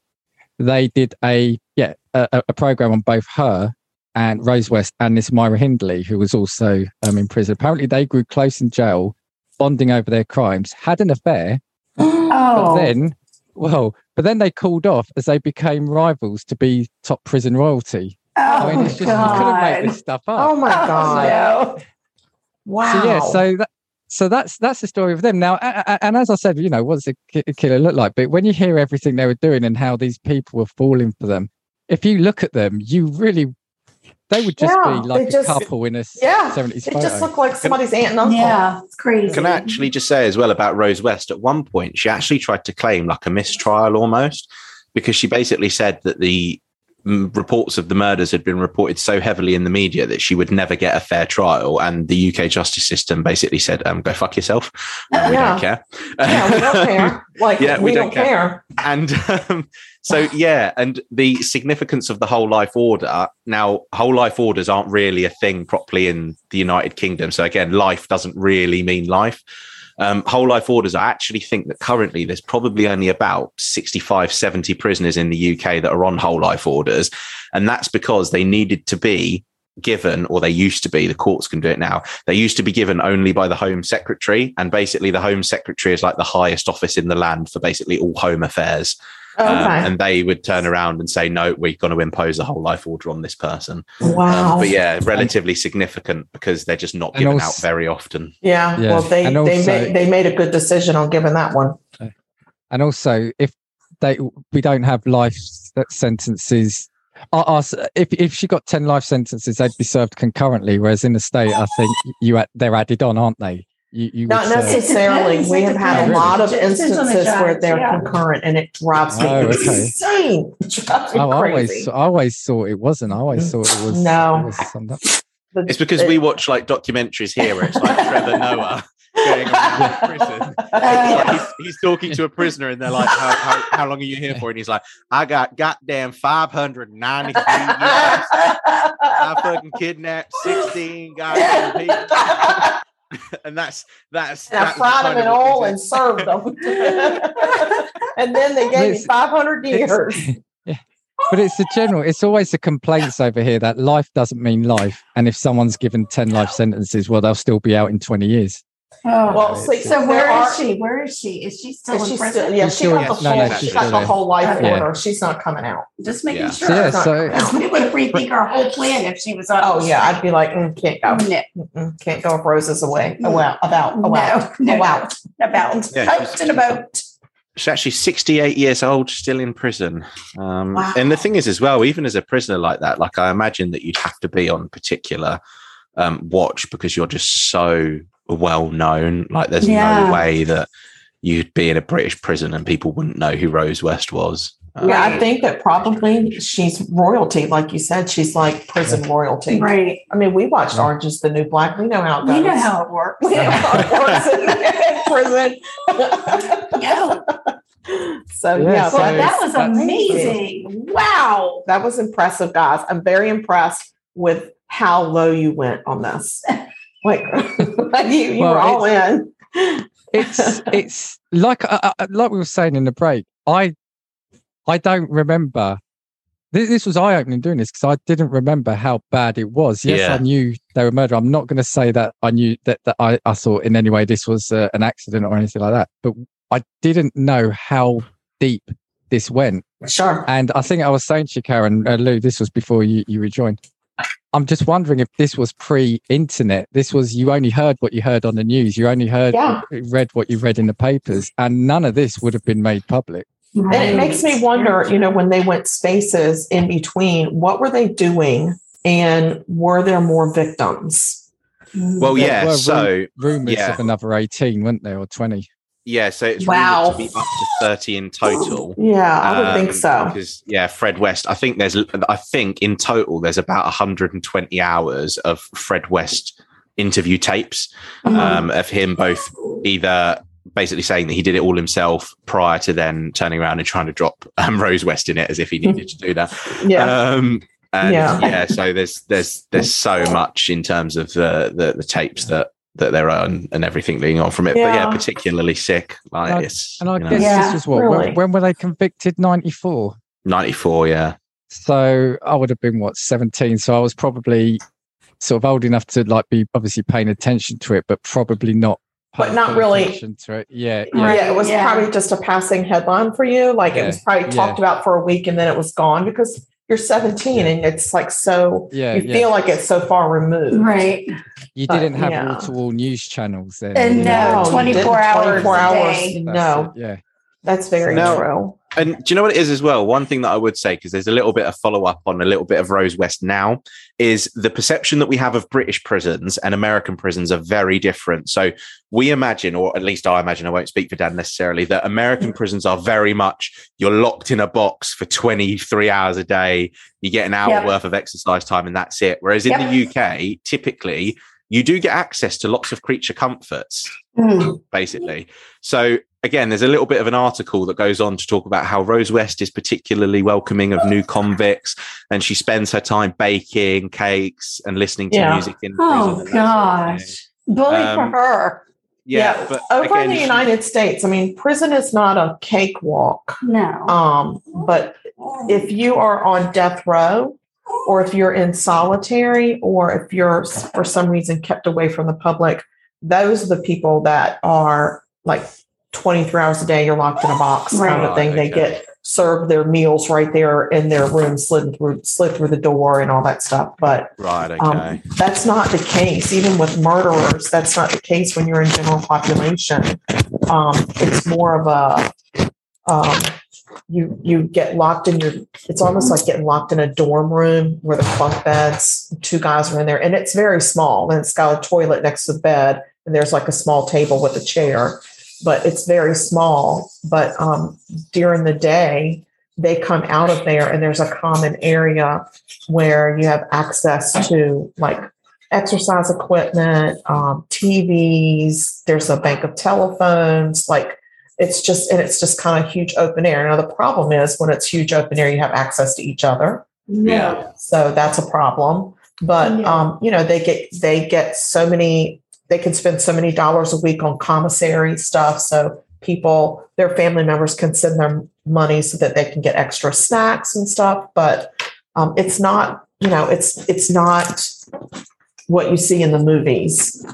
[SPEAKER 5] they did a yeah a, a- a program on both her and Rose West and this Myra Hindley, who was also um, in prison. Apparently, they grew close in jail, bonding over their crimes, had an affair, *gasps* but
[SPEAKER 4] Oh,
[SPEAKER 5] then, well, but then they called off as they became rivals to be top prison royalty.
[SPEAKER 4] oh
[SPEAKER 5] I mean, it's just you couldn't make
[SPEAKER 4] God.
[SPEAKER 5] this stuff up.
[SPEAKER 3] oh my *laughs* God.
[SPEAKER 4] no.
[SPEAKER 3] Wow.
[SPEAKER 5] So yeah, so that so that's that's the story of them now. a- a- And as I said, you know, what does a killer look like? But when you hear everything they were doing and how these people were falling for them, if you look at them, you really they would just
[SPEAKER 3] Yeah,
[SPEAKER 5] be like
[SPEAKER 3] they
[SPEAKER 5] a
[SPEAKER 3] just-
[SPEAKER 5] couple in a
[SPEAKER 3] yeah,
[SPEAKER 5] seventies
[SPEAKER 3] it
[SPEAKER 5] photo.
[SPEAKER 3] just looked like somebody's aunt and uncle.
[SPEAKER 4] Yeah, it's crazy.
[SPEAKER 6] Can I actually just say as well about Rose West? At one point, she actually tried to claim like a mistrial almost because she basically said that the reports of the murders had been reported so heavily in the media that she would never get a fair trial. And the UK justice system basically said, um, go fuck yourself. *laughs* Uh, we
[SPEAKER 3] Yeah.
[SPEAKER 6] don't care.
[SPEAKER 3] Yeah, we don't care. *laughs* Like
[SPEAKER 6] Yeah,
[SPEAKER 3] we, don't, care.
[SPEAKER 6] and um, so yeah and the significance of the whole life order now whole life orders aren't really a thing properly in the united kingdom so again life doesn't really mean life um, whole life orders i actually think that currently there's probably only about 65 70 prisoners in the uk that are on whole life orders and that's because they needed to be given, or they used to be, the courts can do it now. They used to be given only by the Home Secretary. And basically, the Home Secretary is like the highest office in the land for basically all home affairs.
[SPEAKER 3] Okay.
[SPEAKER 6] Um, and they would turn around and say, no, we're going to impose a whole life order on this person.
[SPEAKER 3] wow.
[SPEAKER 6] Um, but yeah, relatively significant because they're just not
[SPEAKER 5] And
[SPEAKER 6] given
[SPEAKER 5] also-
[SPEAKER 6] out very often.
[SPEAKER 3] yeah.
[SPEAKER 5] Yeah,
[SPEAKER 3] Well, they
[SPEAKER 5] and
[SPEAKER 3] they
[SPEAKER 5] also-
[SPEAKER 3] made they made a good decision on giving that one.
[SPEAKER 5] and also if they we don't have life sentences uh, us if if she got 10 life sentences they'd be served concurrently whereas in the state i think you add- they're added on aren't they You, you
[SPEAKER 3] Not necessarily.
[SPEAKER 4] depends,
[SPEAKER 3] We have had a lot of
[SPEAKER 4] It the
[SPEAKER 3] instances where they're
[SPEAKER 4] yeah.
[SPEAKER 3] concurrent and it drives me
[SPEAKER 5] Oh, okay.
[SPEAKER 3] insane. *laughs* It drives me
[SPEAKER 5] I always,
[SPEAKER 3] crazy.
[SPEAKER 5] I always thought it wasn't. I always mm. thought it was.
[SPEAKER 3] No.
[SPEAKER 5] it was summed
[SPEAKER 6] It's because we watch like documentaries here where it's like Trevor *laughs* Noah going around prison. *laughs* Like, he's, he's talking to a prisoner and they're like, how, how, how long are you here for? And he's like, I got goddamn 593 years. I fucking kidnapped 16 goddamn people. *laughs* and that's that's
[SPEAKER 3] And I
[SPEAKER 6] that's
[SPEAKER 3] fried them in
[SPEAKER 6] of what
[SPEAKER 3] oil and served them. *laughs* and then they gave me 500 years. *laughs*
[SPEAKER 5] But it's the general. It's always the complaints over here that life doesn't mean life, and if someone's given ten life sentences, well, they'll still be out in twenty years.
[SPEAKER 4] Oh.
[SPEAKER 3] Well, see,
[SPEAKER 4] so
[SPEAKER 3] there
[SPEAKER 4] where
[SPEAKER 3] are-
[SPEAKER 4] is she? Where is she? Is she still
[SPEAKER 3] Is
[SPEAKER 4] in
[SPEAKER 3] she
[SPEAKER 4] prison?
[SPEAKER 3] still, yeah,
[SPEAKER 5] She's
[SPEAKER 3] she got the whole,
[SPEAKER 6] no, no,
[SPEAKER 3] she's
[SPEAKER 6] she's
[SPEAKER 3] got the whole life
[SPEAKER 5] there.
[SPEAKER 3] order. She's not coming out.
[SPEAKER 4] Just making
[SPEAKER 6] Yeah.
[SPEAKER 4] sure.
[SPEAKER 5] Yeah,
[SPEAKER 3] She's not
[SPEAKER 5] so- *laughs*
[SPEAKER 3] coming
[SPEAKER 4] Because
[SPEAKER 3] out.
[SPEAKER 4] we would rethink our whole plan if she was on.
[SPEAKER 3] Oh yeah, I'd be like, mm, can't go,
[SPEAKER 4] No,
[SPEAKER 3] Mm-mm, can't go if roses away. Oh wow, about, oh wow,
[SPEAKER 4] no,
[SPEAKER 3] oh
[SPEAKER 4] no,
[SPEAKER 3] wow.
[SPEAKER 4] about
[SPEAKER 6] Yeah,
[SPEAKER 4] toast and about.
[SPEAKER 6] She's actually 68 years old, still in prison. Um,
[SPEAKER 3] Wow.
[SPEAKER 6] And the thing is, as well, even as a prisoner like that, like I imagine that you'd have to be on particular um, watch because you're just so well known. Like, there's
[SPEAKER 4] Yeah.
[SPEAKER 6] no way that you'd be in a British prison and people wouldn't know who Rose West was. Um,
[SPEAKER 3] Yeah, I think that probably she's royalty, like you said. She's like prison royalty.
[SPEAKER 4] Right.
[SPEAKER 3] I mean, we watched
[SPEAKER 5] Yeah.
[SPEAKER 3] Orange is the New Black. We know how it goes.
[SPEAKER 4] We know how it works.
[SPEAKER 3] We know how it works in *laughs* prison.
[SPEAKER 4] Yeah.
[SPEAKER 3] so
[SPEAKER 5] Yeah,
[SPEAKER 3] yeah,
[SPEAKER 5] so
[SPEAKER 4] Well,
[SPEAKER 3] that,
[SPEAKER 4] that was
[SPEAKER 5] that's-
[SPEAKER 4] amazing. Wow.
[SPEAKER 3] that was impressive, guys. I'm very impressed with how low you went on this. *laughs* *laughs* Like you, you
[SPEAKER 5] Well,
[SPEAKER 3] were all in.
[SPEAKER 5] It's *laughs* it's like uh, uh, like we were saying in the break. I I don't remember. This, this was eye opening doing this because I didn't remember how bad it was. Yes,
[SPEAKER 6] Yeah.
[SPEAKER 5] I knew they were murder. I'm not going to say that I knew that, that I, I thought in any way this was uh, an accident or anything like that. But I didn't know how deep this went.
[SPEAKER 3] Sure.
[SPEAKER 5] And I think I was saying to you, Karen, uh, Lou, this was before you, you rejoined. I'm just wondering if this was pre-internet. This was you only heard what you heard on the news. You only heard
[SPEAKER 3] Yeah.
[SPEAKER 5] read what you read in the papers, and none of this would have been made public.
[SPEAKER 3] And it makes me wonder, you know, when they went spaces in between, what were they doing? And were there more victims?
[SPEAKER 6] Well,
[SPEAKER 5] There
[SPEAKER 6] yeah.
[SPEAKER 5] were
[SPEAKER 6] So,
[SPEAKER 5] Rumors
[SPEAKER 6] Yeah.
[SPEAKER 5] of another 18, weren't there, or 20?
[SPEAKER 6] Yeah. So it's
[SPEAKER 3] Wow.
[SPEAKER 6] to be up to 30 in total.
[SPEAKER 3] Yeah, I would think
[SPEAKER 6] Um,
[SPEAKER 3] so.
[SPEAKER 6] Because yeah, Fred West. I think there's. I think in total there's about 120 hours of Fred West interview tapes
[SPEAKER 3] Uh-huh.
[SPEAKER 6] um, of him both either basically saying that he did it all himself prior to then turning around and trying to drop um, Rose West in it as if he needed to do that. *laughs*
[SPEAKER 3] Yeah.
[SPEAKER 6] Um, and
[SPEAKER 3] Yeah.
[SPEAKER 6] yeah. so there's there's there's so much in terms of the the, the tapes that that there are and, and everything leading on from it. But yeah,
[SPEAKER 3] Yeah.
[SPEAKER 6] particularly sick. Like
[SPEAKER 5] And I-
[SPEAKER 6] it's
[SPEAKER 5] And I
[SPEAKER 6] you know,
[SPEAKER 5] guess
[SPEAKER 3] Yeah,
[SPEAKER 5] this was what?
[SPEAKER 3] really.
[SPEAKER 5] When, when were they convicted? 94.
[SPEAKER 6] 94. Yeah.
[SPEAKER 5] So I would have been what 17. So I was probably sort of old enough to like be obviously paying attention to it, but probably not.
[SPEAKER 3] But not really-
[SPEAKER 5] attention to it. Yeah,
[SPEAKER 3] Yeah,
[SPEAKER 5] yeah.
[SPEAKER 4] Right,
[SPEAKER 3] it was
[SPEAKER 4] yeah.
[SPEAKER 3] probably just a passing headline for you. Like it was probably
[SPEAKER 5] yeah.
[SPEAKER 3] talked about for a week and then it was gone because you're 17 and it's like so
[SPEAKER 5] Yeah,
[SPEAKER 3] you
[SPEAKER 5] yeah.
[SPEAKER 3] feel like it's so far removed.
[SPEAKER 4] Right.
[SPEAKER 5] You
[SPEAKER 3] but,
[SPEAKER 5] didn't have
[SPEAKER 3] yeah.
[SPEAKER 5] wall to wall news channels then.
[SPEAKER 4] And
[SPEAKER 5] did
[SPEAKER 4] no,
[SPEAKER 3] you
[SPEAKER 4] 24
[SPEAKER 3] didn't.
[SPEAKER 4] hours
[SPEAKER 3] 24
[SPEAKER 4] a
[SPEAKER 3] hours.
[SPEAKER 4] day.
[SPEAKER 3] No,
[SPEAKER 5] it, Yeah.
[SPEAKER 3] that's very
[SPEAKER 6] No.
[SPEAKER 3] true.
[SPEAKER 6] And do you know what it is as well? One thing that I would say, because there's a little bit of follow up on a little bit of Rose West now, is the perception that we have of British prisons and American prisons are very different. So we imagine, or at least I imagine, I won't speak for Dan necessarily, that American prisons are very much you're locked in a box for 23 hours a day, you get an hour
[SPEAKER 4] Yep.
[SPEAKER 6] worth of exercise time, and that's it. Whereas in
[SPEAKER 4] Yep.
[SPEAKER 6] the UK, typically, you do get access to lots of creature comforts
[SPEAKER 4] Mm.
[SPEAKER 6] basically. So again, there's a little bit of an article that goes on to talk about how Rose West is particularly welcoming of new convicts, and she spends her time baking cakes and listening to
[SPEAKER 3] Yeah.
[SPEAKER 6] music in prison.
[SPEAKER 4] Oh
[SPEAKER 6] and that sort of
[SPEAKER 4] gosh. Bully
[SPEAKER 6] Um,
[SPEAKER 4] for her.
[SPEAKER 6] Yeah, but
[SPEAKER 3] over
[SPEAKER 6] again,
[SPEAKER 3] in the
[SPEAKER 6] she-
[SPEAKER 3] United States, I mean, prison is not a cakewalk.
[SPEAKER 4] No.
[SPEAKER 3] Um, but if you are on death row, or if you're in solitary, or if you're for some reason kept away from the public, those are the people that are like 23 hours a day, you're locked in a box kind of thing. They
[SPEAKER 6] okay.
[SPEAKER 3] get served their meals right there in their room, slid through, slid through the door and all that stuff. But
[SPEAKER 6] right, okay.
[SPEAKER 3] um, that's not the case. Even with murderers, that's not the case when you're in general population. Um, it's more of a um, you you get locked in your. It's almost like getting locked in a dorm room where the bunk beds, two guys are in there, and it's very small, and it's got a toilet next to the bed. and there's like a small table with a chair, but it's very small. But um, during the day, they come out of there and there's a common area where you have access to like exercise equipment, um, TVs, there's a bank of telephones, like it's just, and it's just kind of huge open air. Now, the problem is when it's huge open air, you have access to each other.
[SPEAKER 6] Yeah.
[SPEAKER 3] So that's a problem. But,
[SPEAKER 4] Yeah.
[SPEAKER 3] um, you know, they get, they get so many, they can spend so many dollars a week on commissary stuff. So people, their family members can send them money so that they can get extra snacks and stuff. But um, it's not, you know, it's, it's not what you see in the movies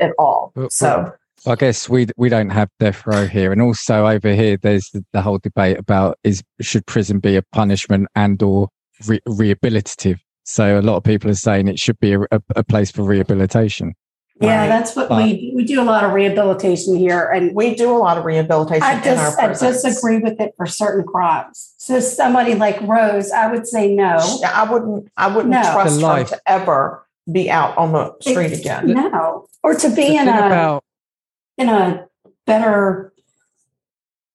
[SPEAKER 3] at all.
[SPEAKER 5] But-
[SPEAKER 3] So,
[SPEAKER 5] I guess we we don't have death row here, and also over here, there's the, the whole debate about is should prison be a punishment and or re- rehabilitative. So a lot of people are saying it should be a, a, a place for rehabilitation.
[SPEAKER 4] Yeah,
[SPEAKER 3] Right.
[SPEAKER 4] that's what
[SPEAKER 5] But-
[SPEAKER 4] we we do a lot of rehabilitation here, and
[SPEAKER 3] we do a lot of rehabilitation
[SPEAKER 4] I
[SPEAKER 3] in our
[SPEAKER 4] just I
[SPEAKER 3] prisons.
[SPEAKER 4] disagree with it for certain crimes. So somebody like Rose, I would say no.
[SPEAKER 3] Yeah, I wouldn't. I wouldn't
[SPEAKER 4] No.
[SPEAKER 3] trust
[SPEAKER 5] The
[SPEAKER 3] her to ever be out on the street again.
[SPEAKER 4] No, or to be
[SPEAKER 5] thing
[SPEAKER 4] in a
[SPEAKER 5] about
[SPEAKER 4] in a better.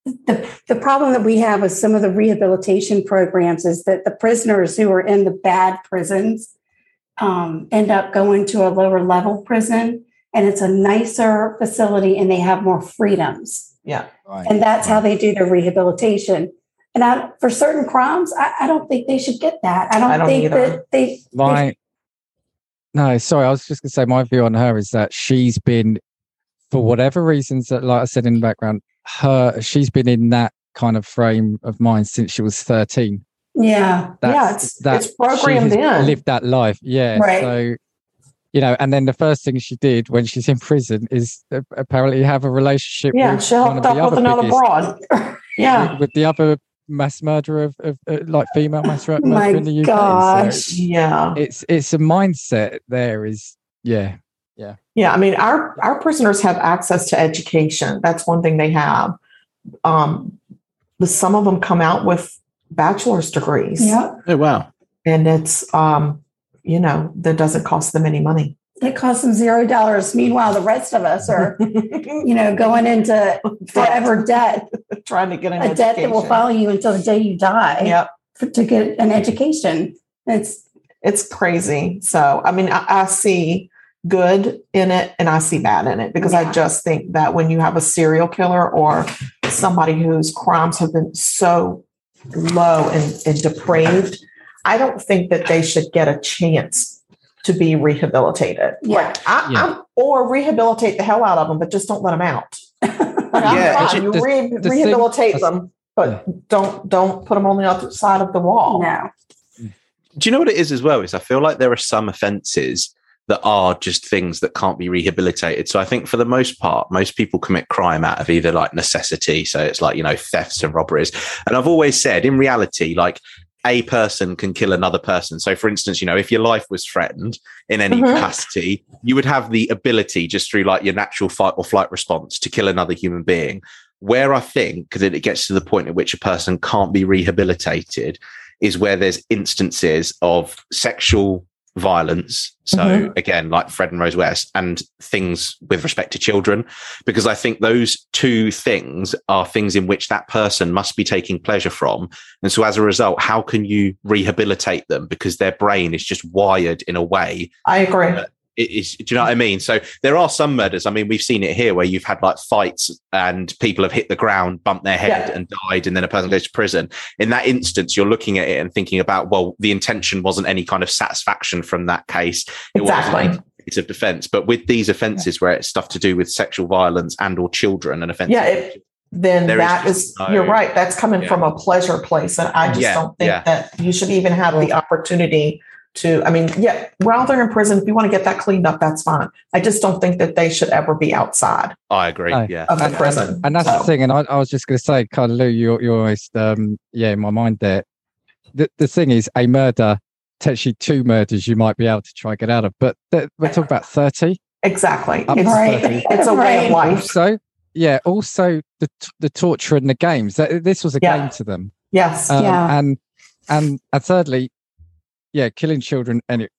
[SPEAKER 4] The the problem that we have with some of the rehabilitation programs is that the prisoners who are in the bad prisons um, end up going to a lower level prison and it's a nicer facility and they have more freedoms.
[SPEAKER 3] Yeah. Right.
[SPEAKER 4] And that's how they do their rehabilitation. And I, for certain crimes, I, I, don't think they should get that. I don't,
[SPEAKER 3] I don't
[SPEAKER 4] think
[SPEAKER 3] either.
[SPEAKER 4] that they.
[SPEAKER 5] My, they no, sorry. I was just going to say my view on her is that she's been, for whatever reasons that, like I said in the background, her she's been in that kind of frame of mind since she was
[SPEAKER 4] 13 yeah.
[SPEAKER 3] That's, yeah. It's,
[SPEAKER 5] that
[SPEAKER 3] it's programmed in.
[SPEAKER 5] Lived that life. Yeah.
[SPEAKER 4] Right.
[SPEAKER 5] So, you know, and then the first thing she did when she's in prison is apparently have a relationship.
[SPEAKER 3] Yeah.
[SPEAKER 5] With
[SPEAKER 3] she hooked up with another
[SPEAKER 5] biggest,
[SPEAKER 3] broad. *laughs* yeah.
[SPEAKER 5] With, with, the other mass murderer of, of uh, like female mass murderer
[SPEAKER 4] My
[SPEAKER 5] in the UK.
[SPEAKER 4] Gosh.
[SPEAKER 3] So yeah.
[SPEAKER 5] It's, it's a mindset there is, yeah.
[SPEAKER 3] Yeah. Yeah. I mean, our, our prisoners have access to education. That's one thing they have. Um, some of them come out with bachelor's degrees.
[SPEAKER 4] yeah.
[SPEAKER 6] Oh wow.
[SPEAKER 3] and it's um, you know, that doesn't cost them any money.
[SPEAKER 4] It costs them zero dollars. Meanwhile, the rest of us are, *laughs* you know, going into forever debt, *laughs*
[SPEAKER 3] trying to get an
[SPEAKER 4] a debt that will
[SPEAKER 3] education.
[SPEAKER 4] follow you until the day you die
[SPEAKER 3] Yep.
[SPEAKER 4] for, to get an education. It's
[SPEAKER 3] it's crazy. So, I mean, I, I see good in it and I see bad in it because I just think that when you have a serial killer or somebody whose crimes have been so low and, and depraved, I don't think that they should get a chance to be rehabilitated.
[SPEAKER 4] Yeah.
[SPEAKER 3] Like, I,
[SPEAKER 5] Yeah.
[SPEAKER 3] I'm, or rehabilitate the hell out of them, but just don't let them out. *laughs* Like, I'm
[SPEAKER 6] Yeah,
[SPEAKER 3] fine. you
[SPEAKER 5] the-
[SPEAKER 3] re-
[SPEAKER 5] the
[SPEAKER 3] rehabilitate
[SPEAKER 5] that's-
[SPEAKER 3] them, but don't don't put them on the other side of the wall.
[SPEAKER 4] no. Mm.
[SPEAKER 6] Do you know what it is as well? Is I feel like there are some offences that are just things that can't be rehabilitated. So I think for the most part, most people commit crime out of either like necessity. So it's like, you know, thefts and robberies. And I've always said in reality, like a person can kill another person. So for instance, you know, if your life was threatened in any
[SPEAKER 3] Mhm.
[SPEAKER 6] capacity, you would have the ability just through like your natural fight or flight response to kill another human being. Where I think, that it gets to the point at which a person can't be rehabilitated, is where there's instances of sexual violence. So
[SPEAKER 3] Mhm.
[SPEAKER 6] again, like Fred and Rose West, and things with respect to children, because I think those two things are things in which that person must be taking pleasure from. And so as a result, how can you rehabilitate them? Because their brain is just wired in a way
[SPEAKER 3] I agree.
[SPEAKER 6] it is do you know what I mean? So there are some murders. I mean, we've seen it here where you've had like fights and people have hit the ground, bumped their head
[SPEAKER 3] Yeah.
[SPEAKER 6] and died, and then a person goes to prison. In that instance, you're looking at it and thinking about, well, the intention wasn't any kind of satisfaction from that case. It
[SPEAKER 3] Exactly.
[SPEAKER 6] wasn't it's of defense. But with these offences where it's stuff to do with sexual violence and or children and offences.
[SPEAKER 3] Yeah, it- Then that
[SPEAKER 6] is,
[SPEAKER 3] is,
[SPEAKER 6] no-
[SPEAKER 3] you're right. That's coming
[SPEAKER 6] Yeah.
[SPEAKER 3] from a pleasure place. And I just
[SPEAKER 6] Yeah,
[SPEAKER 3] don't think
[SPEAKER 6] yeah.
[SPEAKER 3] that you should even have the opportunity to, I mean, yeah, while they're in prison, if you want to get that cleaned up, that's fine. I just don't think that they should ever be outside
[SPEAKER 6] I agree.
[SPEAKER 5] No.
[SPEAKER 6] Yeah.
[SPEAKER 3] of the
[SPEAKER 5] And,
[SPEAKER 3] prison.
[SPEAKER 5] and, and that's the thing. And I, I was just going to say, kind of, Lou, you're, you're always, um, yeah, in my mind there. The, the thing is, a murder, potentially two murders, you might be able to try and get out of. But th- we're talking about 30.
[SPEAKER 3] Exactly. It's,
[SPEAKER 4] Right.
[SPEAKER 5] 30.
[SPEAKER 3] it's a way of life.
[SPEAKER 5] So, yeah, also the t- the torture and the games. This was a
[SPEAKER 3] Yeah.
[SPEAKER 5] game to them.
[SPEAKER 3] Yes.
[SPEAKER 5] Um,
[SPEAKER 4] Yeah.
[SPEAKER 5] And and and thirdly, yeah, killing children and it,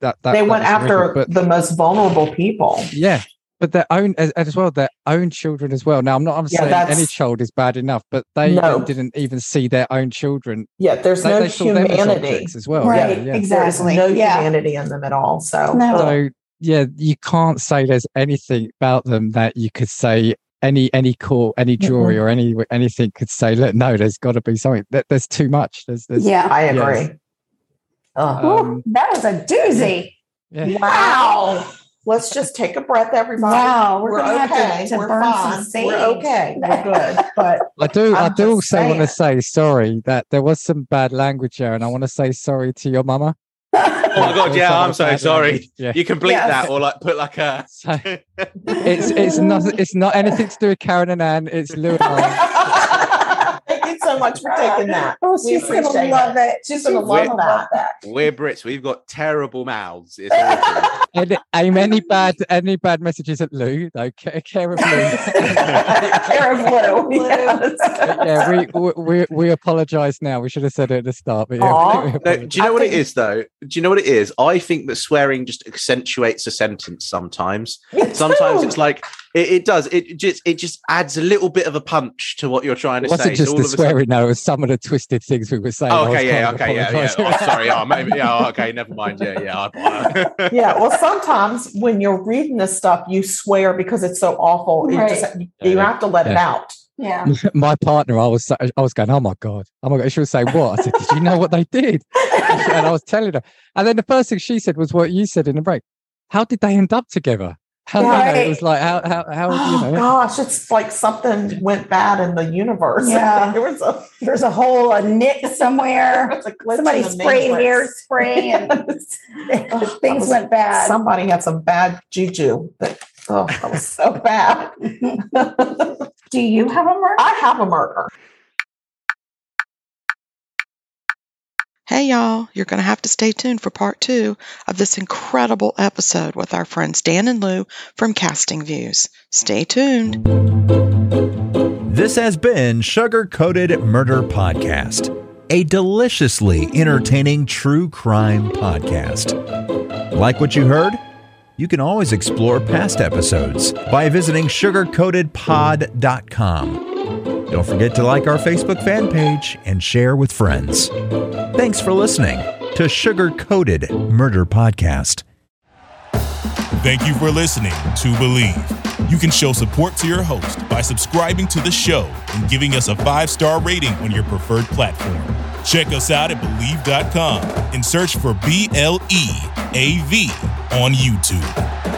[SPEAKER 5] that, that
[SPEAKER 3] they
[SPEAKER 5] that
[SPEAKER 3] went
[SPEAKER 5] was horrific,
[SPEAKER 3] after
[SPEAKER 5] but
[SPEAKER 3] the most vulnerable people.
[SPEAKER 5] yeah, but their own as, as well their own children as well now i'm not i'm
[SPEAKER 3] Yeah,
[SPEAKER 5] saying
[SPEAKER 3] that's-
[SPEAKER 5] any child is bad enough but they
[SPEAKER 3] No.
[SPEAKER 5] didn't even see their own children
[SPEAKER 3] Yeah, there's
[SPEAKER 5] they,
[SPEAKER 3] no
[SPEAKER 5] they saw them as
[SPEAKER 3] humanity.
[SPEAKER 5] as well
[SPEAKER 4] Right,
[SPEAKER 5] yeah, yeah.
[SPEAKER 4] exactly.
[SPEAKER 3] There's no
[SPEAKER 4] yeah.
[SPEAKER 3] humanity in them at all. So,
[SPEAKER 4] No.
[SPEAKER 5] so yeah you can't say there's anything about them that you could say any any court any jury or any anything could say look no there's got to be something There- there's too much there's, there's
[SPEAKER 4] Yeah.
[SPEAKER 3] I
[SPEAKER 5] Yes.
[SPEAKER 3] Agree. Ugh.
[SPEAKER 4] Ooh,
[SPEAKER 5] um,
[SPEAKER 4] that was a doozy.
[SPEAKER 5] yeah.
[SPEAKER 3] Wow. Let's just take a breath, everybody.
[SPEAKER 4] Wow, we're
[SPEAKER 3] We're,
[SPEAKER 4] gonna have to-
[SPEAKER 3] okay.
[SPEAKER 4] to
[SPEAKER 3] we're
[SPEAKER 4] burn some
[SPEAKER 3] fine.
[SPEAKER 4] sage.
[SPEAKER 3] We're okay. *laughs* We're good. But
[SPEAKER 5] I do. i
[SPEAKER 3] I'm
[SPEAKER 5] do
[SPEAKER 3] just
[SPEAKER 5] also want to say sorry that there was some bad language there, and I want to say sorry to your mama.
[SPEAKER 6] Oh my god, yeah, I'm so sorry.
[SPEAKER 5] Yeah.
[SPEAKER 6] You can bleep
[SPEAKER 4] Yes.
[SPEAKER 6] that or like put like a.
[SPEAKER 5] So, it's it's not it's not anything to do with Karen and Anne. It's Lou and I. *laughs*
[SPEAKER 3] thank you so much for taking that.
[SPEAKER 4] Oh, she's gonna love it.
[SPEAKER 3] She's gonna love that.
[SPEAKER 6] We're Brits. We've got terrible mouths. It's *laughs* awful.
[SPEAKER 5] And aim any bad any bad messages at Lou. though. Care, *laughs* care of Lou.
[SPEAKER 3] Care of Lou. Yes.
[SPEAKER 5] Yeah, we we we, we apologise now. We should have said it at the start. But yeah, *laughs*
[SPEAKER 6] No, do you know
[SPEAKER 3] I
[SPEAKER 6] what it
[SPEAKER 3] think-
[SPEAKER 6] is though? Do you know what it is? I think that swearing just accentuates a sentence sometimes.
[SPEAKER 3] Me
[SPEAKER 6] Sometimes
[SPEAKER 3] too.
[SPEAKER 6] it's like it, it does. It just it just adds a little bit of a punch to what you're trying to
[SPEAKER 5] it wasn't
[SPEAKER 6] say.
[SPEAKER 5] just
[SPEAKER 6] So
[SPEAKER 5] the
[SPEAKER 6] all of a sudden-
[SPEAKER 5] swearing. No, it was some of the twisted things we were saying. Oh, I
[SPEAKER 6] Oh,
[SPEAKER 5] was
[SPEAKER 6] okay, yeah, okay, yeah, yeah. Oh, sorry. Oh, *laughs* maybe. Yeah, oh, okay. Never mind. Yeah, yeah. I, *laughs*
[SPEAKER 3] yeah. Well, sometimes when you're reading this stuff, you swear because it's so awful. You, just, you, you
[SPEAKER 5] Yeah.
[SPEAKER 3] have to let it out.
[SPEAKER 4] Yeah. *laughs*
[SPEAKER 5] my partner, I was I was going, oh my god, oh my god. She was saying what? I said, did you know what they did? and I was telling her, and then the first thing she said was what you said in the break. How did they end up together? How you know, it
[SPEAKER 4] Right.
[SPEAKER 5] was like how how how
[SPEAKER 3] Oh
[SPEAKER 5] you know?
[SPEAKER 3] gosh, it's like something went bad in the universe.
[SPEAKER 4] Yeah. *laughs*
[SPEAKER 3] there was a,
[SPEAKER 4] There's a hole, a nick *laughs* somewhere.
[SPEAKER 3] a
[SPEAKER 4] Somebody sprayed
[SPEAKER 3] matrix.
[SPEAKER 4] hairspray *laughs* and
[SPEAKER 3] Yes. Oh,
[SPEAKER 4] things
[SPEAKER 3] was-
[SPEAKER 4] went bad.
[SPEAKER 3] Somebody had some bad juju. That, oh, that was so bad.
[SPEAKER 4] Do you have a murder?
[SPEAKER 3] I have a murder.
[SPEAKER 8] Hey, y'all, you're going to have to stay tuned for part two of this incredible episode with our friends Dan and Lou from Casting Views. Stay tuned.
[SPEAKER 9] This has been Sugar Coated Murder Podcast, a deliciously entertaining true crime podcast. Like what you heard? You can always explore past episodes by visiting sugarcoatedpod.com. Don't forget to like our Facebook fan page and share with friends. Thanks for listening to Sugar Coated Murder Podcast.
[SPEAKER 1] Thank you for listening to Bleav. You can show support to your host by subscribing to the show and giving us a five star rating on your preferred platform. Check us out at Bleav.com and search for B L E A V on YouTube.